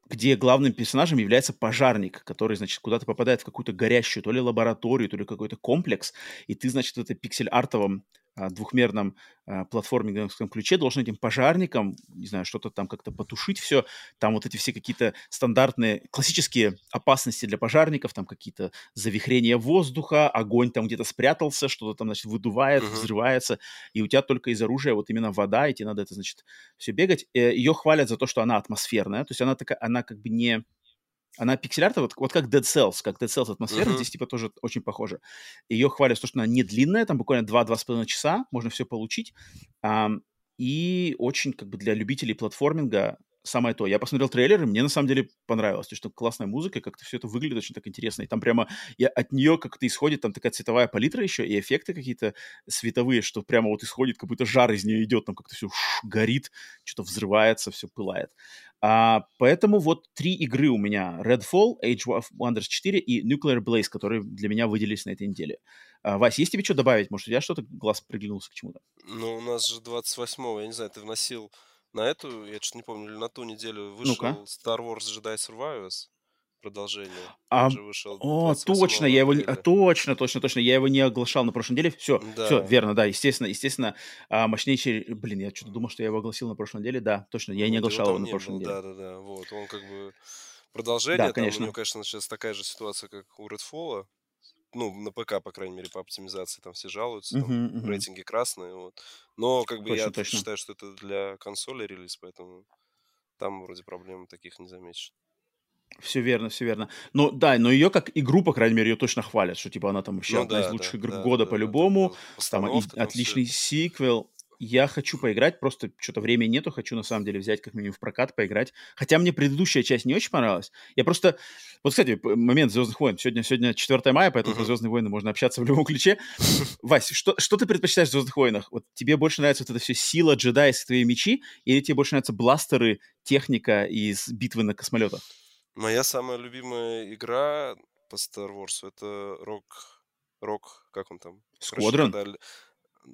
где главным персонажем является пожарник, который, значит, куда-то попадает в какую-то горящую то ли лабораторию, то ли какой-то комплекс, и ты, значит, пиксель-артовом а, двухмерном а, платформинговском ключе должен этим пожарникам, не знаю, что-то там как-то потушить все. Там вот эти все какие-то стандартные, классические опасности для пожарников, там какие-то завихрения воздуха, огонь там где-то спрятался, что-то там, значит, выдувает, uh-huh. взрывается, и у тебя только из оружия вот именно вода, и тебе надо это, значит, все бегать. Э, Ее хвалят за то, что она атмосферная, то есть она такая, она как бы не она пиксель-арта, вот, вот как Dead Cells, как Dead Cells атмосфера, uh-huh. здесь типа тоже очень похоже. Ее хвалят, что она не длинная, там буквально 2-2,5 часа, можно все получить. А, и очень как бы для любителей платформинга самое то. Я посмотрел трейлер, и мне на самом деле понравилось, то что классная музыка, как-то все это выглядит очень так интересно. И там прямо я, от нее как-то исходит там такая цветовая палитра еще, и эффекты какие-то световые, что прямо вот исходит, как будто жар из нее идет, там как-то все горит, что-то взрывается, все пылает. А, поэтому вот три игры у меня. Redfall, Age of Wonders 4 и Nuclear Blaze, которые для меня выделились на этой неделе. А, Вась, есть тебе что добавить? Может, у тебя что-то глаз приглянулся к чему-то? Ну, у нас же 28-го, я не знаю, ты вносил на эту, я что-то не помню, или на ту неделю вышел Ну-ка. Star Wars Jedi Survivors продолжение. А, вышел о, точно, я его не, а, точно, точно, точно, я его не оглашал на прошлой неделе. Все, да. все, верно, да, естественно, естественно, а, мощнейший, блин, я что-то думал, что я его огласил на прошлой неделе, да, точно, я не оглашал его, на прошлой неделе. Да, да, да, вот, он как бы продолжение, да, конечно. там у него, конечно, сейчас такая же ситуация, как у Redfall, ну, на ПК, по крайней мере, по оптимизации там все жалуются, uh-huh, там, uh-huh. рейтинги красные, вот. Но, как бы, точно, я точно. считаю, что это для консоли релиз, поэтому там вроде проблем таких не замечено. Все верно, все верно. Но да, но ее как игру, по крайней мере, ее точно хвалят, что типа она там вообще ну, одна да, из лучших да, игр да, года да, по-любому. Да, там, и, там отличный все... сиквел я хочу поиграть, просто что-то времени нету, хочу на самом деле взять как минимум в прокат, поиграть. Хотя мне предыдущая часть не очень понравилась. Я просто... Вот, кстати, момент Звездных войн. Сегодня, сегодня 4 мая, поэтому uh-huh. Звездные войны можно общаться в любом ключе. (laughs) Вась, что, что ты предпочитаешь в Звездных войнах? Вот тебе больше нравится вот это все сила, джедаи, твои мечи, или тебе больше нравятся бластеры, техника из битвы на космолетах? Моя самая любимая игра по Star Wars это Рок... Рок, как он там? Сквадрон?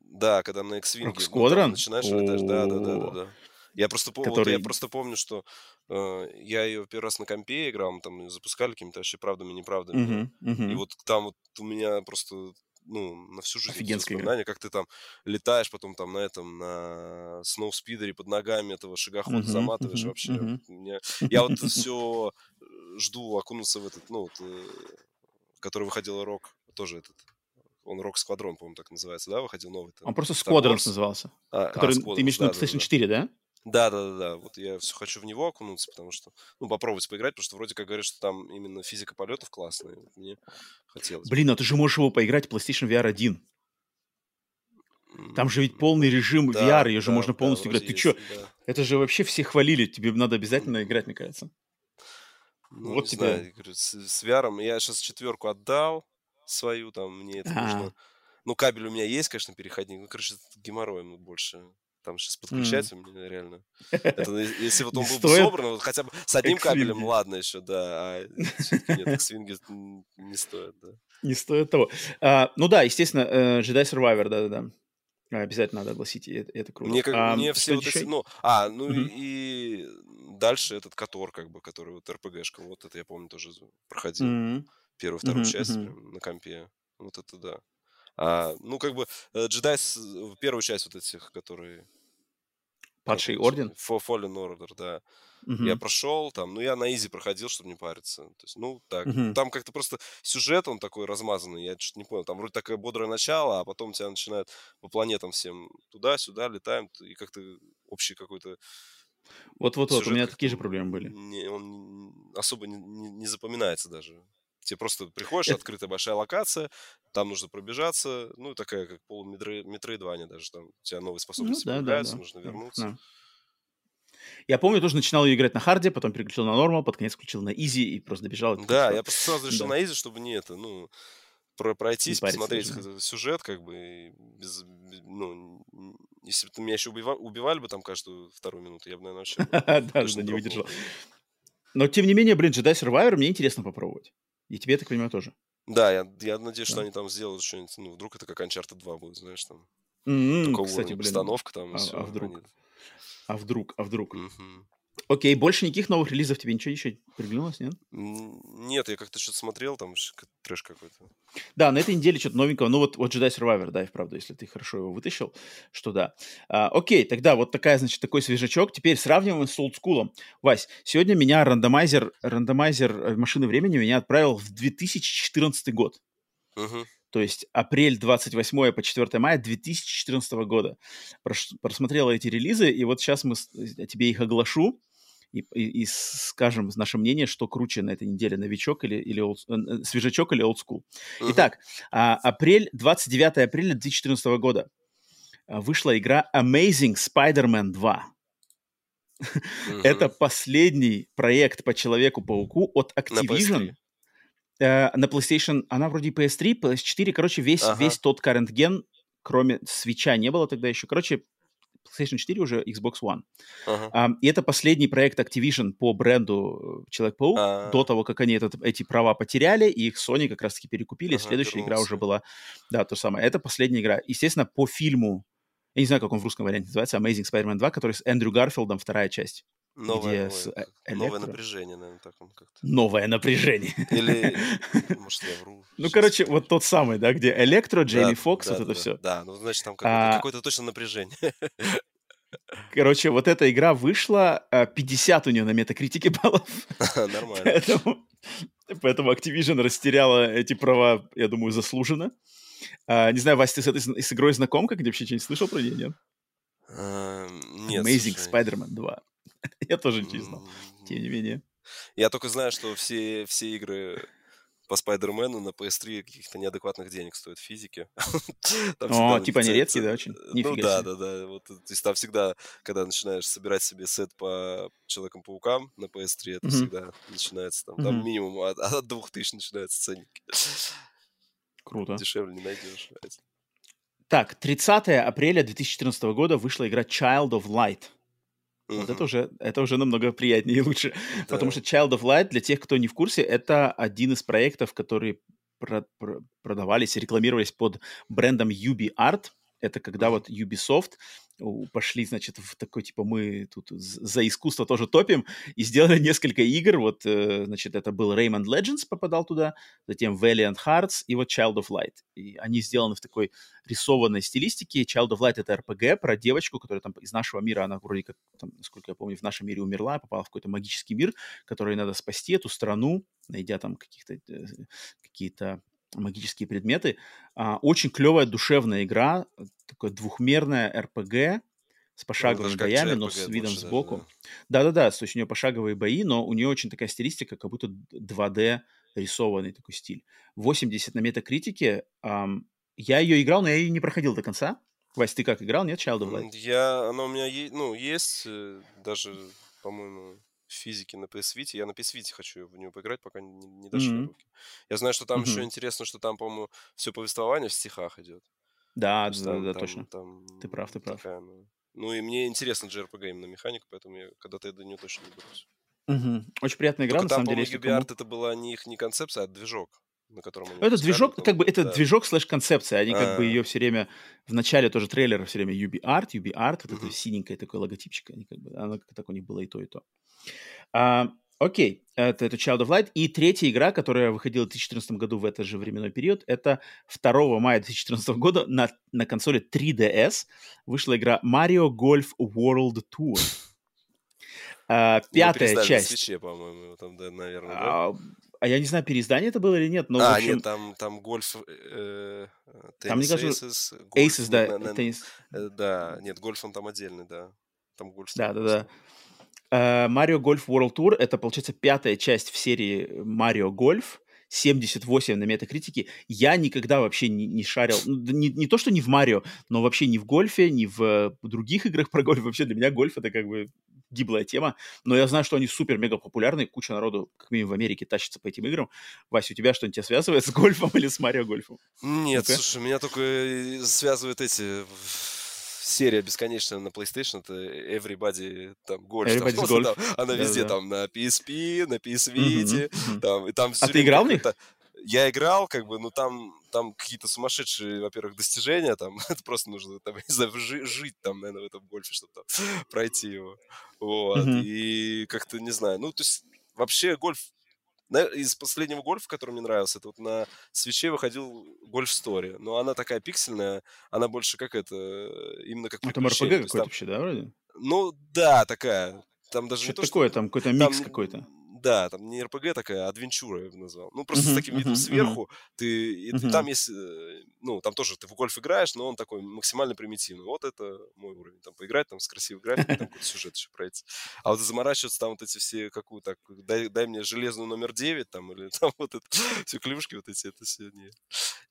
Да, когда на X-Wing ну, начинаешь летать. Да, да, да, да, да. Я просто, Который... вот, я просто помню, что э, я ее первый раз на компе играл, мы там запускали какими-то вообще правдами, неправдами. Uh-huh, uh-huh. И вот там вот у меня просто ну, на всю жизнь Офигенская игра. как ты там летаешь потом там на этом, на сноуспидере под ногами этого шагохода uh-huh, заматываешь uh-huh, вообще. Uh-huh. Мне... Я вот (laughs) все жду окунуться в этот, ну, вот, э, который выходил рок, тоже этот он Rock Squadron, по-моему, так называется, да, выходил новый? Там, он просто Squadrons назывался. А, который, а, ты имеешь в виду PlayStation да, 4, да? Да, да, да, да. Вот я все хочу в него окунуться, потому что, ну, попробовать поиграть, потому что вроде как говорят, что там именно физика полетов классная. Мне хотелось. Блин, а ты же можешь его поиграть в PlayStation VR 1. Там же ведь полный режим да, VR, ее же да, можно полностью да, играть. Ты что? Да. Это же вообще все хвалили, тебе надо обязательно играть, мне кажется. Ну, вот тебе. Знаю, говорю, с, с VR я сейчас четверку отдал, свою, там мне это А-а-а. нужно. Ну, кабель у меня есть, конечно, переходник, ну, короче, геморроем больше. Там сейчас подключать mm. у меня реально. Это, (laughs) если вот он был бы собран, вот хотя бы с одним кабелем, ладно еще, да, а нет, свинги не стоят, да. Не стоит того. А, ну да, естественно, э, Jedi Survivor, да-да-да. Обязательно надо огласить, это, это круто. Мне, как, а, мне все вот эти, ну, а, ну mm-hmm. и дальше этот Котор, как бы, который вот РПГшка, вот это я помню тоже проходил. Mm-hmm. Первую, вторую mm-hmm, часть mm-hmm. На компе. Вот это да. А, ну, как бы, джедай, первую часть вот этих, которые... Падший орден? Fallen Order, да. Угу. Я прошел там, ну я на изи проходил, чтобы не париться. То есть, ну так, угу. там как-то просто сюжет он такой размазанный, я что-то не понял. Там вроде такое бодрое начало, а потом тебя начинают по планетам всем туда-сюда летаем, и как-то общий какой-то вот-вот-вот, у меня такие же проблемы были. Не, он особо не, не, не запоминается даже. Тебе просто приходишь, Это... открытая большая локация, там нужно пробежаться, ну, такая, как пол метроидвания даже, там у тебя новые ну способности ну, да, появляются, да, да. нужно вернуться. Да. Я помню, тоже начинал ее играть на hard е, потом переключил на normal, под конец включил на easy и просто добежал. Да, я просто сразу решил да. на easy, чтобы не это, ну, про пройтись, посмотреть даже. сюжет, как бы, без, ну, если бы меня еще убивали, убивали бы там каждую вторую минуту, я бы, наверное, вообще (laughs) (laughs) да, не выдержал. Но, тем не менее, блин, Jedi Survivor мне интересно попробовать. И тебе, так понимаю, тоже. Да, я, я надеюсь, да. что они там сделают что-нибудь, ну, вдруг это как Uncharted 2 будет, знаешь, там. Mm-hmm, кстати, уровень, блин. Постановка там, а, все. А вдруг? Они... А вдруг? А вдруг? Mm-hmm. Окей, больше никаких новых релизов тебе ничего еще приглянулось, нет? Нет, я как-то что-то смотрел, там трэш какой-то. Да, на этой неделе что-то новенького. Ну вот, вот Jedi Survivor, да, и вправду, если ты хорошо его вытащил, что да. А, окей, тогда вот такая, значит, такой свежачок. Теперь сравниваем с олдскулом. Вась, сегодня меня рандомайзер, рандомайзер э, машины времени меня отправил в 2014 год. Угу. То есть апрель 28 по 4 мая 2014 года. Просмотрел эти релизы, и вот сейчас мы э, тебе их оглашу и, и, и скажем наше мнение, что круче на этой неделе, новичок или, или old, э, свежачок или олдскул. Uh-huh. Итак, а, апрель, 29 апреля 2014 года а, вышла игра Amazing Spider-Man 2. Uh-huh. (laughs) Это последний проект по Человеку-пауку от Activision. На, uh, на PlayStation, она вроде PS3, PS4, короче, весь, ага. весь тот current ген, кроме свеча не было тогда еще. Короче, PlayStation 4 уже Xbox One. Uh-huh. Um, и это последний проект Activision по бренду э, Человек-паук uh-huh. до того, как они этот, эти права потеряли, и их Sony как раз-таки перекупили. Uh-huh, Следующая вернулся. игра уже была, да, то самое. Это последняя игра. Естественно, по фильму, я не знаю, как он в русском варианте называется, Amazing Spider-Man 2, который с Эндрю Гарфилдом, вторая часть. Новое, где новое, с новое напряжение, наверное, так он как-то. Новое напряжение. Или, (laughs) может, я вру. Ну, короче, вот тот самый, да, где Электро, Джейми Фокс, вот это все. Да, ну, значит, там какое-то, а... какое-то точно напряжение. (laughs) Короче, вот эта игра вышла, 50 а, у нее на метакритике баллов. (laughs) Нормально. Поэтому, поэтому Activision растеряла эти права, я думаю, заслуженно. А, не знаю, Вася, ты с этой с игрой знаком? Как ты вообще что-нибудь слышал про нее, нет? Эм, нет. Amazing Spider-Man 2. (laughs) Я тоже не знал. Тем не менее. Я только знаю, что все, все игры по Спайдермену на PS3 каких-то неадекватных денег стоят физики. (laughs) О, типа они редкие, да, очень? Ну да, да, да. Вот, то есть там всегда, когда начинаешь собирать себе сет по Человекам-паукам на PS3, это всегда начинается там, там минимум от, от 2000 начинается ценники. Круто. Дешевле не найдешь. Так, 30 апреля 2014 года вышла игра Child of Light. Uh-huh. Вот это уже, это уже намного приятнее и лучше. Да. Потому что Child of Light, для тех, кто не в курсе, это один из проектов, которые про- про- продавались и рекламировались под брендом UB Art. Это когда вот Ubisoft пошли, значит, в такой, типа, мы тут за искусство тоже топим, и сделали (laughs) несколько игр, вот, э, значит, это был Rayman Legends попадал туда, затем Valiant Hearts и вот Child of Light. И они сделаны в такой рисованной стилистике. Child of Light — это RPG про девочку, которая там из нашего мира, она вроде как, там, насколько я помню, в нашем мире умерла, попала в какой-то магический мир, который надо спасти, эту страну, найдя там каких-то э, какие-то магические предметы. А, очень клевая душевная игра, такая двухмерная РПГ с пошаговыми ну, боями, но с видом сбоку. Да-да-да, то есть у нее пошаговые бои, но у нее очень такая стилистика, как будто 2D рисованный такой стиль. 80 на метакритике. Эм, я ее играл, но я ее не проходил до конца. Вась, ты как играл, нет, Child of Light? Я, она у меня есть, ну, есть, э, даже, по-моему, физики на PS Vita. Я на PS Vita хочу в нее поиграть, пока не, не дошли mm-hmm. руки. Я знаю, что там mm-hmm. еще интересно, что там, по-моему, все повествование в стихах идет. Да, да, там, да, там, точно. Там ты прав, ты прав. Такая, ну... ну и мне интересно JRPG именно механика, поэтому я когда-то я до нее точно не буду. Угу. Очень приятная игра, Только на там, самом деле. Если кому... это была не их не концепция, а движок на котором они Это движок, как бы, это да. движок слэш концепция. Они как бы ее все время, в начале тоже трейлера все время UB Art, UB Art, вот uh-huh. это синенькое такое логотипчик, они как бы, оно как так у них было и то, и то. А, Окей, это, это Child of Light. И третья игра, которая выходила в 2014 году в этот же временной период, это 2 мая 2014 года на, на консоли 3DS вышла игра Mario Golf World Tour. А, пятая часть. Свече, по-моему, там, да, наверное, да? А, а я не знаю, переиздание это было или нет, но А, в общем... нет, там, там гольф, э, Там, мне кажется, Aces, гольф, Aces, да, на- на- теннис. э, да, нет, гольф он там отдельный, да. Там гольф Да, да, да. Э, Mario Golf World Tour это, получается, пятая часть в серии Mario Golf. 78 на метакритике. Я никогда вообще не, не шарил, ну, не, не то, что не в Марио, но вообще ни в гольфе, ни в э, других играх про гольф. Вообще для меня гольф это как бы гиблая тема. Но я знаю, что они супер-мега популярны. Куча народу, как минимум в Америке, тащится по этим играм. Вася, у тебя что-нибудь тебя связывает с гольфом или с Марио гольфом? Нет, Ну-ка. слушай, меня только э, связывают эти в- серия бесконечная на PlayStation, это Everybody там Golf, там, Everybody's (laughs) просто Golf. там, она везде Да-да-да. там на PSP, на PS Vita, мгм. там, и там А ты играл в них? Я играл, как бы, ну там, там какие-то сумасшедшие, во-первых, достижения, там, (laughs) это просто нужно, там, не знаю, жи- жить там, наверное, в этом гольфе, чтобы там (laughs) пройти его. Вот, Мгм. и как-то, не знаю, ну, то есть, вообще гольф, из последнего гольфа, который мне нравился, это вот на свече выходил Гольф Стори. Но она такая пиксельная, она больше как это, именно как Ну, там приключение. То есть какой-то там- вообще, да, вроде? ну, да, такая. Там даже не Что-то то, такое, что... там какой-то там микс не- какой-то. Да, там не РПГ такая, а адвенчура я бы назвал. Ну, просто с Мгм, таким видом мгм. сверху. Ты, и Мгм. там есть, э, ну, там тоже ты в гольф играешь, но он такой максимально примитивный. Вот это мой уровень. Там поиграть, там с красивой графикой, там какой-то сюжет еще пройти. А вот заморачиваться там вот эти все, какую так, дай, дай мне железную номер 9, там, или (laughs) там вот это, все клюшки вот эти, это все не,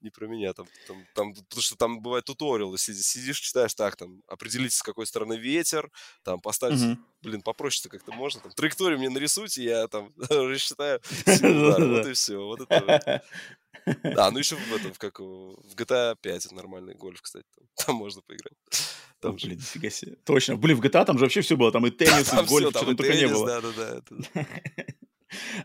не про меня. Там, там, там, потому что там бывает туториалы, сидишь, сидишь, читаешь, так, там, определитесь, с какой стороны ветер, там, поставить Мгм. блин, попроще-то как-то можно. Там, траекторию мне нарисуйте, я там (laughs) рассчитаю. (laughs) Вот и все. Вот это. (laughs) А, ну еще в этом, как, в GTA 5 это нормальный гольф, кстати. Там, там можно поиграть. Там же. блин, нифига себе. Точно. Блин, в GTA там же вообще все было. Там и теннис, и гольф, что там только не было. да-да-да. это-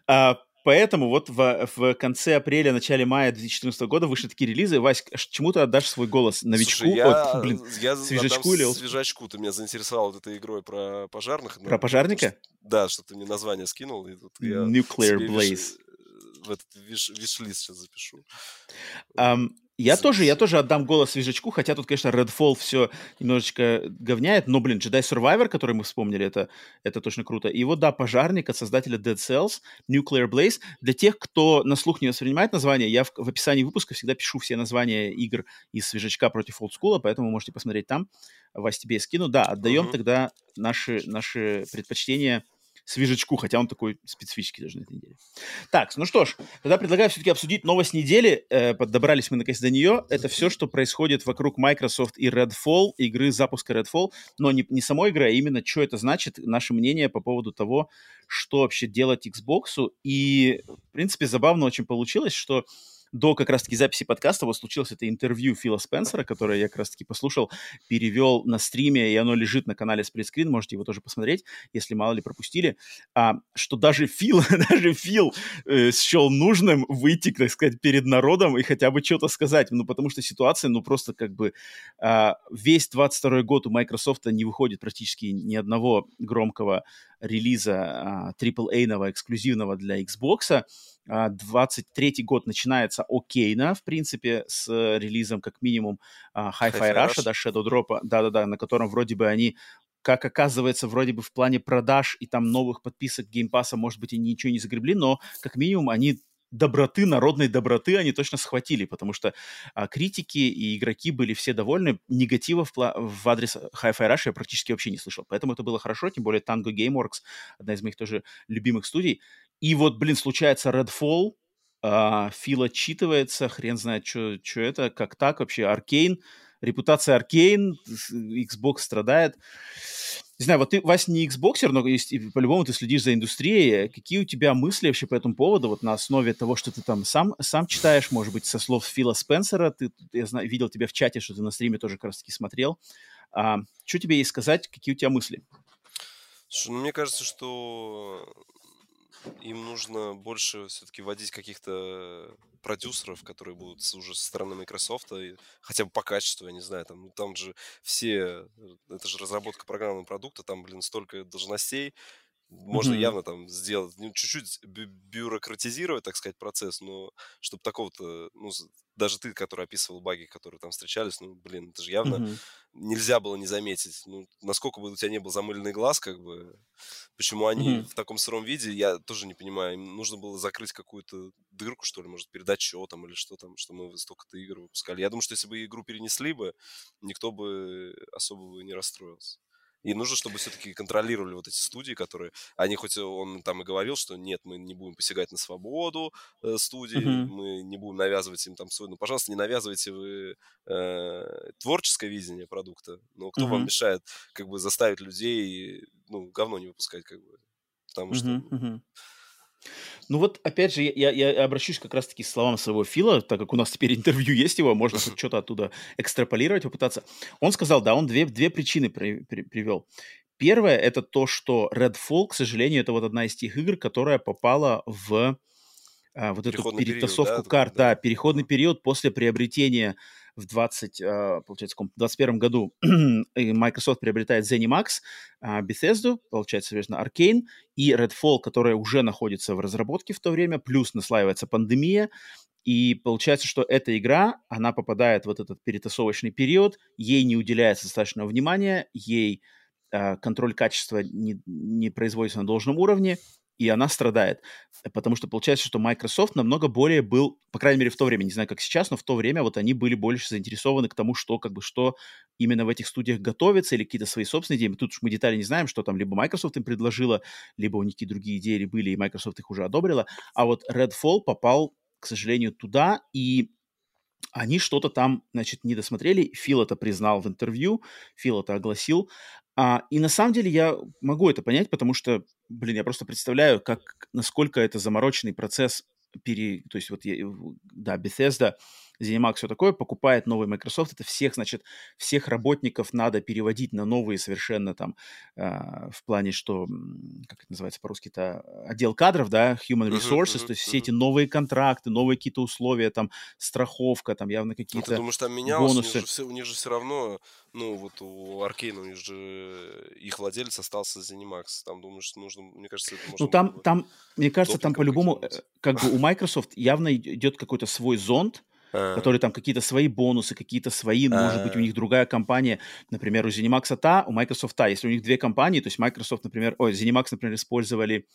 А, Поэтому вот в, в конце апреля, начале мая 2014 года вышли такие релизы. Вась, чему ты отдашь свой голос? Новичку? Слушай, Ой, я, блин, я свежачку или... свежачку. Ты меня заинтересовал вот этой игрой про пожарных. Про пожарника? что- Да, что ты мне название скинул. И тут я Nuclear Blaze. виш- в этот виш- виш-лист сейчас запишу. Ам, я тоже, я тоже отдам голос свежачку, хотя тут, конечно, Redfall все немножечко говняет, но, блин, Jedi Survivor, который мы вспомнили, это, это точно круто. И вот, да, Пожарник от создателя Dead Cells, Nuclear Blaze. Для тех, кто на слух не воспринимает название, я в, в описании выпуска всегда пишу все названия игр из свежачка против олдскула, поэтому можете посмотреть там. Вась, тебе я скину. Да, отдаем Мгм. тогда наши, наши предпочтения свежачку, хотя он такой специфический даже на этой неделе. Так, ну что ж, тогда предлагаю все-таки обсудить новость недели. Э, подобрались мы наконец до нее. Это все, что происходит вокруг Microsoft и Redfall, игры запуска Redfall. Но не, не самой игры, а именно, что это значит, наше мнение по поводу того, что вообще делать Xbox. И, в принципе, забавно очень получилось, что до как раз-таки записи подкаста. Вот случилось это интервью Фила Спенсера, которое я как раз-таки послушал, перевел на стриме, и оно лежит на канале Сплитскрин, можете его тоже посмотреть, если мало ли пропустили, а, что даже Фил, (laughs) даже Фил э, счел нужным выйти, так сказать, перед народом и хотя бы что-то сказать, ну, потому что ситуация, ну, просто как бы а, весь 22 год у Microsoft не выходит практически ни одного громкого релиза а, AAA-нового, эксклюзивного для Xbox, а, 23 год начинается окейно, в принципе, с э, релизом как минимум а, Hi-Fi Rush, Rush. да, shadow drop, да-да-да, на котором вроде бы они как оказывается, вроде бы в плане продаж и там новых подписок Game Pass а, может быть, и ничего не загребли, но как минимум они доброты, народной доброты они точно схватили, потому что а, критики и игроки были все довольны. Негатива в, в адрес Hi-Fi Rush я практически вообще не слышал. Поэтому это было хорошо, тем более Tango Gameworks, одна из моих тоже любимых студий. И вот, блин, случается Redfall, а, Фил отчитывается, хрен знает, что это, как так вообще, Аркейн, репутация Аркейн, Xbox страдает. Не знаю, вот ты, Вась, не Xboxер, но по-любому ты следишь за индустрией. Какие у тебя мысли вообще по этому поводу, вот на основе того, что ты там сам, сам читаешь, может быть, со слов Фила Спенсера, ты, я знаю, видел тебя в чате, что ты на стриме тоже как раз-таки смотрел. А, что тебе есть сказать, какие у тебя мысли? Слушай, ну, мне кажется, что им нужно больше все-таки вводить каких-то продюсеров, которые будут уже со стороны Microsoft, хотя бы по качеству, я не знаю, там, ну, там же все, э, это же разработка программного продукта, там, блин, столько должностей, Можно mm-hmm. явно там сделать, ну, чуть-чуть бюрократизировать, так сказать, процесс, но чтобы такого-то, ну, даже ты, который описывал баги, которые там встречались, ну, блин, это же явно mm-hmm. нельзя было не заметить. Ну, насколько бы у тебя не был замыленный глаз, как бы, почему они mm-hmm. в таком сыром виде, я тоже не понимаю. Им нужно было закрыть какую-то дырку, что ли, может, передать что там или что там, что мы столько-то игр выпускали. Я думаю, что если бы игру перенесли бы, никто бы особо бы не расстроился. И нужно, чтобы все-таки контролировали вот эти студии, которые... Они хоть он там и говорил, что нет, мы не будем посягать на свободу э, студии, uh-huh. мы не будем навязывать им там свой... Ну, пожалуйста, не навязывайте вы э, творческое видение продукта. Но кто uh-huh. вам мешает как бы заставить людей, ну, говно не выпускать, как бы. Потому что... Uh-huh. Ну вот, опять же, я, я обращусь как раз-таки к словам своего Фила, так как у нас теперь интервью есть его, можно что-то оттуда экстраполировать, попытаться. Он сказал, да, он две, две причины при, при, привел. Первое – это то, что Redfall, к сожалению, это вот одна из тех игр, которая попала в а, вот эту перетасовку период, да, карт, да, да, переходный период после приобретения в 20, а, получается, в 2021 году (clears throat) Microsoft приобретает ZeniMax, а, Bethesda, получается, соответственно, Arcane и Redfall, которая уже находится в разработке в то время, плюс наслаивается пандемия, и получается, что эта игра, она попадает в вот этот перетасовочный период, ей не уделяется достаточного внимания, ей э, контроль качества не, не производится на должном уровне, и она страдает. Потому что получается, что Microsoft намного более был, по крайней мере, в то время, не знаю, как сейчас, но в то время вот они были больше заинтересованы к тому, что как бы что именно в этих студиях готовится или какие-то свои собственные идеи. Тут уж мы детали не знаем, что там либо Microsoft им предложила, либо у них какие-то другие идеи были, и Microsoft их уже одобрила. А вот Redfall попал, к сожалению, туда, и они что-то там, значит, не досмотрели. Фил это признал в интервью, Фил это огласил. А, и на самом деле я могу это понять, потому что, блин, я просто представляю, как, насколько это замороченный процесс, пере, то есть вот, я, да, Bethesda, ZeniMax, все такое, покупает новый Microsoft, это всех, значит, всех работников надо переводить на новые совершенно там, э, в плане, что, как это называется по-русски-то, отдел кадров, да, human resources, uh-huh, uh-huh, то есть uh-huh. все эти новые контракты, новые какие-то условия, там, страховка, там, явно какие-то ну, ты думаешь, там менялось, бонусы. У них, же все, у них же все равно, ну, вот у Аркейна, у них же их владелец остался ZeniMax, там, думаешь, нужно, мне кажется, это можно... Ну, там, там, мне кажется, там по-любому, э, как бы у Microsoft явно идет какой-то свой зонд, а. которые там какие-то свои бонусы, какие-то свои, а. может быть, у них другая компания, например, у ZeniMax та, у Microsoft та. Если у них две компании, то есть Microsoft, например, ой, ZeniMax, например, использовали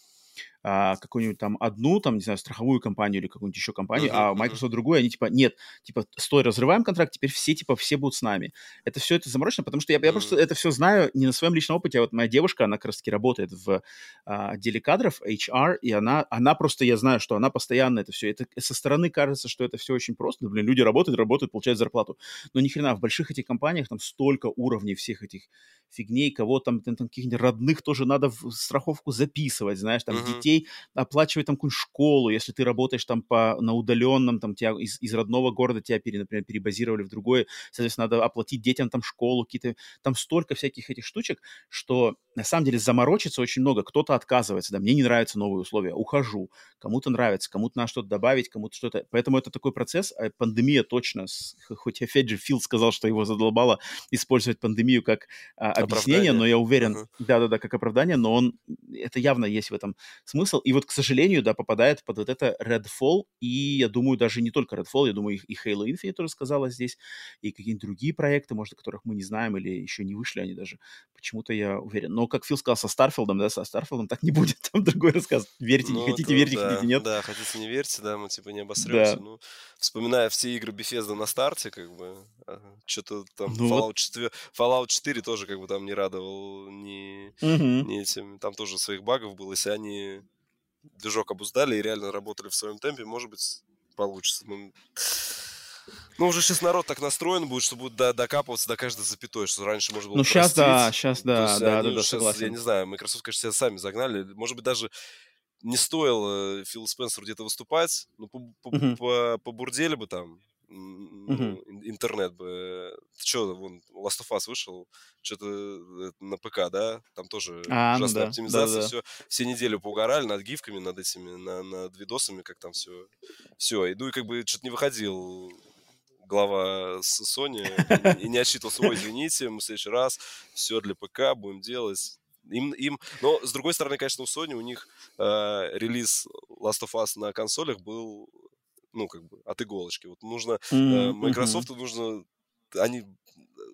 а, какую-нибудь там одну, там, не знаю, страховую компанию или какую-нибудь еще компанию, uh-huh, а Microsoft uh-huh. другую, они типа, нет, типа, стой, разрываем контракт, теперь все, типа, все будут с нами. Это все это заморочено, потому что я, uh-huh. я просто это все знаю не на своем личном опыте, а вот моя девушка, она как раз таки работает в а, отделе кадров, HR, и она, она просто, я знаю, что она постоянно это все, это со стороны кажется, что это все очень просто, блин, люди работают, работают, получают зарплату, но ни хрена, в больших этих компаниях там столько уровней всех этих фигней, кого там, там, там каких-нибудь родных тоже надо в страховку записывать, знаешь, там uh-huh. Детей оплачивать там какую-нибудь школу, если ты работаешь там по, на удаленном, там тебя из, из родного города тебя, пере, например, перебазировали в другой, соответственно, надо оплатить детям там школу, какие-то, там столько всяких этих штучек, что на самом деле заморочиться очень много, кто-то отказывается, да, мне не нравятся новые условия, ухожу, кому-то нравится, кому-то надо что-то добавить, кому-то что-то, поэтому это такой процесс, а пандемия точно, хоть опять же Фил сказал, что его задолбало использовать пандемию как а, объяснение, но я уверен, uh-huh. да-да-да, как оправдание, но он, это явно есть в этом смысл, и вот, к сожалению, да, попадает под вот это Redfall, и я думаю, даже не только Redfall, я думаю, и Halo Infinite тоже сказала здесь, и какие-нибудь другие проекты, может, о которых мы не знаем или еще не вышли они даже, почему-то я уверен. Но, как Фил сказал, со Starfield ом, да, со Starfield ом так не (laughs) будет, там другой рассказ. Верьте, ну, не хотите, то, верьте, да, хотите, нет. Да, хотите, не верьте, да, мы типа не обосремся. Да. Ну, вспоминая все игры Bethesda на старте, как бы, что-то там ну, Fallout, вот. 4, Fallout 4 тоже как бы там не радовал ни, угу. ни этим, там тоже своих багов было, если они движок обуздали и реально работали в своем темпе, может быть, получится. Ну, ну, уже сейчас народ так настроен будет, что будет докапываться до каждой запятой, что раньше можно было Ну, сейчас да, сейчас да, да, да, да, сейчас, согласен. Я не знаю, Microsoft, конечно, себя сами загнали. Может быть, даже не стоило Филу Спенсеру где-то выступать, ну, побурдели бы там, ну, интернет бы. Что, вон, Last of Us вышел, что-то э, на ПК, да? Там тоже а, ну ужасная да, оптимизация, да, да. все. Все недели поугорали над гифками, над этими, на, над видосами, как там все. Все, иду и как бы что-то не выходил глава с Sony и не отчитывался, ой, извините, мы в следующий раз все для ПК будем делать. им, им, но с другой стороны, конечно, у Sony у них э, релиз Last of Us на консолях был, ну как бы от иголочки. Вот нужно mm-hmm. Microsoft нужно, они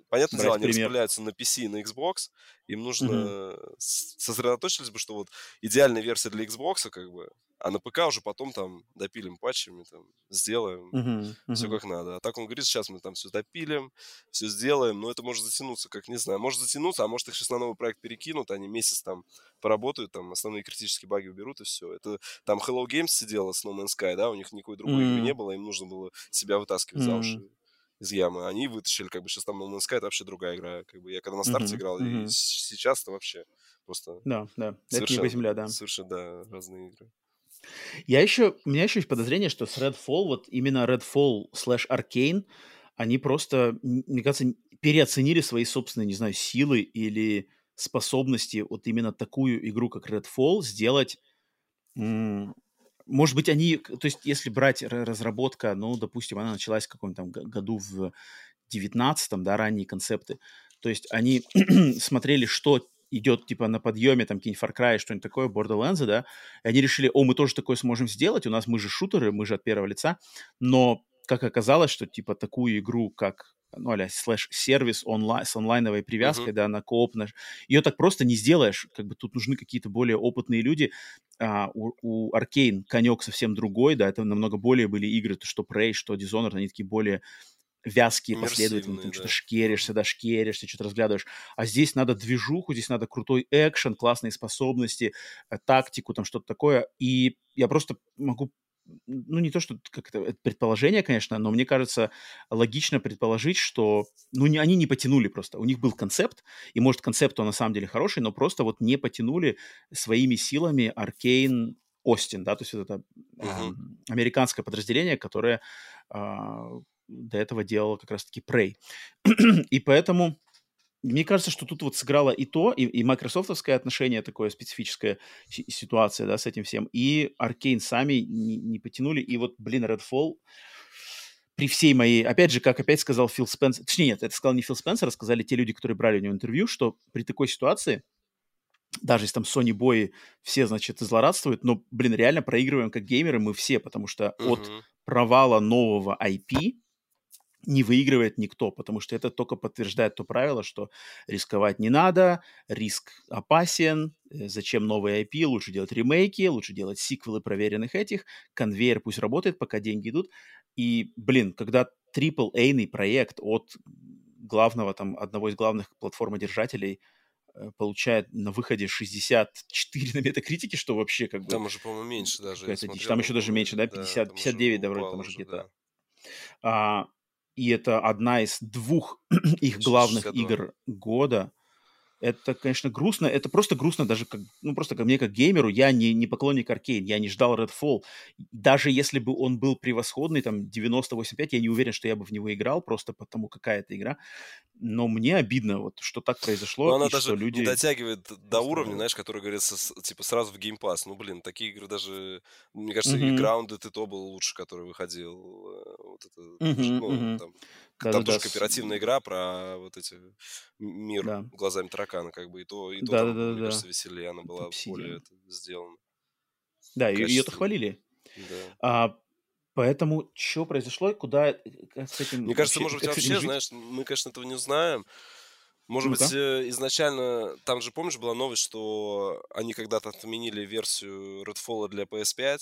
Понятное дело, они пример. распыляются на PC и на Xbox. Им нужно mm-hmm. сосредоточились бы, что вот идеальная версия для Xbox, как бы, а на ПК уже потом там допилим патчами, там, сделаем. Mm-hmm. все как надо. А так он говорит, сейчас мы там все допилим, все сделаем, но это может затянуться, как не знаю, может затянуться, а может их сейчас на новый проект перекинут, они месяц там поработают, там основные критические баги уберут и все. Это там Hello Games сидела с No Man's Sky, да, у них никакой другой mm-hmm. игры не было, им нужно было себя вытаскивать mm-hmm. за уши из ямы. Они вытащили, как бы, сейчас там No Man's Sky, это вообще другая игра. Как бы я когда на старте mm-hmm. играл, mm-hmm. и сейчас это вообще просто... Да, да, это небо земля, да. Совершенно, да, разные игры. Я еще, у меня еще есть подозрение, что с Redfall, вот именно Redfall slash Arcane, они просто, мне кажется, переоценили свои собственные, не знаю, силы или способности вот именно такую игру, как Redfall, сделать может быть, они, то есть, если брать разработка, ну, допустим, она началась в каком-то году в 19-м, да, ранние концепты, то есть они (clears throat) смотрели, что идет, типа, на подъеме, там, какие-нибудь Far Cry, что-нибудь такое, Borderlands, да, и они решили, о, мы тоже такое сможем сделать, у нас мы же шутеры, мы же от первого лица, но как оказалось, что, типа, такую игру, как ну, а слэш-сервис онлайн, с онлайновой привязкой, uh-huh. да, на кооп, на... ее так просто не сделаешь, как бы тут нужны какие-то более опытные люди, а, у, у Arkane конек совсем другой, да, это намного более были игры, то что Prey, что Dishonored, они такие более вязкие, последовательные, там да. что-то шкеришься, да, шкеришься, что-то разглядываешь. А здесь надо движуху, здесь надо крутой экшен, классные способности, э, тактику, там что-то такое. И я просто могу ну, не то, что как это, предположение, конечно, но мне кажется, логично предположить, что, ну, не, они не потянули просто. У них был концепт, и, может, концепт он на самом деле хороший, но просто вот не потянули своими силами Аркейн Остин, да, то есть это uh-huh. э, американское подразделение, которое э, до этого делало как раз-таки Prey. (clears throat) и поэтому мне кажется, что тут вот сыграло и то, и, и майкрософтовское отношение, такое специфическая ситуация, да, с этим всем, и Аркейн сами не, не потянули, и вот, блин, Redfall при всей моей, опять же, как опять сказал Фил Спенсер, точнее, нет, это сказал не Фил Спенсер, а сказали те люди, которые брали у него интервью, что при такой ситуации, даже если там Sony бои все, значит, злорадствуют, но, блин, реально проигрываем как геймеры мы все, потому что uh-huh. от провала нового IP не выигрывает никто, потому что это только подтверждает то правило, что рисковать не надо, риск опасен, э, зачем новые IP, лучше делать ремейки, лучше делать сиквелы проверенных этих, конвейер пусть работает, пока деньги идут. И, блин, когда AAA проект от главного, там, одного из главных платформодержателей э, получает на выходе 64 на метакритике, что вообще как бы... Там уже, по-моему, меньше даже. Смотрел, там еще даже меньше, да? 50, да 59, да, вроде там уже где-то. Да. А, и это одна из двух (clears throat) их главных 62. игр года. Это, конечно, грустно. Это просто грустно даже как, ну, просто как мне, как геймеру. Я не, не поклонник Аркейн, я не ждал Redfall. Даже если бы он был превосходный, там, 90-85, я не уверен, что я бы в него играл, просто потому какая это игра. Но мне обидно, вот, что так произошло. Но она и даже что люди... не дотягивает до уровня, знаешь, который говорится, типа, сразу в Pass. Ну, блин, такие игры даже... Мне кажется, mm-hmm. и Grounded и то был лучше, который выходил. Э, вот это, mm-hmm, ну, mm-hmm. там, да, там да, тоже кооперативная игра про вот эти мир да. глазами таракана, как бы, и то, и то, да, там, да, мне да, кажется, веселее она была более это, сделана. Да, ее-то хвалили. Да. А, поэтому что произошло, куда как с этим... Мне кажется, вообще, может быть, вообще, жить? знаешь, мы, конечно, этого не знаем. Может ну быть, э, изначально, там же, помнишь, была новость, что они когда-то отменили версию Redfall для PS5.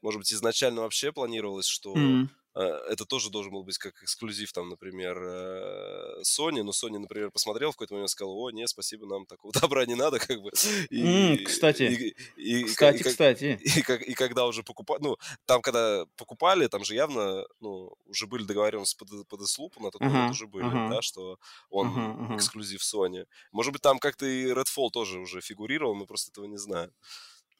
Может быть, изначально вообще планировалось, что mm-hmm. Э, это тоже должен был быть как эксклюзив, там, например, э, Sony, но Sony, например, посмотрел в какой-то момент и сказал, о, нет, спасибо, нам такого (laughs) добра не надо, как бы. И, mm, кстати, и, и, кстати, и, кстати. И, и, и когда уже покупали, ну, там, когда покупали, там же явно, ну, уже были договоренности под, под Deathloop, на тот uh-huh, момент уже были, uh-huh. да, что он uh-huh, uh-huh. эксклюзив Sony. Может быть, там как-то и Redfall тоже уже фигурировал, мы просто этого не знаем.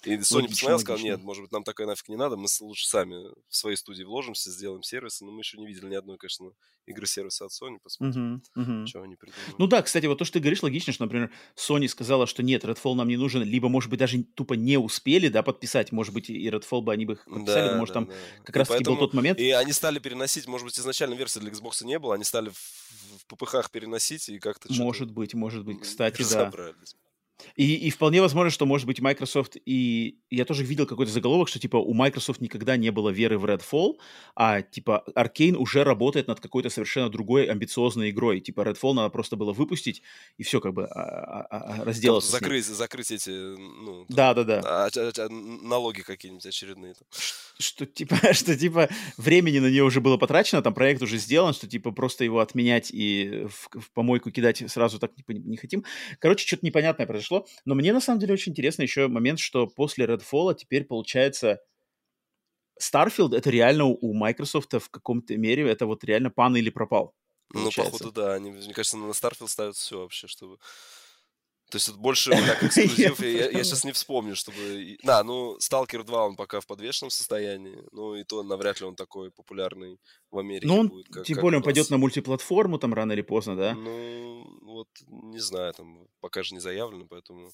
И Sony логично, посмотрел, сказал, нет, может быть, нам такое нафиг не надо, мы лучше сами в своей студии вложимся, сделаем сервисы, но мы еще не видели ни одной, конечно, игры-сервиса от Sony, посмотрим, uh-huh, uh-huh. что они придумают. Ну да, кстати, вот то, что ты говоришь, логично, что, например, Sony сказала, что нет, Redfall нам не нужен, либо, может быть, даже тупо не успели, да, подписать, может быть, и Redfall бы они бы их подписали, да, может, да, там да. как раз-таки был тот момент. И они стали переносить, может быть, изначально версии для Xbox не было, они стали в, в ППХ переносить и как-то Может быть, может быть, кстати, да. И, и вполне возможно, что, может быть, Microsoft и... Я тоже видел какой-то заголовок, что, типа, у Microsoft никогда не было веры в Redfall, а, типа, Arkane уже работает над какой-то совершенно другой амбициозной игрой. Типа, Redfall надо просто было выпустить, и все, как бы, а, а, а, разделаться закрыть, закрыть эти, ну... Да-да-да. А, а, а, налоги какие-нибудь очередные. Что, типа, (laughs) что, типа, времени на нее уже было потрачено, там проект уже сделан, что, типа, просто его отменять и в, в помойку кидать сразу так не, не хотим. Короче, что-то непонятное произошло. Но мне на самом деле очень интересно еще момент, что после Redfall теперь получается Starfield это реально у Microsoft в каком-то мере это вот реально пан или пропал. Получается. Ну, походу, да. Они, мне кажется, на Starfield ставят все вообще, чтобы то есть это больше как (laughs) эксклюзив, я, я сейчас не вспомню, чтобы... Да, ну, Stalker 2, он пока в подвешенном состоянии, ну, и то навряд ли он такой популярный в Америке ну, он, будет. Как, тем более он пойдет на мультиплатформу там рано или поздно, да? Ну, вот, не знаю, там пока же не заявлено, поэтому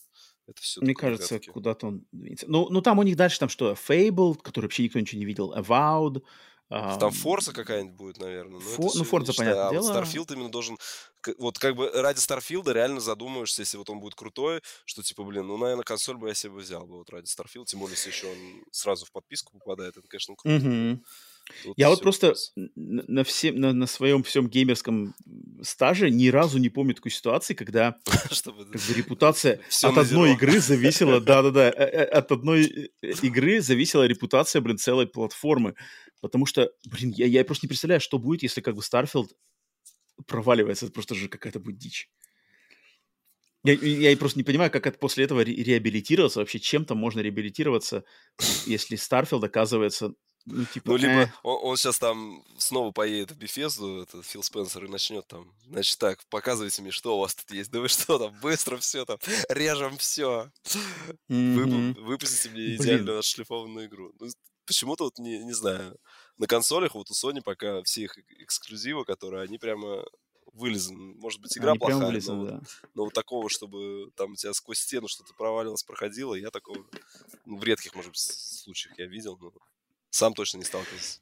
это все Мне кажется, куда-то он. Ну, ну, там у них дальше там что? Fable, который вообще никто ничего не видел, Avowed, там Форза какая-нибудь будет, наверное. Фо... Ну, ну Форза, понятное а дело. Вот Starfield именно должен... Вот как бы ради Старфилда реально задумаешься, если вот он будет крутой, что типа, блин, ну, наверное, консоль бы я себе взял бы вот ради Starfield, тем более, если еще он сразу в подписку попадает, это, конечно, круто. Угу. Тут я вот просто плюс. на, всем, на, на своем всем геймерском стаже ни разу не помню такой ситуации, когда (laughs) как бы, репутация (laughs) от одной игры зависела, (laughs) да-да-да, э, э, от одной э, игры зависела репутация, блин, целой платформы. Потому что, блин, я, я просто не представляю, что будет, если как бы Starfield проваливается. Это просто же какая-то будет дичь. Я, я просто не понимаю, как это после этого ре- реабилитироваться. Вообще, чем там можно реабилитироваться, если Starfield оказывается ну, типа, ну, либо э. он, он сейчас там снова поедет в Бефезду, это Фил Спенсер, и начнет там, значит, так, показывайте мне, что у вас тут есть. Да вы что там, быстро все там, режем все. Mm-hmm. Вы, выпустите мне идеально отшлифованную игру. Ну, почему-то вот, не, не знаю, на консолях вот у Sony пока все их эксклюзивы, которые они прямо вылезаны. Может быть, игра они плохая, вылезаны, но, да. вот, но вот такого, чтобы там у тебя сквозь стену что-то провалилось, проходило, я такого ну, в редких, может быть, случаях я видел, но сам точно не сталкивался.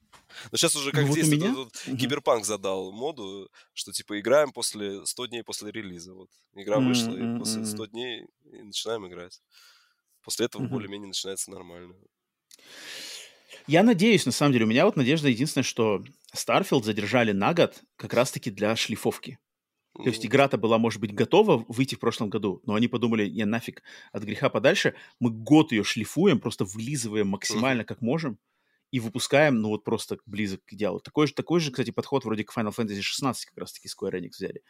Но сейчас уже как ну, здесь, вот меня... тут, тут, Киберпанк задал моду, что типа играем после 100 дней после релиза. Вот игра вышла, mm-hmm. и после 100 дней и начинаем играть. После этого mm-hmm. более-менее начинается нормально. Я надеюсь, на самом деле, у меня вот надежда единственная, что Starfield задержали на год как раз-таки для шлифовки. То есть игра-то была, может быть, готова выйти в прошлом году, но они подумали, не, нафиг, от греха подальше, мы год ее шлифуем, просто вылизываем максимально, как можем, и выпускаем, ну вот просто близок к идеалу. Такой же, такой же, кстати, подход вроде к Final Fantasy 16 как раз-таки Square Enix взяли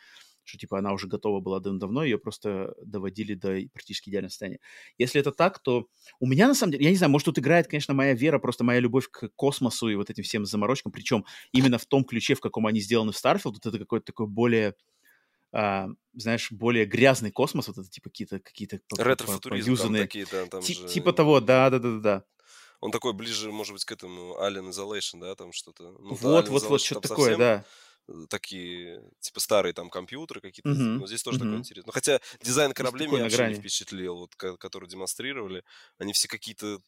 что типа она уже готова была давно, ее просто доводили до практически идеального состояния. Если это так, то у меня на самом деле, я не знаю, может тут играет, конечно, моя вера, просто моя любовь к космосу и вот этим всем заморочкам, причем именно в том ключе, в каком они сделаны в Starfield, вот это какой-то такой более а, знаешь, более грязный космос, вот это типа какие-то какие-то ретро-футуризм там такие, да, там Т- же... типа того, да, да, да, да. Он такой ближе, может быть, к этому Alien Isolation, да, там что-то. Ну, вот, вот, вот, что-то такое, да. Э, такие, типа, старые там компьютеры какие-то. Uh-huh. Но здесь тоже uh-huh. такое интересно. Ну, хотя дизайн кораблей меня вообще не впечатлил, вот, который демонстрировали. Они все какие-то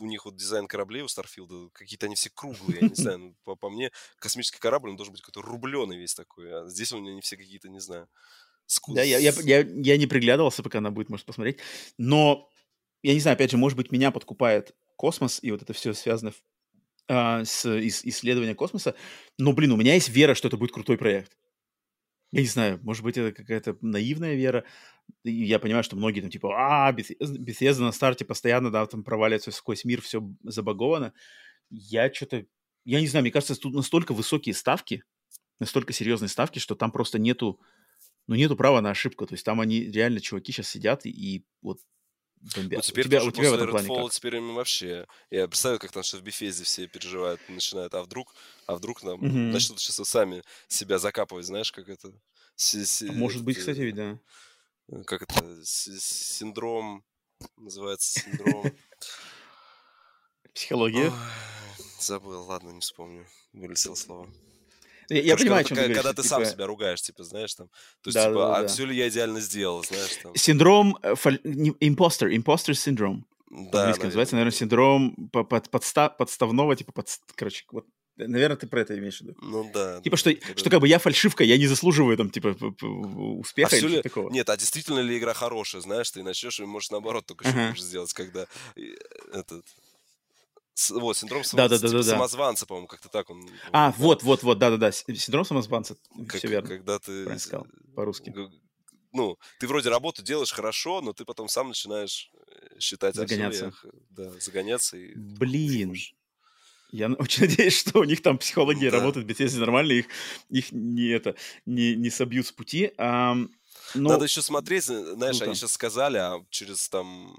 у них вот дизайн кораблей у Starfield а, какие-то они все круглые, я не (laughs) знаю, по, по мне космический корабль, он должен быть какой-то рубленый весь такой, а здесь у меня они все какие-то, не знаю, скус... Да, я, я, я, я не приглядывался, пока она будет, может, посмотреть, но, я не знаю, опять же, может быть, меня подкупает космос и вот это все связано а, с ис, исследования космоса. Но, блин, у меня есть вера, что это будет крутой проект. Я не знаю, может быть, это какая-то наивная вера. И я понимаю, что многие там типа, а, Bethesda на старте постоянно, да, там проваливается сквозь мир, все забаговано. Я что-то, я не знаю, мне кажется, тут настолько высокие ставки, настолько серьезные ставки, что там просто нету, ну, нету права на ошибку. То есть там они реально, чуваки сейчас сидят и, и вот бомбят. Ну, теперь у тебя, у тебя в этом плане Redfall, как? теперь им вообще... Я представляю, как там что в Бефезе все переживают, начинают, а вдруг, а вдруг нам угу. начнут сейчас сами себя закапывать, знаешь, как это... Си, Может быть, кстати, ведь, да. Э, как это? Синдром... Называется синдром... Психология? забыл, ладно, не вспомню. Вылетело слово. Я, я понимаю, когда, о чем ты Когда ты типа... сам себя ругаешь, типа, знаешь, там. То есть, да, типа, да, а да. все ли я идеально сделал, знаешь, там. Синдром э, импостер, импостер синдром. Да, называется, наверное, синдром под, подста... подставного, типа, под... короче, вот Наверное, ты про это имеешь в виду. Ну да. Типа, что, когда... что как бы я фальшивка, я не заслуживаю там, типа, успеха а или ли... такого. Нет, а действительно ли игра хорошая, знаешь, ты начнешь, и можешь наоборот только uh-huh. что сделать, когда этот вот, синдром да, да, да, типа, да, самозванца, по-моему, как-то так он... А, да. вот, вот, вот, да-да-да, синдром самозванца, как, все верно. Когда ты... Правильно сказал, по-русски. Ну, ты вроде работу делаешь хорошо, но ты потом сам начинаешь э, считать... Загоняться. Да, загоняться. И... Блин, я (laughs) очень надеюсь, что у них там психология да. работает, ведь если нормально, их, их не, это, не, не собьют с пути. А, но... Надо еще смотреть, знаешь, Круто. они сейчас сказали, а через там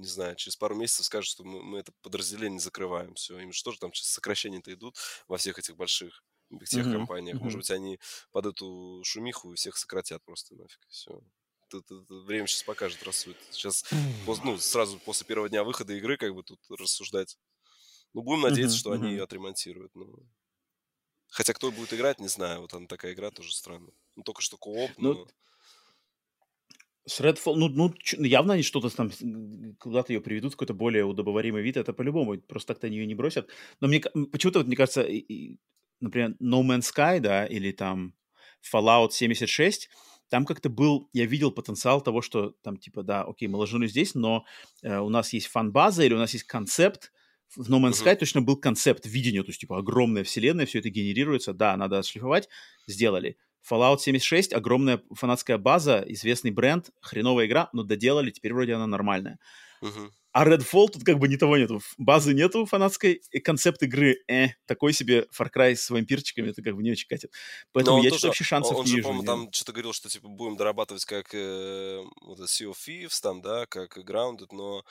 не знаю, через пару месяцев скажут, что мы, мы это подразделение закрываем, все. Им что же там сейчас сокращения-то идут во всех этих больших тех uh-huh, компаниях. Может быть, они под эту шумиху всех сократят просто нафиг. Все. Это, это, время сейчас покажет, рассудит. Сейчас, ну, сразу после первого дня выхода игры, как бы тут рассуждать. Ну, будем надеяться, uh-huh, что uh-huh. они ее отремонтируют. Но... Хотя кто будет играть, не знаю. Вот она такая игра тоже странная. Ну, только что кооп, ну, но... С Redfall, ну, ну, ну, явно они что-то там, куда-то ее приведут в какой-то более удобоваримый вид, это по-любому, просто так-то они ее не бросят. Но мне почему-то, вот, мне кажется, и, и, например, No Man's Sky, да, или там Fallout 76, там как-то был, я видел потенциал того, что там типа, да, окей, мы ложили здесь, но э, у нас есть фан-база или у нас есть концепт, в No Man's Sky точно был концепт видения, то есть, типа, огромная вселенная, все это генерируется, да, надо отшлифовать, сделали. Fallout 76, огромная фанатская база, известный бренд, хреновая игра, но доделали, теперь вроде она нормальная. Uh-huh. А Redfall тут как бы ни того нету. Базы нету фанатской, и концепт игры, э, такой себе Far Cry с вампирчиками, это как бы не очень катит. Поэтому я тоже, вообще шансов он не же, вижу. по-моему, там что-то говорил, что типа будем дорабатывать как э, вот Sea of Thieves там, да, как Grounded, но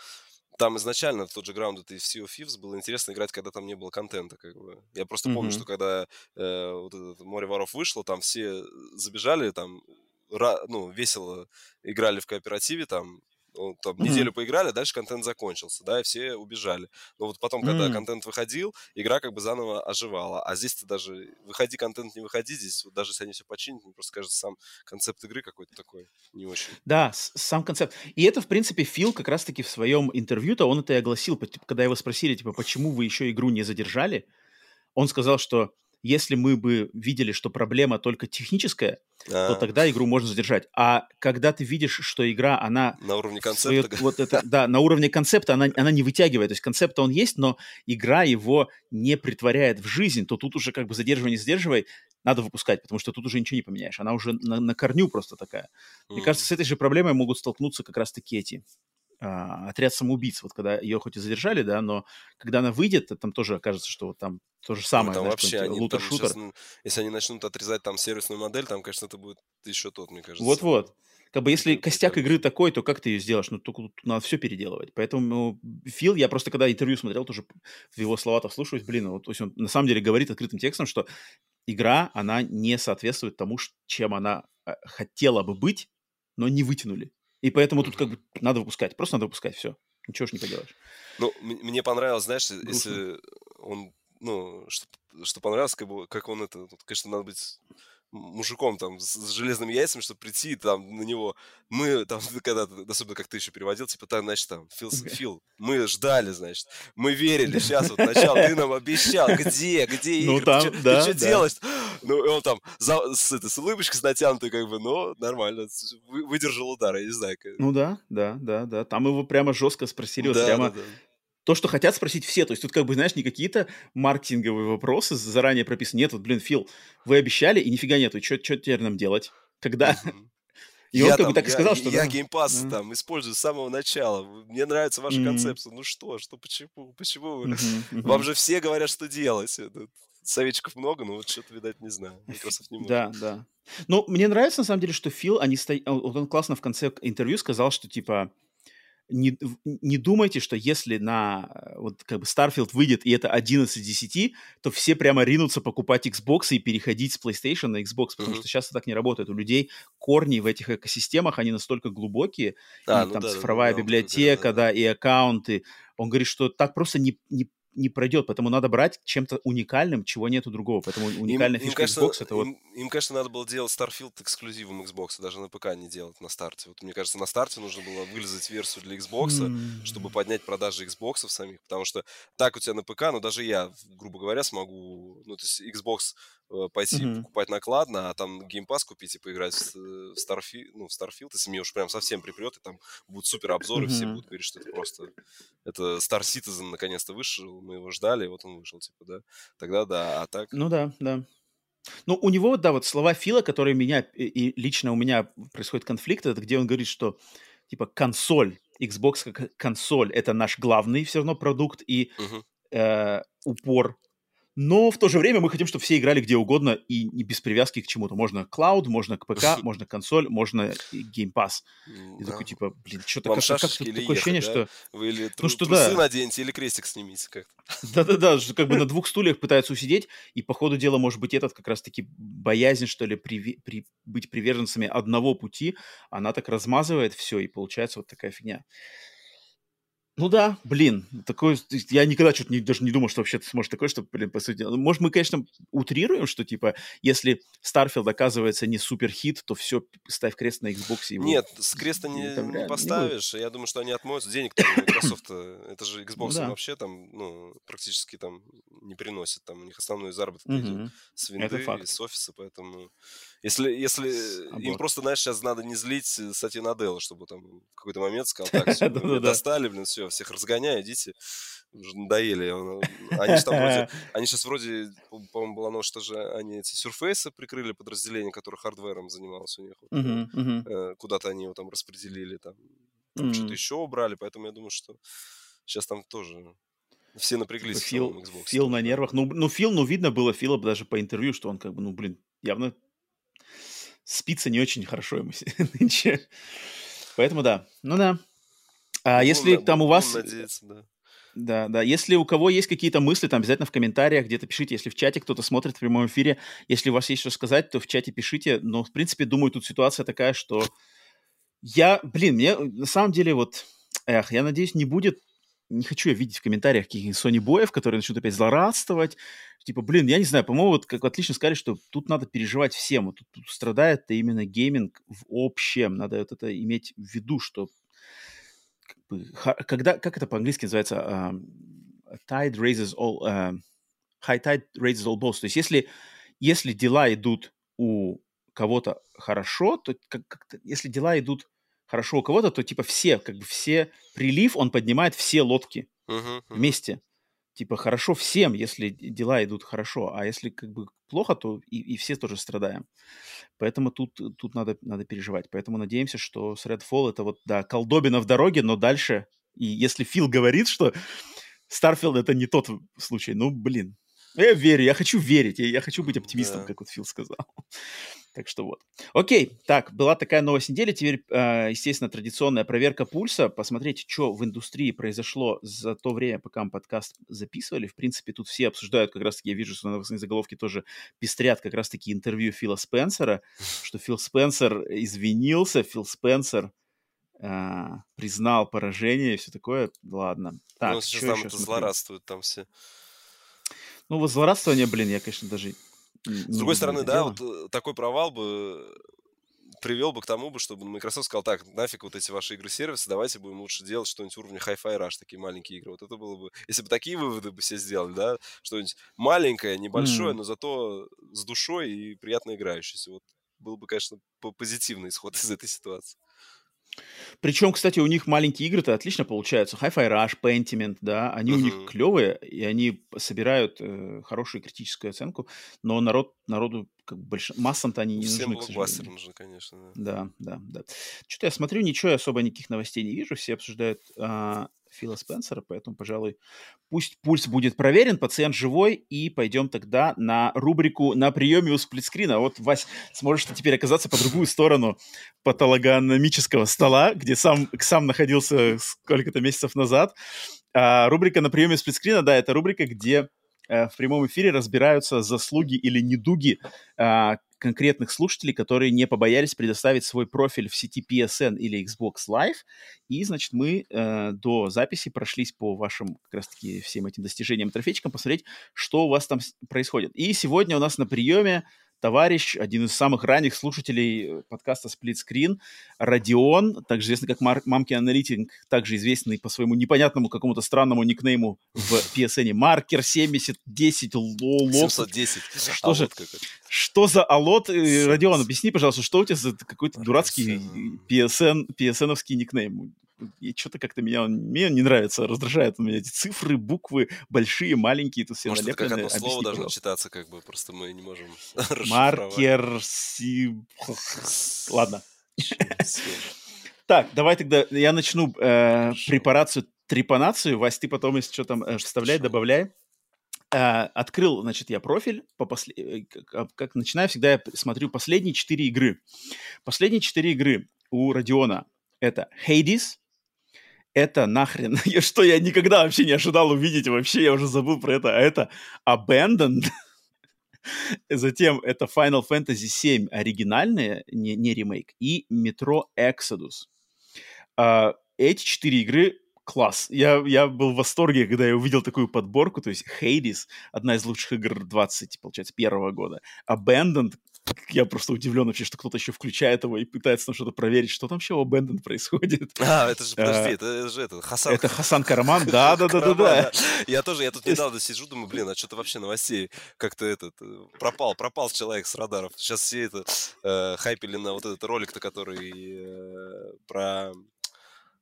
там изначально в тот же Grounded и в Sea of Thieves было интересно играть, когда там не было контента, как бы. Я просто mm-hmm. помню, что когда э, вот это Море воров вышло, там все забежали, там, ра- ну, весело играли в кооперативе, там, ну, там, mm-hmm. неделю поиграли, дальше контент закончился, да, и все убежали. Но вот потом, когда контент выходил, игра как бы заново оживала. А здесь ты даже, выходи контент, не выходи, здесь вот даже если они все починят, мне просто кажется, сам концепт игры какой-то такой не очень. Да, сам концепт. И это, в принципе, Фил как раз-таки в своем интервью-то, он это и огласил, когда его спросили, типа, почему вы еще игру не задержали, он сказал, что если мы бы видели, что проблема только техническая, А-а-а. то а. тогда игру можно задержать. А когда ты видишь, что игра, она... На уровне концепта. Своё, вот это, (laughs) да, на уровне концепта она, она не вытягивает. То есть концепт он есть, но игра его не притворяет в жизнь, то тут уже как бы задерживай, не задерживай, надо выпускать, потому что тут уже ничего не поменяешь. Она уже на, на корню просто такая. Mm. Мне кажется, с этой же проблемой могут столкнуться как раз-таки эти а, отряд самоубийц, вот когда ее хоть и задержали, да, но когда она выйдет, там тоже окажется, что вот там то же самое, ну, там знаешь, вообще они, лутер-шутер. Сейчас, ну, если они начнут отрезать там сервисную модель, там, конечно, это будет еще тот, мне кажется. Вот-вот. Как бы если костяк игры такой, то как ты ее сделаешь? Ну, только надо все переделывать. Поэтому Фил, я просто когда интервью смотрел, тоже в его слова-то вслушиваюсь, блин, вот, то есть он на самом деле говорит открытым текстом, что игра, она не соответствует тому, чем она э, хотела бы быть, но не вытянули. И поэтому тут как бы надо выпускать. Просто надо выпускать, все. Ничего ж не поделаешь. Ну, мне понравилось, знаешь, Грустно. если он, ну, что, что понравилось, как, бы, как он это, тут, конечно, надо быть мужиком там с, с железными яйцами, чтобы прийти там на него. Мы там, (laughs) когда, особенно как ты еще переводил, типа, так, значит, там, Фил, Фил, мы ждали, значит, мы верили, сейчас вот начало, ты нам обещал, где, где игры, ну, там, ты, да, что да. делаешь? (gasps) Ну, и он там за, с, это, с улыбочкой с натянутой, как бы, но нормально, выдержал удар, я не знаю. Как... Ну да, да, да, да, там его прямо жестко спросили, вот да, прямо... Да, да то, что хотят спросить все. То есть тут как бы, знаешь, не какие-то маркетинговые вопросы заранее прописаны. Нет, вот, блин, Фил, вы обещали, и нифига нету. Что теперь нам делать? Когда? (laughs) И он как бы так и сказал, что... Я геймпас там использую с самого начала. Мне нравится ваша концепция. Ну что, что, почему? Почему вы? (laughs) Вам же все говорят, что делать. Советчиков много, но вот что-то, видать, не знаю. Microsoft не может. Да, да. Ну, мне нравится, на самом деле, что Фил, они сто... он классно в конце интервью сказал, что, типа, не, не думайте, что если на э, вот как бы Starfield выйдет и это 11 из 10, то все прямо ринутся покупать Xbox и переходить с PlayStation на Xbox, потому mm-hmm. что сейчас это так не работает. У людей корни в этих экосистемах, они настолько глубокие, а, и ну там да, цифровая да, библиотека, да, да, да, и аккаунты. Он говорит, что так просто не, не не пройдет, поэтому надо брать чем-то уникальным, чего нету другого. Поэтому уникальная им, фишка им, кажется, Xbox это им, вот... Им, конечно, надо было делать Starfield эксклюзивом Xbox, даже на ПК не делать на старте. Вот мне кажется, на старте нужно было вылезать версию для Xbox, mm. чтобы поднять продажи Xbox самих, потому что так у тебя на ПК, ну даже я, грубо говоря, смогу, ну то есть Xbox пойти mm-hmm. покупать накладно, а там Pass купить и поиграть в, в, Starfield, ну, в Starfield, если мне уж прям совсем припрет, и там будут супер обзоры, mm-hmm. все будут говорить, что это просто... Это Star Citizen наконец-то вышел, мы его ждали, вот он вышел, типа, да. Тогда да, а так... Ну да, да. Ну, у него, да, вот слова Фила, которые меня, и лично у меня происходит конфликт, это где он говорит, что, типа, консоль, Xbox как консоль, это наш главный все равно продукт, и uh-huh. э, упор но в то же время мы хотим, чтобы все играли где угодно и не без привязки к чему-то. Можно клауд, можно к ПК, можно консоль, можно Pass. И такой, типа, блин, что-то как, как такое ехать, ощущение, да? что... Вы или тру- ну, что, трусы да. наденьте, или крестик снимите как-то. (laughs) Да-да-да, как бы на двух стульях пытаются усидеть, и по ходу дела, может быть, этот как раз-таки боязнь, что ли, при, при, быть приверженцами одного пути, она так размазывает все, и получается вот такая фигня. Ну да, блин, такой, я никогда что-то не, даже не думал, что вообще сможет такое, что, блин, по сути, может, мы, конечно, утрируем, что, типа, если Starfield оказывается не супер хит, то все, ставь крест на Xbox. Его, Нет, с креста не, там, не поставишь, не я думаю, что они отмоются, денег Microsoft, это же Xbox да. вообще там, ну, практически там не приносит, там у них основной заработок идет с винды и с офиса, поэтому... Если, если Аборт. им просто, знаешь, сейчас надо не злить э, Сати Наделла, чтобы там в какой-то момент сказал, так, все, достали, блин, все, всех разгоняю, идите, уже надоели. Они же там вроде, (laughs) они сейчас вроде, по-моему, было оно, что же они эти сюрфейсы прикрыли, подразделение, которое хардвером занималось у них. Э, куда-то они его там распределили, там, что-то еще убрали, поэтому я думаю, что сейчас там тоже все напряглись. Фил, Xbox, Фил на нервах. Ну, ну, Фил, ну, видно было Фила даже по интервью, что он как бы, ну, блин, явно спится не очень хорошо ему (laughs) нынче. Поэтому да. Ну да. А ну, если да, там у вас... Надеяться, да. Да, да. Если у кого есть какие-то мысли, там обязательно в комментариях где-то пишите. Если в чате кто-то смотрит в прямом эфире, если у вас есть что сказать, то в чате пишите. Но, в принципе, думаю, тут ситуация такая, что я, блин, мне на самом деле вот, эх, я надеюсь, не будет не хочу я видеть в комментариях каких-нибудь Sony боев, которые начнут опять злорадствовать. Типа, блин, я не знаю, по-моему, вот как отлично сказали, что тут надо переживать всем. Вот тут, тут страдает именно гейминг в общем. Надо вот это иметь в виду, что как бы, когда, как это по-английски называется? Uh, tide raises all... Uh, high tide raises all boats. То есть если, если дела идут у кого-то хорошо, то как, как если дела идут хорошо у кого-то, то типа все, как бы все, прилив, он поднимает все лодки uh-huh, uh-huh. вместе. Типа хорошо всем, если дела идут хорошо, а если как бы плохо, то и, и все тоже страдаем. Поэтому тут, тут надо, надо переживать. Поэтому надеемся, что с Redfall это вот, да, колдобина в дороге, но дальше, и если Фил говорит, что Starfield это не тот случай, ну, блин, я верю, я хочу верить, я, я хочу быть оптимистом, да. как вот Фил сказал. Так что вот. Окей, так, была такая новость недели. Теперь, э, естественно, традиционная проверка пульса. Посмотрите, что в индустрии произошло за то время, пока мы подкаст записывали. В принципе, тут все обсуждают, как раз-таки я вижу, что на новостные заголовки тоже пестрят как раз-таки интервью Фила Спенсера, что Фил Спенсер извинился, Фил Спенсер э, признал поражение и все такое. Ладно. Так, ну, сейчас там это злорадствуют там все. Ну, вот злорадствование, блин, я, конечно, даже с другой стороны, да, вот э, такой провал бы привел бы к тому, бы, чтобы Microsoft сказал, так, нафиг вот эти ваши игры-сервисы, давайте будем лучше делать что-нибудь уровня Hi-Fi Rush, такие маленькие игры. Вот это было бы... Если бы такие выводы бы все сделали, да, что-нибудь маленькое, небольшое, mm. но зато с душой и приятно играющееся. Вот был бы, конечно, позитивный (laughs) исход из этой ситуации. Причем, кстати, у них маленькие игры-то отлично получаются. Hi-Fi Rush, Pentiment, да, они uh-huh. у них клевые, и они собирают э, хорошую критическую оценку, но народ, народу, как больш... массам-то они не Всем нужны, к сожалению. нужны, конечно. Да, да, да. да. Что-то я смотрю, ничего особо, никаких новостей не вижу, все обсуждают а, Фила Спенсера, поэтому, пожалуй, пусть пульс будет проверен, пациент живой, и пойдем тогда на рубрику «На приеме у сплитскрина». Вот, Вась, сможешь ты теперь оказаться по другую сторону патологоаномического стола, где сам, сам находился сколько-то месяцев назад. А, рубрика «На приеме у сплитскрина», да, это рубрика, где в прямом эфире разбираются заслуги или недуги э, конкретных слушателей, которые не побоялись предоставить свой профиль в сети PSN или Xbox Live. И, значит, мы э, до записи прошлись по вашим как раз-таки всем этим достижениям трофейчикам, посмотреть, что у вас там происходит. И сегодня у нас на приеме товарищ, один из самых ранних слушателей э, подкаста Split Screen, Родион, также известный как Мар- Мамки Аналитик, также известный по своему непонятному какому-то странному никнейму в PSN, Маркер 7010 лолот. 710. Что же, что за алот? Э, Родион, объясни, пожалуйста, что у тебя за какой-то дурацкий PSN, PSN-овский никнейм? И что-то как-то меня, мне не нравится, раздражает у меня эти цифры, буквы, большие, маленькие, тут все Может, это как одно слово должно пожалуйста. читаться, как бы, просто мы не можем (laughs) Маркер... Си... Ладно. (laughs) Так, давай тогда я начну э, препарацию, трепанацию. Вась, ты потом, если что там э, вставляй, добавляй. Э, открыл, значит, я профиль, по после... Э, как, как начинаю, всегда я смотрю последние четыре игры. Последние четыре игры у Родиона это Hades, это нахрен, (laughs) что я никогда вообще не ожидал увидеть, вообще я уже забыл про это, а это Abandoned, (laughs) затем это Final Fantasy VII оригинальные, не, не ремейк, и Metro Exodus. Uh, эти четыре игры класс. Я, я был в восторге, когда я увидел такую подборку, то есть Hades, одна из лучших игр 20, получается, первого года. Abandoned, я просто удивлен вообще, что кто-то еще включает его и пытается там что-то проверить, что там вообще у Abandoned происходит. (laughs) А, это же, подожди, это, же это, Хасан. Это Хасан Караман, да-да-да-да. Я тоже, я тут недавно сижу, думаю, блин, а что-то вообще новостей как-то этот, э, пропал, пропал человек с радаров. Сейчас все это э, хайпили на вот этот ролик-то, который э, про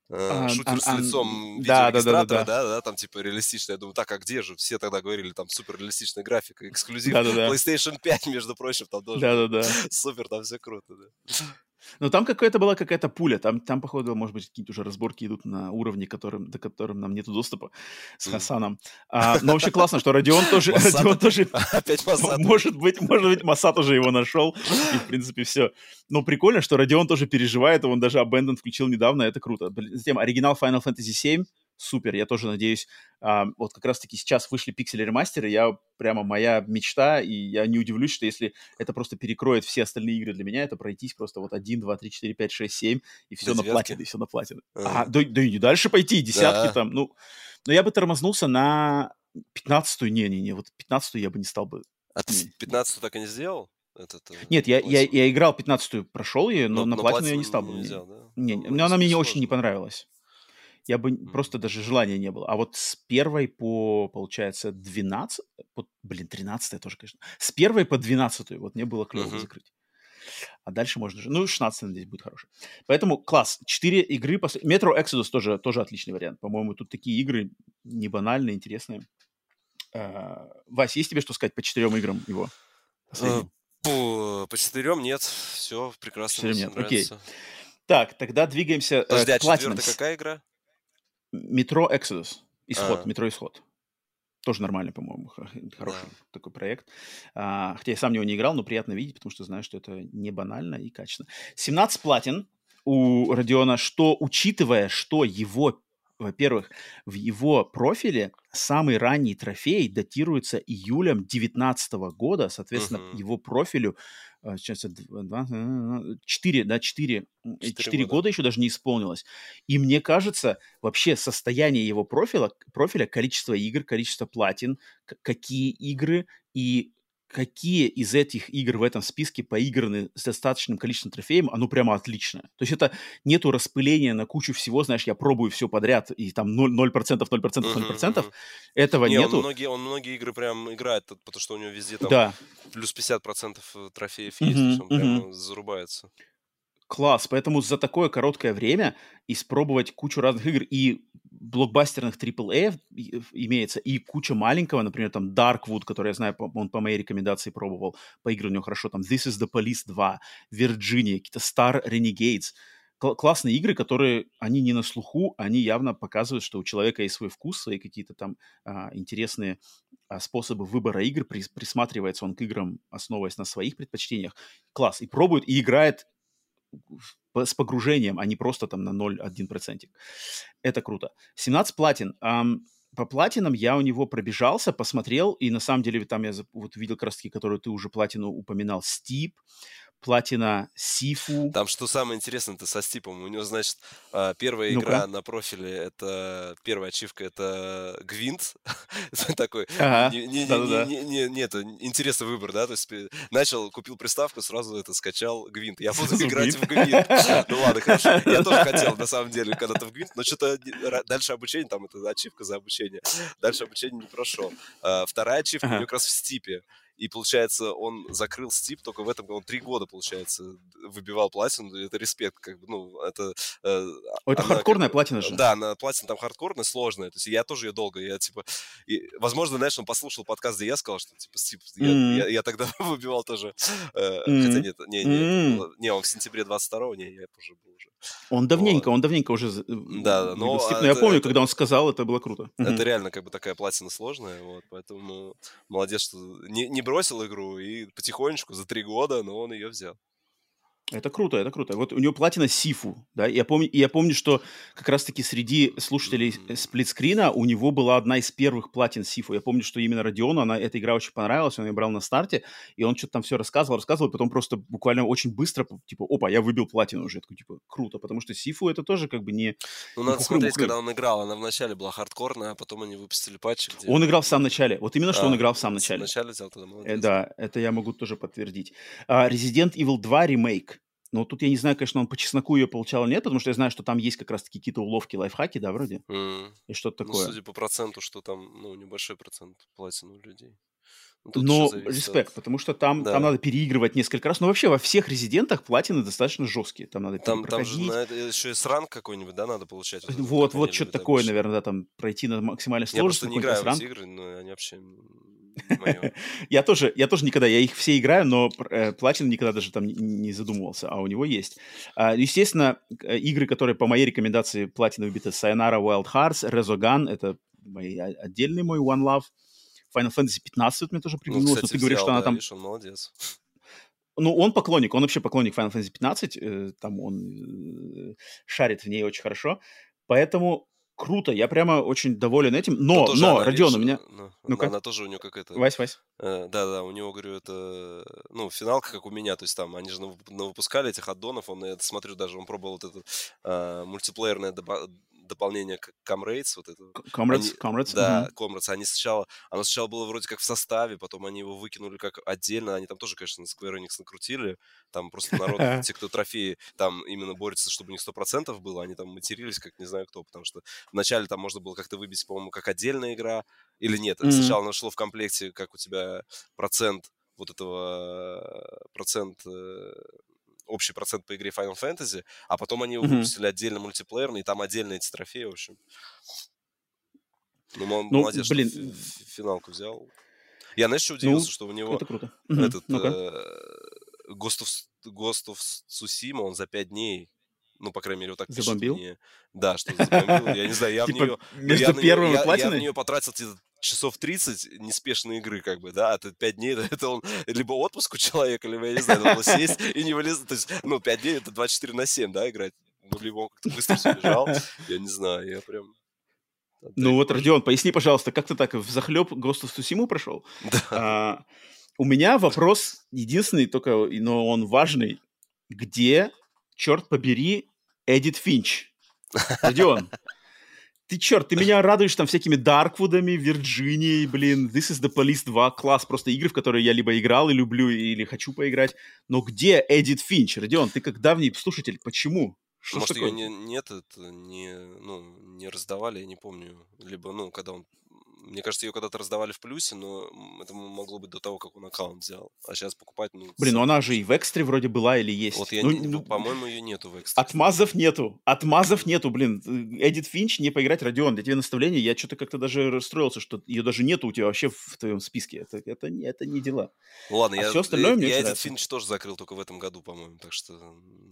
Uh, шутер uh, uh, с лицом да, да, да, да, там типа реалистично. Я думаю, так, а где же? Все тогда говорили, там супер реалистичная графика, эксклюзив да, да, да. PlayStation 5, между прочим, там тоже. Да, да, да. (laughs) Супер, там все круто, да. Но там какая-то была какая-то пуля. Там, там, походу, может быть, какие-то уже разборки идут на уровне, которым, до которым нам нет доступа с Хасаном. А, но вообще классно, что Родион тоже... (laughs) Родион тоже Опять Может быть, может быть, Масад уже его нашел. И, в принципе, все. Но прикольно, что Родион тоже переживает. Он даже Abandon включил недавно. Это круто. Затем оригинал Final Fantasy VII супер. Я тоже надеюсь, а, вот как раз-таки сейчас вышли пиксели ремастеры, я прямо моя мечта, и я не удивлюсь, что если это просто перекроет все остальные игры для меня, это пройтись просто вот 1, 2, 3, 4, 5, 6, 7, и все на платины, и все на платины. А, да, да и не дальше пойти, десятки да. там, ну. Но я бы тормознулся на 15-ю, не-не-не, вот 15-ю я бы не стал бы. А ты 15-ю так и не сделал? Этот, Нет, я, я, я играл 15-ю, прошел ее, но, но на платину я не стал бы. Не взял, да? Не, ну, но она мне сложно. очень не понравилась я бы mm-hmm. просто даже желания не было. А вот с первой по, получается, 12, по, блин, 13 тоже, конечно, с первой по 12 вот мне было клево mm-hmm. закрыть. А дальше можно же, ну, 16, надеюсь, будет хороший. Поэтому класс, 4 игры, после... Metro Exodus тоже, тоже отличный вариант. По-моему, тут такие игры не банальные, интересные. Uh, Вась, есть тебе что сказать по четырем играм его? Uh, по, по четырем нет, все прекрасно. Четырем нет, окей. Так, тогда двигаемся Подожди, э, а четвертая какая игра? Метро Exodus. Исход, а. метро Исход. Тоже нормальный, по-моему, хороший да. такой проект. А, хотя я сам в него не играл, но приятно видеть, потому что знаю, что это не банально и качественно. 17 платин у Родиона, что, учитывая, что его во-первых, в его профиле самый ранний трофей датируется июлем 2019 года, соответственно, uh-huh. его профилю сейчас 4, да, 4, 4, 4 года. года еще даже не исполнилось. И мне кажется, вообще состояние его профиля, профиля количество игр, количество платин, какие игры и какие из этих игр в этом списке поиграны с достаточным количеством трофеев, оно прямо отличное. То есть это нету распыления на кучу всего, знаешь, я пробую все подряд, и там 0%, 0%, 0%, 0%. Uh-huh, Этого Не, нету. Он многие, он многие игры прям играет, потому что у него везде там да. плюс 50% э, трофеев есть, он прямо зарубается. Класс, поэтому за такое короткое время испробовать кучу разных игр и блокбастерных AAA имеется, и куча маленького, например, там Darkwood, который я знаю, он по моей рекомендации пробовал, по игре у него хорошо, там This is the Police 2, Virginia, какие-то Star Renegades, Кл- классные игры, которые, они не на слуху, они явно показывают, что у человека есть свой вкус, свои какие-то там а, интересные а, способы выбора игр, при, присматривается он к играм, основываясь на своих предпочтениях. Класс. И пробует, и играет с погружением, а не просто там на 0,1%. Это круто. 17 платин. Um, по платинам я у него пробежался, посмотрел, и на самом деле там я вот видел таки, которую ты уже платину упоминал, Стип, платина Сифу. Там что самое интересное, это со Стипом. У него, значит, а, первая ну игра на профиле, это первая ачивка, это Гвинт. (laughs) такой, нет, интересный выбор, да, то есть начал, купил приставку, сразу это скачал Гвинт. Я буду (laughs) играть в Гвинт. Ну ладно, хорошо. (laughs) Я тоже хотел, на самом деле, когда-то в Гвинт, но что-то дальше обучение, там это ачивка за обучение, дальше обучение не прошел. А, вторая ачивка у него как раз в Стипе и, получается, он закрыл Стип только в этом году, он три года, получается, выбивал платину, это респект, как бы, ну, это... Э, О, это она, хардкорная как, платина же. Да, на платина там хардкорная, сложная, то есть я тоже ее долго, я, типа, и, возможно, знаешь, он послушал подкаст, где я сказал, что, типа, Стип, mm-hmm. я, я, я тогда (laughs) выбивал тоже, э, mm-hmm. хотя нет, не, не, mm-hmm. не, он в сентябре 22-го, не, я тоже был уже. Он давненько, вот. он давненько уже да, но, Стип, но я помню, это, когда он сказал, это было круто. Это mm-hmm. реально, как бы, такая платина сложная, вот, поэтому молодец, что не, не бросил игру и потихонечку за три года, но он ее взял. Это круто, это круто. Вот у него платина Сифу, да, я помню, я помню, что как раз-таки среди слушателей сплитскрина у него была одна из первых платин Сифу. Я помню, что именно Родиону она, эта игра очень понравилась, он ее брал на старте, и он что-то там все рассказывал, рассказывал, потом просто буквально очень быстро, типа, опа, я выбил платину уже. Такой, типа, круто, потому что Сифу это тоже как бы не... Ну, надо смотреть, когда он играл. Она вначале была хардкорная, а потом они выпустили патчи. Где... Он играл в самом начале. Вот именно, что а, он играл в самом начале. В начале взял тогда, молодец. Э, да, это я могу тоже подтвердить. Uh, Resident Evil 2 ремейк. Но тут я не знаю, конечно, он по чесноку ее получал или нет, потому что я знаю, что там есть как раз-таки какие-то уловки, лайфхаки, да, вроде? Mm. И что-то ну, такое. Ну, судя по проценту, что там, ну, небольшой процент платин у людей. Ну, Но респект, от... потому что там, да. там надо переигрывать несколько раз. Но вообще во всех резидентах платины достаточно жесткие. Там надо там, там же на, еще и сранг какой-нибудь, да, надо получать. Вот, вот, вот что-то такое, наверное, да, там пройти на максимальной сложности. Я просто не играю в эти игры, но они вообще (laughs) я тоже, я тоже никогда, я их все играю, но э, платин никогда даже там не задумывался, а у него есть. А, естественно, э, игры, которые по моей рекомендации платины выбиты, Sayonara Wild Hearts, Resogun, это мой, отдельный мой One Love, Final Fantasy 15 вот мне тоже приглянулось, ну, кстати, ты говоришь, что она там... Видишь, он молодец. Ну, он поклонник, он вообще поклонник Final Fantasy 15, э, там он шарит в ней очень хорошо, поэтому круто, я прямо очень доволен этим. Но, но, Родион, у меня... Ну, ну она, она тоже у нее какая-то... Вась, Вась. Э, да-да, у него, говорю, это... Ну, финалка, как у меня, то есть там они же выпускали этих аддонов, он, я смотрю, даже он пробовал вот это э, мультиплеерное дополнение к Comrades, вот это. Comrades, они, Comrades. Да, угу. Comrades. Они сначала, оно сначала было вроде как в составе, потом они его выкинули как отдельно. Они там тоже, конечно, на Square Enix накрутили. Там просто народ, (laughs) те, кто трофеи, там именно борется, чтобы у них 100% было. Они там матерились, как не знаю кто, потому что вначале там можно было как-то выбить, по-моему, как отдельная игра. Или нет, mm-hmm. сначала оно шло в комплекте, как у тебя процент вот этого процент э, общий процент по игре Final Fantasy, а потом они его mm-hmm. выпустили отдельно мультиплеерный, и там отдельно эти трофеи, в общем. Ну, он ну, молодец, блин. что финалку взял. Я, знаешь, что удивился, ну, что у него это круто. этот э, Ghost, of, Ghost of Tsushima, он за 5 дней ну, по крайней мере, вот так Забомбил? пишет мне. Да, что забомбил. Я не знаю, я в типа нее... Между первым и платиной? Я в нее потратил часов 30 неспешной игры, как бы, да, а это 5 дней, (laughs) это он либо отпуск у человека, либо, я не знаю, надо сесть и не вылезать, то есть, ну, 5 дней это 24 на 7, да, играть, ну, либо он как-то быстро все бежал, я не знаю, я прям... Ну вот, Родион, поясни, пожалуйста, как ты так в захлеб of Tsushima прошел? (laughs) Да. А, у меня вопрос единственный, только, но он важный. Где, черт побери, Эдит Финч? Родион, ты черт, ты меня радуешь там всякими Дарквудами, Вирджинией, блин, This is the Police 2, класс, просто игры, в которые я либо играл и люблю, или хочу поиграть. Но где Эдит Финч? Родион, ты как давний слушатель, почему? Что Может, ее не, нет, это не, ну, не раздавали, я не помню. Либо, ну, когда он мне кажется, ее когда-то раздавали в плюсе, но это могло быть до того, как он аккаунт взял. А сейчас покупать... Ну, Блин, ну она же и в экстре вроде была или есть. Вот я, ну, не, ну, по-моему, ее нету в экстре. Отмазов нету. Отмазов нету, блин. Эдит Финч не поиграть Родион. Для тебя наставление, я что-то как-то даже расстроился, что ее даже нету у тебя вообще в твоем списке. Это, это, это не дела. Ну ладно, а я, все остальное я, мне я Эдит Финч тоже закрыл только в этом году, по-моему, так что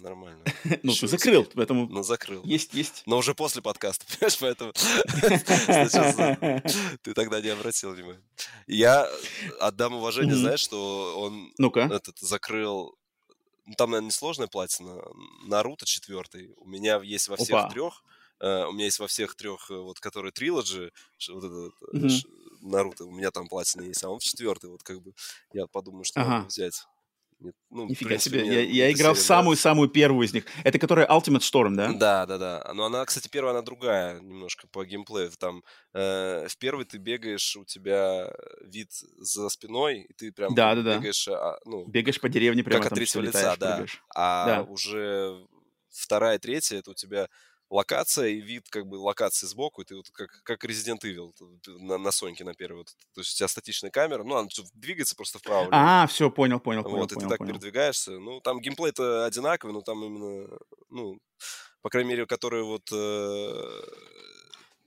нормально. (laughs) Ну, ты закрыл, поэтому... Ну, закрыл. Есть, есть. Но уже после подкаста, (laughs) понимаешь, поэтому (laughs) ты тогда не обратил внимание. Я отдам уважение, знаешь, что он этот закрыл. Ну, там, наверное, несложная платина. Наруто четвертый. У меня есть во всех трех. у меня есть во всех трех, вот, которые трилоджи, вот этот mm-hmm. Наруто, у меня там платина есть, а он в четвертый, вот как бы я подумаю, что ага. надо взять. Нет, ну, Нифига принципе, себе, я, я играл в самую-самую первую из них. Это которая Ultimate Storm, да? Да, да, да. Но она, кстати, первая, она другая немножко по геймплею. Там э, в первой ты бегаешь, у тебя вид за спиной, и ты прям да, да, бегаешь... А, ну, бегаешь по деревне прямо Как от третьего лица, да. Прыгаешь. А да. уже вторая, третья, это у тебя локация и вид как бы локации сбоку, и ты вот как, как Resident Evil на, на Соньке на первой. Вот, то есть у тебя статичная камера, ну, она двигается просто вправо. А, все, понял, понял, вот, понял. Вот, и понял, ты так понял. передвигаешься. Ну, там геймплей-то одинаковый, но там именно, ну, по крайней мере, которые вот э,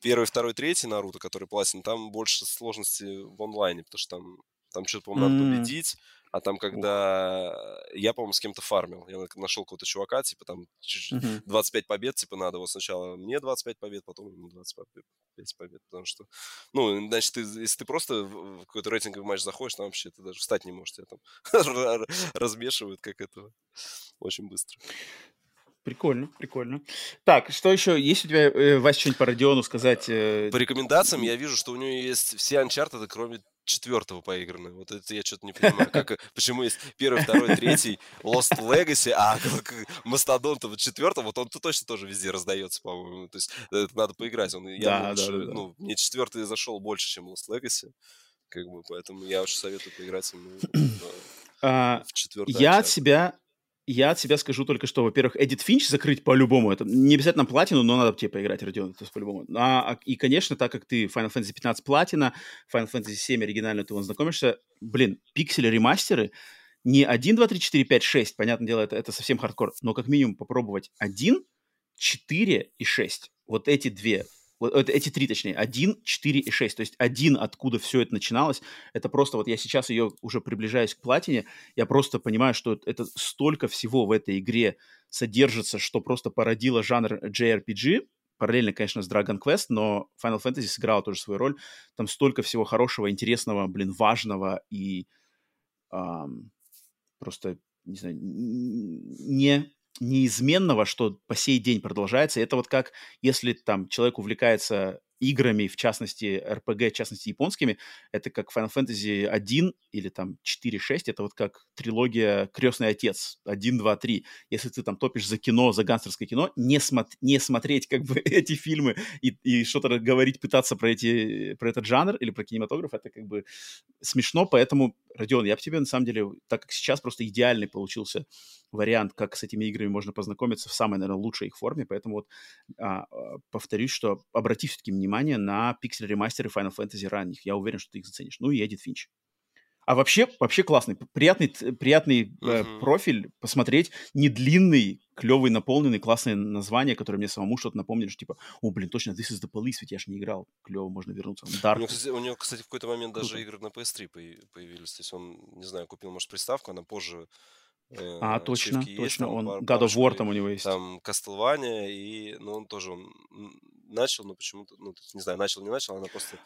первый, второй, третий Наруто, который платин, там больше сложности в онлайне, потому что там, там что-то, по-моему, mm. надо победить, а там, когда Ух. я, по-моему, с кем-то фармил, я нашел какого-то чувака, типа там 25 побед, типа надо вот сначала мне 25 побед, потом ему 25 побед, потому что, ну, значит, ты, если ты просто в какой-то рейтинговый матч заходишь, там вообще ты даже встать не можешь, тебя там (laughs) размешивают, как это, очень быстро. Прикольно, прикольно. Так, что еще? Есть у тебя, э, Вася, что-нибудь по Родиону сказать? Э... По рекомендациям я вижу, что у него есть все Uncharted, кроме четвертого поиграны. Вот это я что-то не понимаю. Как, (laughs) почему есть первый, второй, третий, Lost Legacy, а (laughs) Мастодон вот четвертый, вот он -то точно тоже везде раздается, по-моему. То есть это надо поиграть. Он, я да, лучше, да, да, ну, мне четвертый зашел больше, чем Lost Legacy. Как бы, поэтому я очень советую поиграть ему (clears throat) а, в четвертый. Я от себя я от себя скажу только что, во-первых, Эдит Финч закрыть по-любому. Это не обязательно платину, но надо тебе поиграть, Родион, это по-любому. А, а, и, конечно, так как ты Final Fantasy 15 платина, Final Fantasy 7 оригинально ты вон знакомишься, блин, пиксели ремастеры, не 1, 2, 3, 4, 5, 6, понятное дело, это, это совсем хардкор, но как минимум попробовать 1, 4 и 6. Вот эти две вот эти три, точнее, 1, 4 и 6. То есть один, откуда все это начиналось, это просто вот я сейчас ее уже приближаюсь к платине, я просто понимаю, что это столько всего в этой игре содержится, что просто породило жанр JRPG, параллельно, конечно, с Dragon Quest, но Final Fantasy сыграла тоже свою роль. Там столько всего хорошего, интересного, блин, важного и эм, просто, не знаю, не неизменного, что по сей день продолжается. Это вот как если там человек увлекается играми, в частности, RPG, в частности, японскими, это как Final Fantasy 1 или там 4-6, это вот как трилогия «Крестный отец» 1, 2, 3. Если ты там топишь за кино, за гангстерское кино, не, смо- не смотреть как бы (laughs) эти фильмы и, и что-то говорить, пытаться про, эти, про этот жанр или про кинематограф, это как бы смешно, поэтому, Родион, я бы тебе на самом деле, так как сейчас просто идеальный получился вариант, как с этими играми можно познакомиться в самой, наверное, лучшей их форме, поэтому вот а, а повторюсь, что обрати все-таки внимание на пиксель-ремастеры Final Fantasy ранних, я уверен, что ты их заценишь. Ну и Эдит Финч. А вообще, вообще классный, приятный, приятный uh-huh. э, профиль посмотреть, не длинный, клевый, наполненный, классное название, которое мне самому что-то напомнили, что типа, о, блин, точно, This is the Police, ведь я же не играл, клево, можно вернуться. Dark. У, него, кстати, у него, кстати, в какой-то момент даже Круто. игры на PS3 появились, то есть он, не знаю, купил, может, приставку, она позже а, точно, точно, есть, там, он, God of War там у него есть. Там Castlevania, и, ну, он тоже он начал, но почему-то, ну, не знаю, начал, не начал, она просто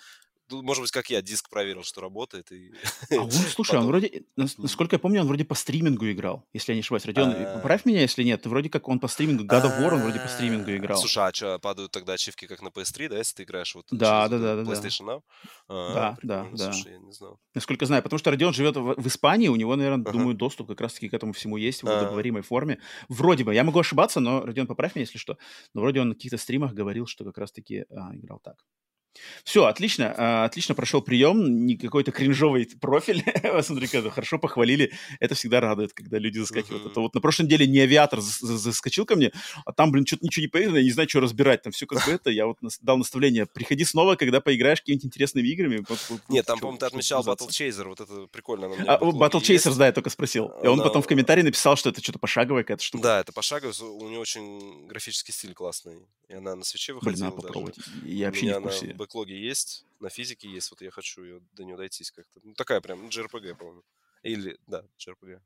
может быть, как я, диск проверил, что работает. И... (laughs) А он, слушай, потом... он вроде, насколько я помню, он вроде по стримингу играл, если я не ошибаюсь. Родион, а... поправь меня, если нет. Вроде как он по стримингу, God of War он вроде по стримингу а, играл. Слушай, а что, падают тогда ачивки как на PS3, да, если ты играешь вот да, да, да, да, PlayStation Now? А, да, да, да. Слушай, я не знал. Насколько знаю, потому что Родион живет в, Испании, у него, наверное, думаю, доступ как раз-таки к этому всему есть в удобоваримой форме. Вроде бы, я могу ошибаться, но, Родион, поправь меня, если что. Но вроде он на каких-то стримах говорил, что как раз-таки а, играл так. Все, отлично, а, отлично прошел прием, не какой-то кринжовый профиль, (laughs) смотри, хорошо похвалили, это всегда радует, когда люди заскакивают. Это вот на прошлой неделе не авиатор заскочил ко мне, а там, блин, что-то ничего не поиграно, я не знаю, что разбирать, там все как бы это, я вот дал наставление, приходи снова, когда поиграешь какими-нибудь интересными играми. Нет, там, по-моему, ты отмечал Battle Chaser, вот это прикольно. А, Battle Chaser, да, я только спросил. И он потом в комментарии написал, что это что-то пошаговое какая-то штука. Да, это пошаговое, у него очень графический стиль классный, и она на свече выходила Блин, надо попробовать, я вообще не в курсе бэклоге есть, на физике есть, вот я хочу ее, до нее дойтись как-то. Ну, такая прям, JRPG, по-моему. Или, да, JRPG.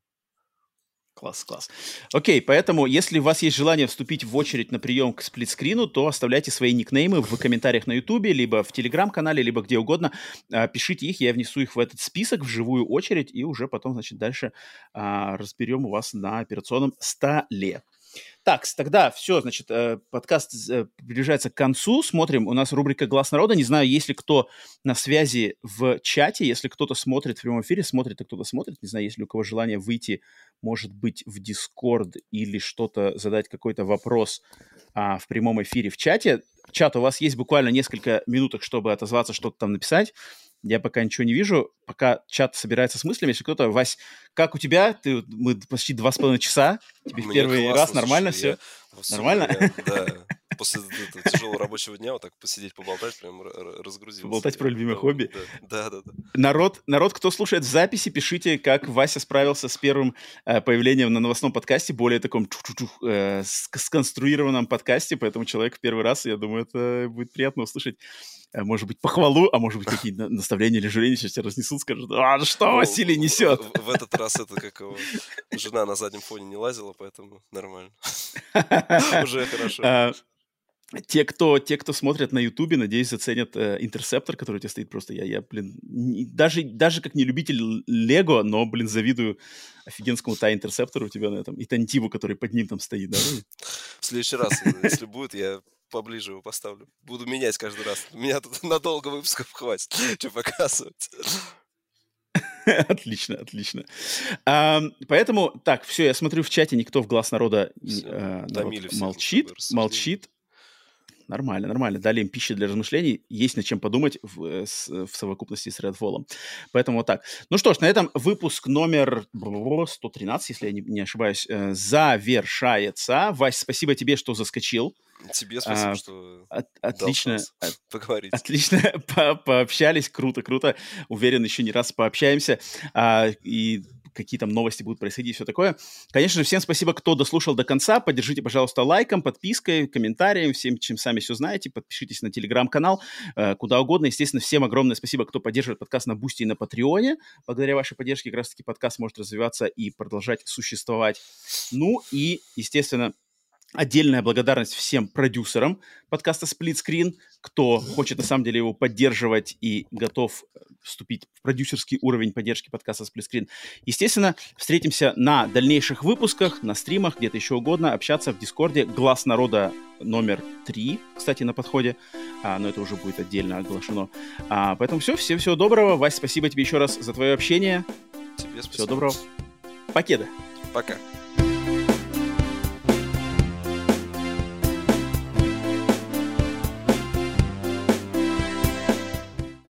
Класс, класс. Окей, поэтому, если у вас есть желание вступить в очередь на прием к сплитскрину, то оставляйте свои никнеймы в комментариях на Ютубе, либо в Телеграм-канале, либо где угодно. А, пишите их, я внесу их в этот список, в живую очередь, и уже потом, значит, дальше а, разберем у вас на операционном столе. Так, тогда все, значит, э, подкаст э, приближается к концу. Смотрим, у нас рубрика «Глаз народа». Не знаю, есть ли кто на связи в чате, если кто-то смотрит в прямом эфире, смотрит, а кто-то смотрит. Не знаю, есть ли у кого желание выйти, может быть, в Дискорд или что-то, задать какой-то вопрос а, в прямом эфире в чате. Чат, у вас есть буквально несколько минуток, чтобы отозваться, что-то там написать. Я пока ничего не вижу. Пока чат собирается с мыслями, если кто-то... Вась, как у тебя? Ты, мы почти два с половиной часа. Тебе в первый классно, раз нормально слушай, все? Я... Нормально? Я, (laughs) да. После тяжелого рабочего дня вот так посидеть, поболтать, прям разгрузился. Поболтать про любимое да, хобби? Да, да, да. Народ, народ, кто слушает в записи, пишите, как Вася справился с первым э, появлением на новостном подкасте, более таком э, сконструированном подкасте, поэтому человек в первый раз, я думаю, это будет приятно услышать может быть, похвалу, а может быть, какие-то наставления или жаления сейчас тебя разнесут, скажут, а что ну, Василий несет? В, в этот раз это как его жена на заднем фоне не лазила, поэтому нормально. (laughs) Уже хорошо. А, те, кто, те, кто смотрят на Ютубе, надеюсь, заценят э, интерсептор, который у тебя стоит просто. Я, я блин, не, даже, даже как не любитель Лего, но, блин, завидую офигенскому та интерсептору у тебя на этом. И Тантиву, который под ним там стоит, да? (laughs) В следующий раз, если будет, я поближе его поставлю. Буду менять каждый раз. Меня тут (laughs) надолго выпусков хватит, (laughs) что показывать. (laughs) Отлично, отлично. А, поэтому, так, все, я смотрю в чате, никто в глаз народа а, народ молчит, молчит. Нормально, нормально. Дали им пищи для размышлений. Есть над чем подумать в, э, в совокупности с Redfall. Поэтому вот так. Ну что ж, на этом выпуск номер 113, если я не, не ошибаюсь, э, завершается. Вась, спасибо тебе, что заскочил. Тебе спасибо, а, что от, отлично, от, (laughs) поговорить. Отлично (laughs) по пообщались, круто, круто. Уверен, еще не раз пообщаемся. А, и какие там новости будут происходить и все такое. Конечно же, всем спасибо, кто дослушал до конца. Поддержите, пожалуйста, лайком, подпиской, комментарием, всем, чем сами все знаете. Подпишитесь на телеграм-канал, э, куда угодно. Естественно, всем огромное спасибо, кто поддерживает подкаст на Бусти и на Патреоне. Благодаря вашей поддержке как раз-таки подкаст может развиваться и продолжать существовать. Ну и, естественно, Отдельная благодарность всем продюсерам подкаста Split Screen, кто хочет на самом деле его поддерживать и готов э, вступить в продюсерский уровень поддержки подкаста Split Screen. Естественно, встретимся на дальнейших выпусках, на стримах, где-то еще угодно, общаться в Дискорде. Глаз народа номер три, кстати, на подходе, а, но это уже будет отдельно оглашено. А, поэтому все, всем всего доброго. Вась, спасибо тебе еще раз за твое общение. Тебе спасибо. Всего доброго. Покеда. Пока.